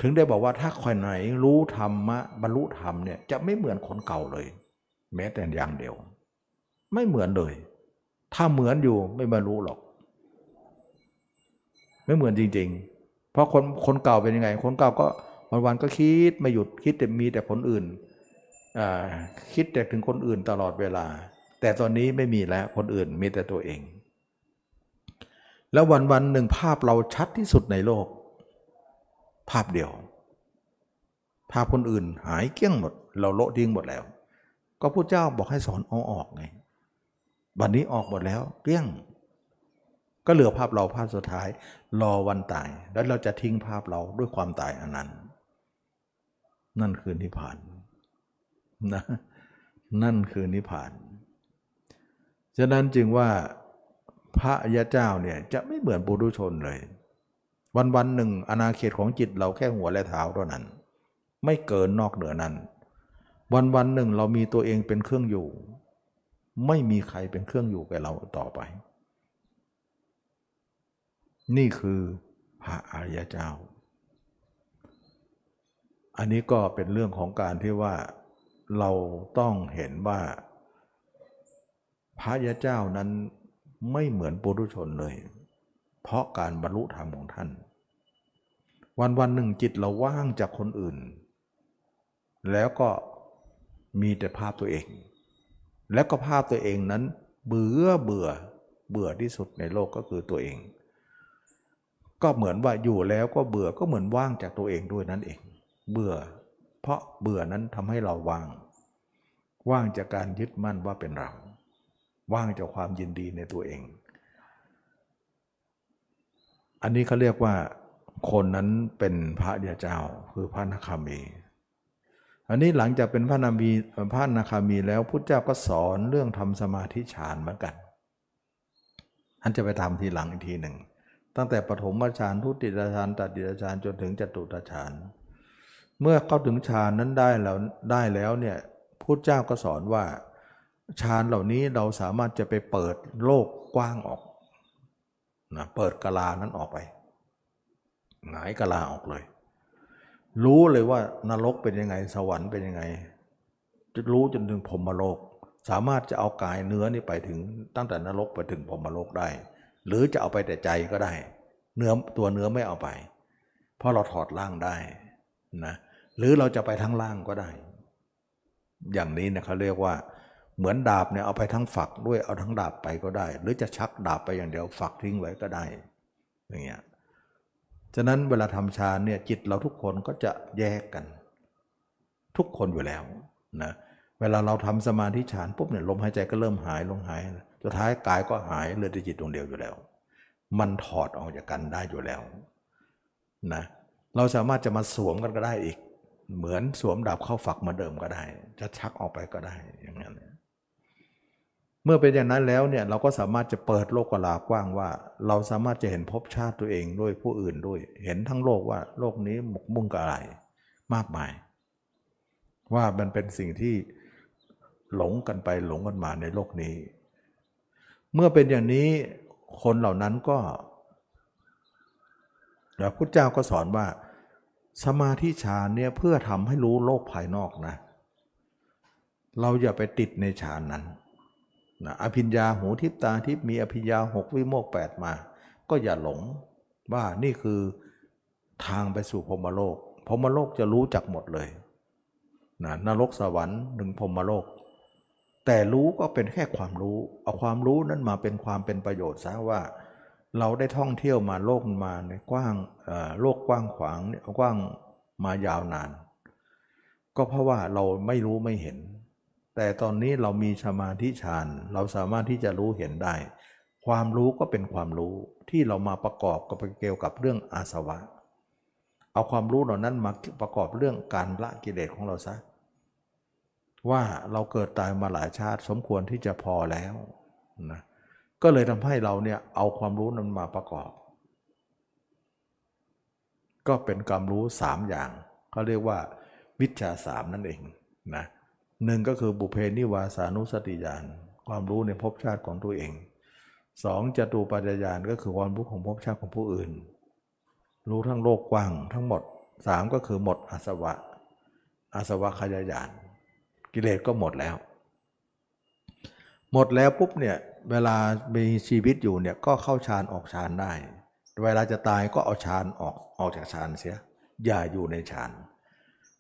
ถึงได้บอกว่าถ้าคนไหนรู้ธรรมะบรรลุธรรมเนี่ยจะไม่เหมือนคนเก่าเลย แม้แต่อย่างเดียว ไม่เหมือนเลย ถ้าเหมือนอยู่ไม่บรรลุหรอก ไม่เหมือนจริง ๆ เพราะคนคนเก่าเป็นยังไง คนเก่าก็วันๆก็คิดไม่หยุดคิดแต่มีแต่คนอื่นคิดแต่ถึงคนอื่นตลอดเวลา แต่ตอนนี้ไม่มีแล้วคนอื่นมีแต่ตัวเอง แล้ววันวันหนึ่งภาพเราชัดที่สุดในโลก ภาพเดียว ภาพคนอื่นหายเกลี้ยงหมด เราโละทิ้งหมดแล้ว ก็พระเจ้าบอกให้สอนเอาออกไง วันนี้ออกหมดแล้วเกลี้ยง ก็เหลือภาพเราภาพสุดท้าย รอวันตาย แล้วเราจะทิ้งภาพเราด้วยความตายอันนั้น นั่นคือนิพพานนะนั่นคือนิพพาน ฉะนั้นจึงว่าพระยาเจ้าเนี่ยจะไม่เหมือนปุถุชนเลย วันวันหนึ่งอนาเขตของจิตเราแค่หัวและเท้าเท่านั้น ไม่เกินนอกเหนือนั้น วันวันหนึ่งเรามีตัวเองเป็นเครื่องอยู่ ไม่มีใครเป็นเครื่องอยู่แก่เราต่อไป นี่คือพระอริยเจ้า อันนี้ก็เป็นเรื่องของการที่ว่าเราต้องเห็นว่า พระยาเจ้านั้นไม่เหมือนปุถุชนเลย เพราะการบรรลุธรรมของท่าน วันวันหนึ่งจิตเราว่างจากคนอื่น แล้วก็มีแต่ภาพตัวเอง แล้วก็ภาพตัวเองนั้น เบื่อเบื่อเบื่อที่สุดในโลกก็คือตัวเอง ก็เหมือนว่าอยู่แล้วก็เบื่อก็เหมือนว่างจากตัวเองด้วยนั่นเอง เบื่อ เพราะเบื่อนั้นทำให้เราว่าง ว่างจากการยึดมั่นว่าเป็นเรา ว่างจากความยินดีในตัวเอง อันนี้เขาเรียกว่าคนนั้นเป็นพระเดียเจ้าคือพระนาคามี อันนี้หลังจากเป็นพระนามีพระนาคามีแล้วพุทธเจ้าก็สอนเรื่องทำสมาธิฌานเหมือนกันท่านจะไปทำทีหลังอีกทีหนึ่ง ตั้งแต่ปฐมฌานทุติยฌานตติยฌานจนถึงจตุตฌานเมื่อเข้าถึงฌานนั้นได้แล้วได้แล้วเนี่ยพุทธเจ้าก็สอนว่าฌานเหล่านี้เราสามารถจะไปเปิดโลกกว้างออกนะเปิดกลานั้นออกไปหงายกลาออกเลย รู้เลยว่านรกเป็นยังไงสวรรค์เป็นยังไงจะรู้จนถึงพรมโลก สามารถจะเอากายเนื้อนี่ไปถึงตั้งแต่นรกไปถึงพรมโลกได้ หรือจะเอาไปแต่ใจก็ได้ เนื้อตัวเนื้อไม่เอาไป เพราะเราถอดร่างได้นะหรือเราจะไปทั้งล่างก็ได้ อย่างนี้เนี่ยเขาเรียกว่า เหมือนดาบเนี่ยเอาไปทั้งฝักด้วยเอาทั้งดาบไปก็ได้ หรือจะชักดาบไปอย่างเดียวฝักทิ้งไว้ก็ได้อย่างเงี้ยฉะนั้นเวลาทำฌานเนี่ยจิตเราทุกคนก็จะแยกกัน ทุกคนอยู่แล้วนะเวลาเราทำสมาธิฌานปุ๊บเนี่ยลมหายใจก็เริ่มหายลงหาย สุดท้ายกายก็หายเหลือแต่จิตดวงเดียวอยู่แล้ว มันถอดออกจากกันได้อยู่แล้วนะเราสามารถจะมาสวมกันก็ได้อีก เหมือนสวมดาบเข้าฝักมาเดิมก็ได้ จะชักออกไปก็ได้อย่างนั้นเมื่อเป็นอย่างนั้นแล้วเนี่ยเราก็สามารถจะเปิดโลกกลากว้างว่า เราสามารถจะเห็นภพชาติตัวเองด้วยผู้อื่นด้วย เห็นทั้งโลกว่าโลกนี้หมกมุ่งกับอะไรมากมาย ว่ามันเป็นสิ่งที่หลงกันไปหลงกันมาในโลกนี้ เมื่อเป็นอย่างนี้คนเหล่านั้นก็พระพุทธเจ้าก็สอนว่า สมาธิฌานเนี่ยเพื่อทำให้รู้โลกภายนอกนะ เราอย่าไปติดในฌานนั้นนะอภิญญาหูทิพตาทิพมีอภิญญาหกวิโมกแปดมา ก็อย่าหลงว่านี่คือทางไปสู่พรมโลกพรมโลกจะรู้จักหมดเลยนะนรกสวรรค์หนึ่งพรมโลก แต่รู้ก็เป็นแค่ความรู้ เอาความรู้นั้นมาเป็นความเป็นประโยชน์ซะว่า เราได้ท่องเที่ยวมาโลกมาในกว้างโลกกว้างขวางกว้างมายาวนาน ก็เพราะว่าเราไม่รู้ไม่เห็น แต่ตอนนี้เรามีสมาธิฌานเราสามารถที่จะรู้เห็นได้ ความรู้ก็เป็นความรู้ที่เรามาประกอบกับเกี่ยวกับเรื่องอาสวะ เอาความรู้เหล่านั้นมาประกอบเรื่องการละกิเลสของเราซะ ว่าเราเกิดตายมาหลายชาติสมควรที่จะพอแล้วนะก็เลยทำให้เราเนี่ยเอาความรู้นั้นมาประกอบ ก็เป็นความรู้สามอย่างเขาเรียกว่า วิชาสามนั่นเองนะหนึ่งก็คือบุเพนิวาสานุสติญาณความรู้ในภพชาติของตัวเองสองจตุปัจจยานก็คือความรู้ของภพชาติของผู้อื่น รู้ทั้งโลกกว้างทั้งหมดสามก็คือหมดอาสวะอาสวะขยายาน กิเลสก็หมดแล้ว หมดแล้วปุ๊บเนี่ยเวลามีชีวิตอยู่เนี่ยก็เข้าฌานออกฌานได้ เวลาจะตายก็เอาฌานออกออกจากฌานเสีย อย่าอยู่ในฌาน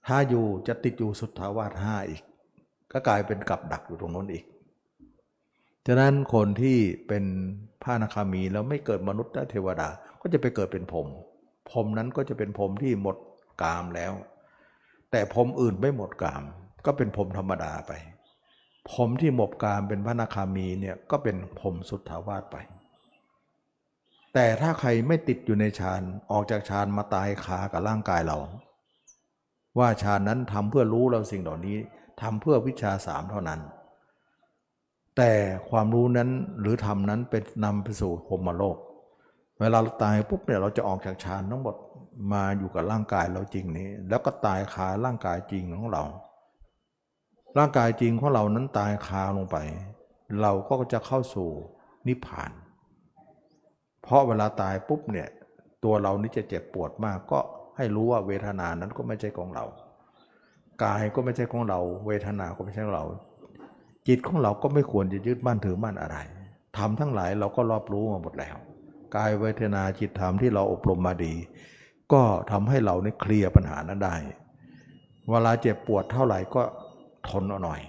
ถ้าอยู่จะติดอยู่สุทธาวาสห้าอีก ก็กลายเป็นกับดักอยู่ตรงนั้นอีกฉะนั้นคนที่เป็นพระนาคามีแล้วไม่เกิดมนุษย์และเทวดาก็จะไปเกิดเป็นผมผมนั้นก็จะเป็นผมที่หมดกามแล้ว แต่ผมอื่นไม่หมดกาม ก็เป็นผมธรรมดาไปผมที่หมดกามเป็นพระนาคามีเนี่ยก็เป็นผมสุทธาวาสไป แต่ถ้าใครไม่ติดอยู่ในฌานออกจากฌานมาตายขากับร่างกายเรา ว่าฌานนั้นทำเพื่อรู้เราสิ่งเหล่านี้ทำเพื่อวิชาสามเท่านั้น แต่ความรู้นั้นหรือธรรมนั้นเป็นนำไปสู่พรมโลก เวลาเราตายปุ๊บเนี่ยเราจะออกจากฌานทั้งหมดมาอยู่กับร่างกายเราจริงนี้ แล้วก็ตายคาร่างกายจริงของเรา ร่างกายจริงของเรานั้นตายคาลงไป เราก็จะเข้าสู่นิพพาน เพราะเวลาตายปุ๊บเนี่ยตัวเรานี่จะเจ็บปวดมากก็ให้รู้ว่าเวทนานั้นก็ไม่ใช่ของเรา กายก็ไม่ใช่ของเรา เวทนาก็ไม่ใช่ของเรา จิตของเราก็ไม่ควรจะยึดมั่นถือมั่นอะไรทำทั้งหลายเราก็รอบรู้มาหมดแล้ว กายเวทนาจิตธรรมที่เราอบรมมาดี ก็ทำให้เราเนี่ยเคลียร์ปัญหานั้นได้ เวลาเจ็บปวดเท่าไหร่ก็ ทนเอาหน่อย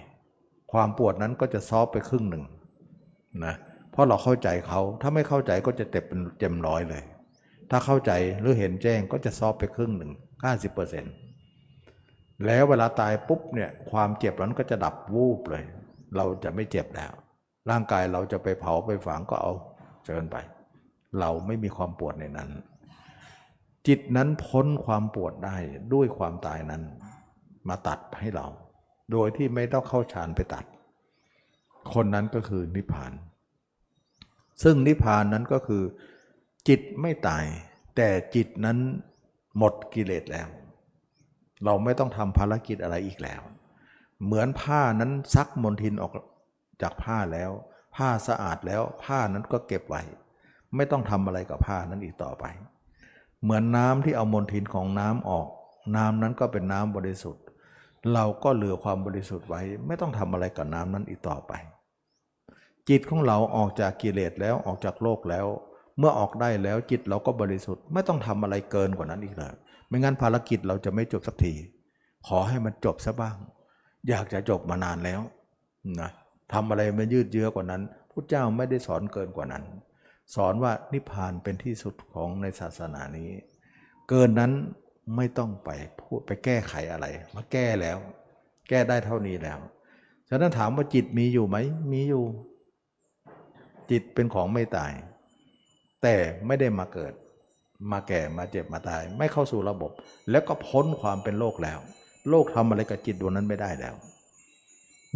ความปวดนั้นก็จะซอฟไปครึ่งหนึ่งนะเพราะเราเข้าใจเขาถ้าไม่เข้าใจก็จะเต็มเป็นเต็มร้อยเลย ถ้าเข้าใจหรือเห็นแจ้งก็จะซอฟไปครึ่งหนึ่ง50%แล้วเวลาตายปุ๊บเนี่ยความเจ็บนั้นก็จะดับวูบเลย เราจะไม่เจ็บแล้ว ร่างกายเราจะไปเผาไปฝังก็เอาเชิญไป เราไม่มีความปวดในนั้น จิตนั้นพ้นความปวดได้ด้วยความตายนั้น มาตัดให้เรา โดยที่ไม่ต้องเข้าฌานไปตัด คนนั้นก็คือนิพพาน ซึ่งนิพพานนั้นก็คือ จิตไม่ตาย แต่จิตนั้นหมดกิเลสแล้ว เราไม่ต้องทำภารกิจอะไรอีกแล้ว เหมือนผ้านั้นซักมลทินออกจากผ้าแล้ว ผ้าสะอาดแล้วผ้านั้นก็เก็บไว้ ไม่ต้องทำอะไรกับผ้านั้นอีกต่อไป เหมือนน้ำที่เอามลทินของน้ำออก น้ำนั้นก็เป็นน้ำบริสุทธิ์ เราก็เหลือความบริสุทธิ์ไว้ ไม่ต้องทำอะไรกับน้ำนั้นอีกต่อไป จิตของเราออกจากกิเลสแล้วออกจากโลกแล้ว เมื่อออกได้แล้วจิตเราก็บริสุทธิ์ ไม่ต้องทำอะไรเกินกว่านั้นอีกเลยไม่งั้นภารกิจเราจะไม่จบสักที ขอให้มันจบซะบ้าง อยากจะจบมานานแล้วนะทำอะไรไม่ยืดเยื้อกว่านั้นพุทธเจ้าไม่ได้สอนเกินกว่านั้น สอนว่านิพพานเป็นที่สุดของในศาสนานี้ เกินนั้น ไม่ต้องไปพูดไปแก้ไขอะไรมาแก้แล้ว แก้ได้เท่านี้แล้วฉะนั้นถามว่าจิตมีอยู่ไหมมีอยู่ จิตเป็นของไม่ตาย แต่ไม่ได้มาเกิด มาแก่มาเจ็บมาตาย ไม่เข้าสู่ระบบ แล้วก็พ้นความเป็นโลกแล้ว โลกทำอะไรกับจิตดวงนั้นไม่ได้แล้ว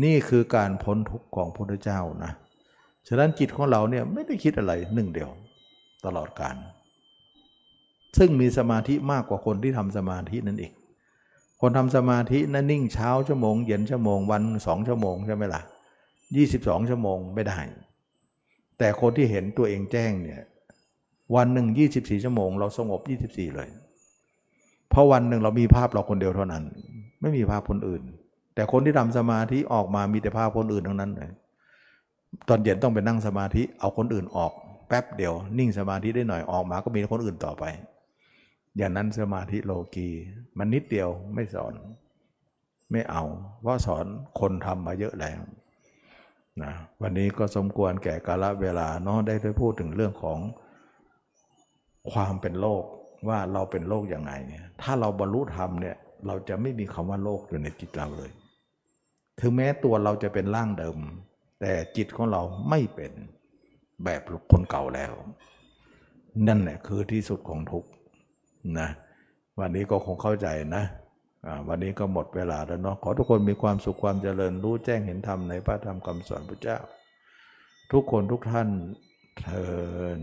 นี่คือการพ้นทุกข์ของพระพุทธเจ้านะฉะนั้นจิตของเราเนี่ยไม่ได้คิดอะไรหนึ่งเดียว ตลอดการ ซึ่งมีสมาธิมากกว่าคนที่ทำสมาธินั่นเองคนทำสมาธินะนิ่งเช้าชั่วโมงเย็นชั่วโมงวันสองชั่วโมงใช่ไหมล่ะยี่สิบสองชั่วโมงไม่ได้ แต่คนที่เห็นตัวเองแจ้งเนี่ยวันหนึ่งยี่สิบสี่ชั่วโมง เราสงบยี่สิบสี่เลย เพราะวันหนึ่งเรามีภาพเราคนเดียวเท่านั้น ไม่มีภาพคนอื่น แต่คนที่ทำสมาธิออกมามีแต่ภาพคนอื่นทั้งนั้นเลยตอนเย็นต้องไปนั่งสมาธิเอาคนอื่นออก แป๊บเดียว นิ่งสมาธิได้หน่อยออกมาก็มีคนอื่นต่อไป อย่างนั้นสมาธิโลกีมันนิดเดียวไม่สอนไม่เอา เพราะสอนคนทำมาเยอะแล้วนะวันนี้ก็สมควรแก่กาลเวลาเนาะได้ไปพูดถึงเรื่องของความเป็นโลกว่าเราเป็นโลกยังไงเนี่ยถ้าเราบรรลุธรรมเนี่ยเราจะไม่มีคำว่าโลกอยู่ในจิตเราเลย ถึงแม้ตัวเราจะเป็นร่างเดิม แต่จิตของเราไม่เป็นแบบคนเก่าแล้ว นั่นแหละคือที่สุดของทุกข์ นะวันนี้ก็คงเข้าใจนะวันนี้ก็หมดเวลาแล้วเนาะขอทุกคนมีความสุขความเจริญรู้แจ้งเห็นธรรมในพระธรรมคำสอนพระเจ้า ทุกคนทุกท่านเทิน